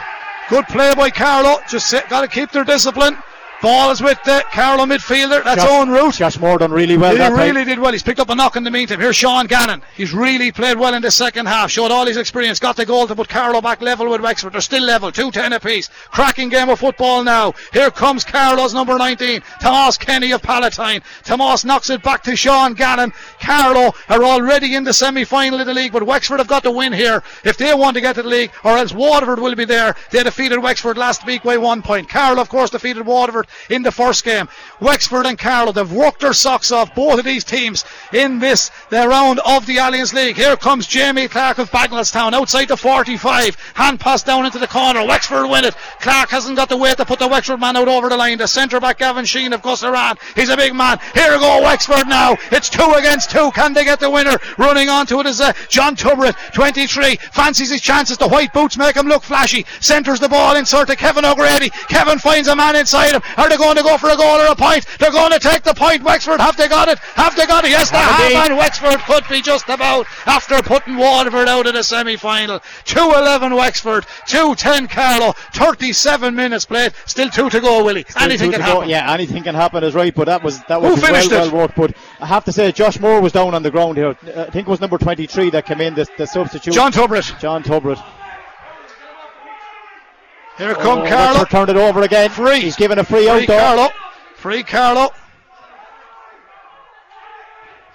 Good play by Carlow. Just got to keep their discipline. Ball is with the Carlow midfielder. That's Josh- Eoghan Ruth. Josh Moore done really well He really time. did well. He's picked up a knock in the meantime. Here's Sean Gannon. He's really played well in the second half. Showed all his experience. Got the goal to put Carlow back level with Wexford. They're still level. 2-10 apiece. Cracking game of football now. Here comes Carlow's number 19. Tomas Kenny of Palatine. Tomas knocks it back to Sean Gannon. Carlow are already in the semi-final of the league, but Wexford have got to win here if they want to get to the league, or else Waterford will be there. They defeated Wexford last week by one point. Carlow, of course, defeated Waterford in the first game. Wexford and Carlow, they've worked their socks off, both of these teams, in this the round of the Allianz League. Here comes Jamie Clark of Bagenalstown outside the 45. Hand pass down into the corner. Wexford win it. Clark hasn't got the weight to put the Wexford man out over the line. The centre back Gavin Sheen of Gusserane. He's a big man. Here we go Wexford now. It's two against two. Can they get the winner? Running onto it is uh, John Tubritt, 23. Fancies his chances. The white boots make him look flashy. Centres the ball inside to Kevin O'Grady. Kevin finds a man inside him. Are they going to go for a goal or a point? They're going to take the point. Wexford, have they got it? Have they got it? Yes, they Have have. And Wexford could be just about after putting Waterford out of the semi final. 2 11 Wexford, 2 10 Carlow, 37 minutes played. Still two to go, Willie. Still Anything can to go. happen. Yeah, anything can happen is right, but that was that was well, well worked. But I have to say, Josh Moore was down on the ground here. Uh, I think it was number 23 that came in, the, the substitute. John Tubritt. John Tubritt. Here come Oh. Wexford turned it over again. Free. He's given a free, Free out. Carlow. Free Carlow.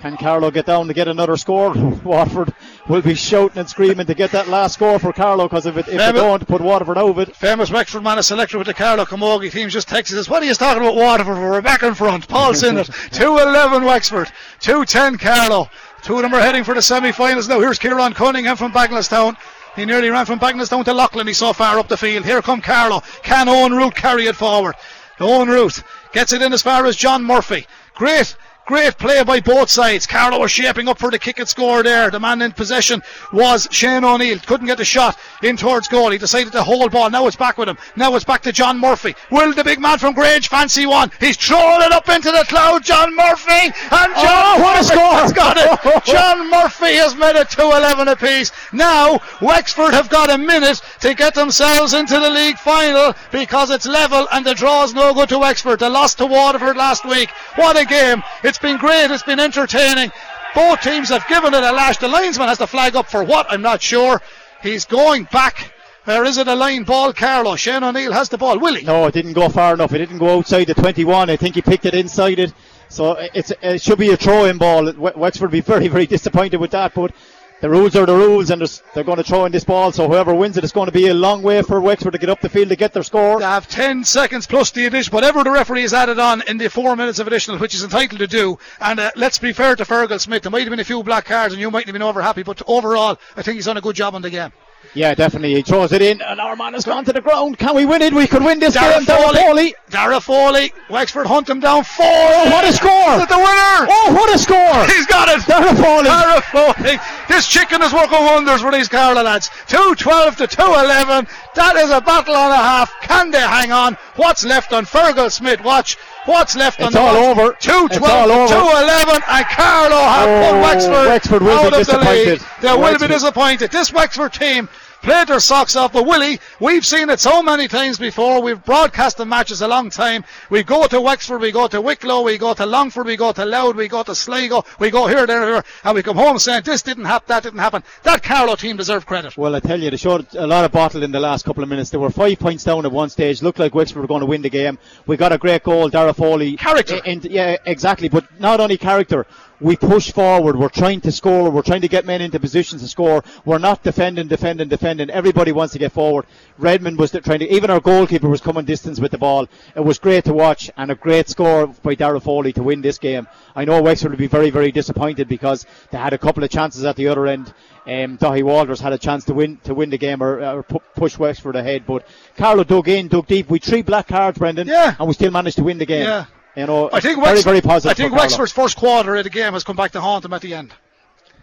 Can Carlow get down to get another score? <laughs> Waterford will be shouting and screaming to get that last score for Carlow because if, it, if they don't put Waterford of it, Famous Wexford man, a selector with the Carlow Camogie team, just texted us. What are you talking about Waterford? We're back in front. Paul Sinnott. <laughs> 2-11 Wexford. 2-10 Carlow. Two of them are heading for the semi-finals now. Here's Kieran Cunningham from Bagenalstown. He nearly ran from Bagenalstown to Leighlin. He's so far up the field. Here come Carlow. Can Eoghan Ruth carry it forward? Eoghan Ruth gets it in as far as John Murphy. Great. Great play by both sides. Carlow was shaping up for the kick and score there. The man in possession was Shane O'Neill. Couldn't get the shot in towards goal. He decided to hold ball. Now it's back with him. Now it's back to John Murphy. Will the big man from Grange fancy one? He's throwing it up into the cloud. John Murphy and John Oh, what a Murphy score. has got it. <laughs> John Murphy has made it 2-11 apiece. Now Wexford have got a minute to get themselves into the league final because it's level and the draw is no good to Wexford. They lost to Waterford last week. What a game. It's been great. It's been entertaining. Both teams have given it a lash. The linesman has the flag up for what? I'm not sure. He's going back. Or is it a line ball, Carlow? Shane O'Neill has the ball. Will he? no, it didn't go far enough. It didn't go outside the 21. I think he picked it inside it. So it's it should be a throw-in ball. Wexford would be very very disappointed with that, but. The rules are the rules, and they're going to throw in this ball. So whoever wins it, it's going to be a long way for Wexford to get up the field to get their score. They have 10 seconds plus the addition, whatever the referee has added on in the four minutes of additional, which is entitled to do. And uh, let's be fair to Fergal Smith. There might have been a few black cards, and you might not have been over happy, but overall, I think he's done a good job on the game. Yeah, definitely. He throws it in, and our man has gone to the ground. Can we win it? We could win this Dara game. Dara Foley. Dara Foley. Wexford hunt him down. Four. Oh, what a score! Is it the winner? Oh, what a score! He's got it. Dara Foley. Dara Foley. This chicken is working wonders for these Carlow lads. 212 to 211. That is a battle and a half. Can they hang on? What's left on Fergal Smith? Watch. What's left It's on the all watch? over. 212 It's all over. 211. And Carlow have Oh, put Wexford, Wexford out of the league. They will be disappointed. This Wexford team played their socks off. But Willie, we've seen it so many times before. We've broadcast the matches a long time. We go to Wexford, we go to Wicklow, we go to Longford, we go to Louth, we go to Sligo, we go here, there, here, and we come home saying this didn't happen, that didn't happen. That Carlow team deserve credit. Well, I tell you, they showed a lot of bottle in the last couple of minutes. They were five points down at one stage. Looked like Wexford were going to win the game. We got a great goal, Dara Foley. Character. In- in- yeah, exactly. But not only character. We push forward. We're trying to score. We're trying to get men into positions to score. We're not defending, defending, defending. Everybody wants to get forward. Redmond was trying to. Even our goalkeeper was coming distance with the ball. It was great to watch and a great score by Dara Foley to win this game. I know Wexford will be very, very disappointed because they had a couple of chances at the other end. Um, Daithí Waters had a chance to win to win the game or, or pu- push Wexford ahead, but Carlow dug in, dug deep. We three black cards, Brendan, Yeah. and we still managed to win the game. Yeah. You know, I think very, Wexford, very positive. I think. Wexford's first quarter of the game has come back to haunt them at the end.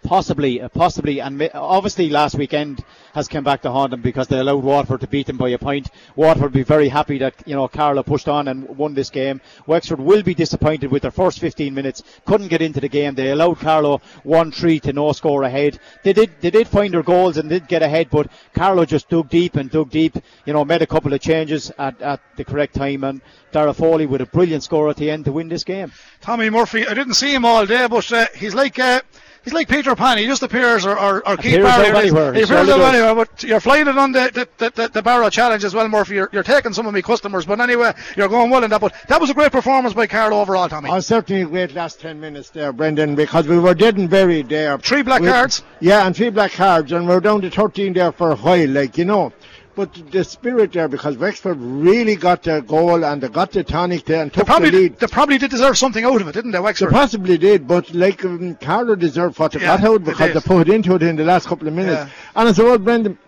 Possibly, uh, possibly, and obviously last weekend has come back to haunt them because they allowed Waterford to beat them by a point. Waterford will be very happy that you know Carlow pushed on and won this game. Wexford will be disappointed with their first 15 minutes. Couldn't get into the game. They allowed Carlow one three to no score ahead. They did they did find their goals and did get ahead, but Carlow just dug deep and dug deep. You know, made a couple of changes at, at the correct time and. Dara Foley with a brilliant score at the end to win this game. Tommy Murphy, I didn't see him all day, but uh, he's like uh, he's like Peter Pan. He just appears or, or, or Keith Appears Barry. anywhere. He He appears surely out anywhere. But you're flying it on the the, the, the, the Barrow Challenge as well, Murphy. You're, you're taking some of my customers, but anyway, you're going well in that. But that was a great performance by Carlow overall, Tommy. Oh, certainly a great last 10 minutes there, Brendan, because we were dead and buried there. Three black We- cards. Yeah, and three black cards, and we're down to 13 there for a while, like, you know. But the spirit there, because Wexford really got their goal and they got the tonic there and They took probably the lead. they probably did deserve something out of it, didn't they, Wexford? They possibly did, but like um, Carlow deserved what they Yeah, got out they because did. they put into it in the last couple of minutes. Yeah. And as well, Brendan,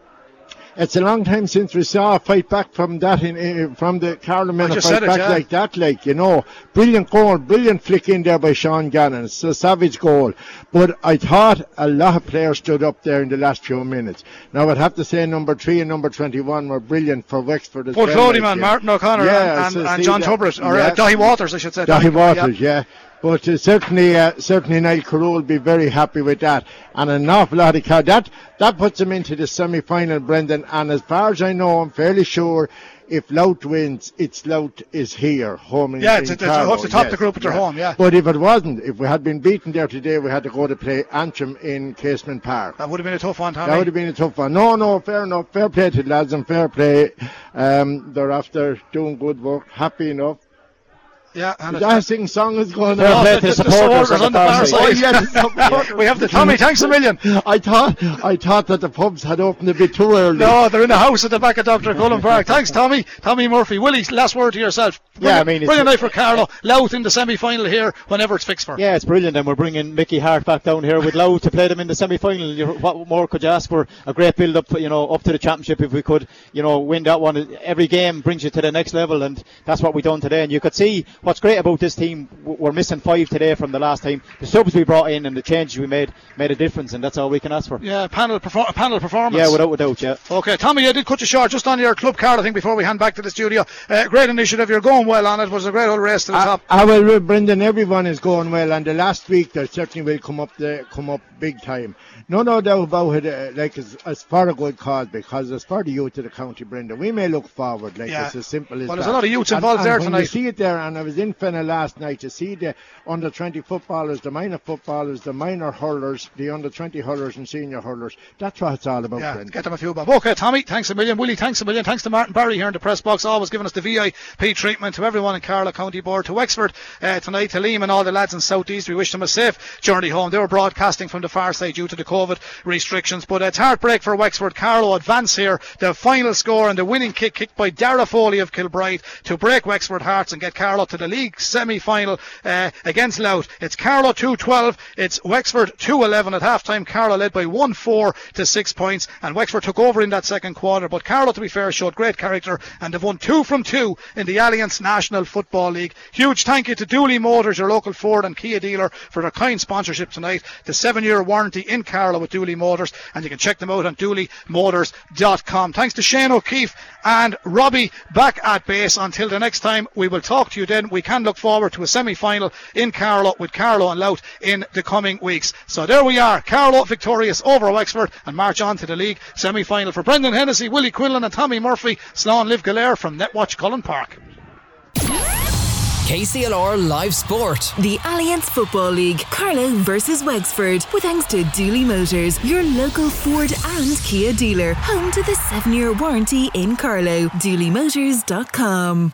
it's a long time since we saw a fight back from that in, in from the Carlow men I a fight it, back yeah. like that, like you know, brilliant goal, brilliant flick in there by Sean Gannon. It's a savage goal. But I thought a lot of players stood up there in the last few minutes. Now I'd have to say number three and number twenty-one were brilliant for Wexford as well. Cody man. Martin O'Connor Yeah, and, and, and John Tubritt, or yeah. uh, Daithí Waters, I should say. Daithí Yeah. Waters, yeah. But uh, certainly, uh, certainly Niall Carew will be very happy with that. And an awful lot of cards. That, that puts him into the semi-final, Brendan. And as far as I know, I'm fairly sure if Louth wins, it's Louth is here, home in Yeah, it's- it's- Carlow, it's to top the group at their home, yeah. But if it wasn't, if we had been beaten there today, we had to go to play Antrim in Casement Park. That would have been a tough one, Tommy. That would have been a tough one. No, no, fair enough. Fair play to the lads and fair play. Um, they're after doing good work. Happy enough. Yeah, and The dancing song is going on. play the- the supporters supporters on the far Oh, side. yeah, <laughs> we have the hmm. Tommy. Thanks a million. I thought I thought that the pubs had opened a bit too early. No, they're in the house at the back of Dr. Cullen Park. Thanks, Tommy. Tommy Murphy. Willie, last word to yourself. Yeah, I mean, bring brilliant night for Carlow. Louth in the semi-final here whenever it's fixed for. Yeah, it's brilliant, and we're bringing Mickey Harte back down here with Louth to play them in the semi-final. You- What more could you ask for? A great build-up, you know, up to the championship. If we could, you know, win that one, every game brings you to the next level, and that's what we've done today. And you could see what's great about this team. We're missing five today from the last time. The subs we brought in and the changes we made made a difference, and that's all we can ask for. Yeah, panel perfor- panel performance. Yeah, without a doubt. Yeah. Okay, Tommy, I did cut you short just on your club card, I think, before we hand back to the studio. Uh, great initiative. You're going well on it. was a great old race to the I, top. I will, Brendan. Everyone is going well, and the last week they certainly will come up the, come up big time. No, no doubt about it. Uh, like as, as for a good cause, because as for the youth of the county, Brendan, we may look forward. Like Yeah. it's as simple as Well, that. there's a lot of youths And- involved and there when tonight. You see it there, and I was in Fenagh last night to see the under 20 footballers, the minor footballers, the minor hurlers, the under 20 hurlers, and senior hurlers. That's what it's all about. Yeah, get them a few bob. Okay, Tommy, thanks a million. Willie, thanks a million. Thanks to Martin Barry here in the press box, always giving us the VIP treatment. To everyone in Carlow County Board, to Wexford uh, tonight, to Liam and all the lads in South East, we wish them a safe journey home. They were broadcasting from the far side due to the COVID restrictions, but it's heartbreak for Wexford. Carlow advance here. The final score and the winning kick kicked by Dara Foley of Kilbride to break Wexford hearts and get Carlow to the league semi-final uh, against Louth. It's Carlow 2-12. It's Wexford 2-11 at half-time. Carlow led by 1-4 to 6 points and Wexford took over in that second quarter. But Carlow, to be fair, showed great character and they've won two from two in the Allianz National Football League. Huge thank you to Dooley Motors, your local Ford and Kia dealer, for their kind sponsorship tonight. The seven-year warranty in Carlow with Dooley Motors and you can check them out on dooleymotors.com. Thanks to Shane O'Keefe and Robbie back at base. Until the next time, we will talk to you then. We can look forward to a semi-final in Carlow with Carlow and Louth in the coming weeks. So there we are. Carlow victorious over Wexford and march on to the league semi-final for Brendan Hennessy, Willie Quinlan and Tommy Murphy. Sloan Live Galair from Netwatch Cullen Park. KCLR Live Sport. The Allianz Football League, Carlow versus Wexford, with thanks to Dooley Motors, your local Ford and Kia dealer, home to the seven-year warranty in Carlow. DooleyMotors.com.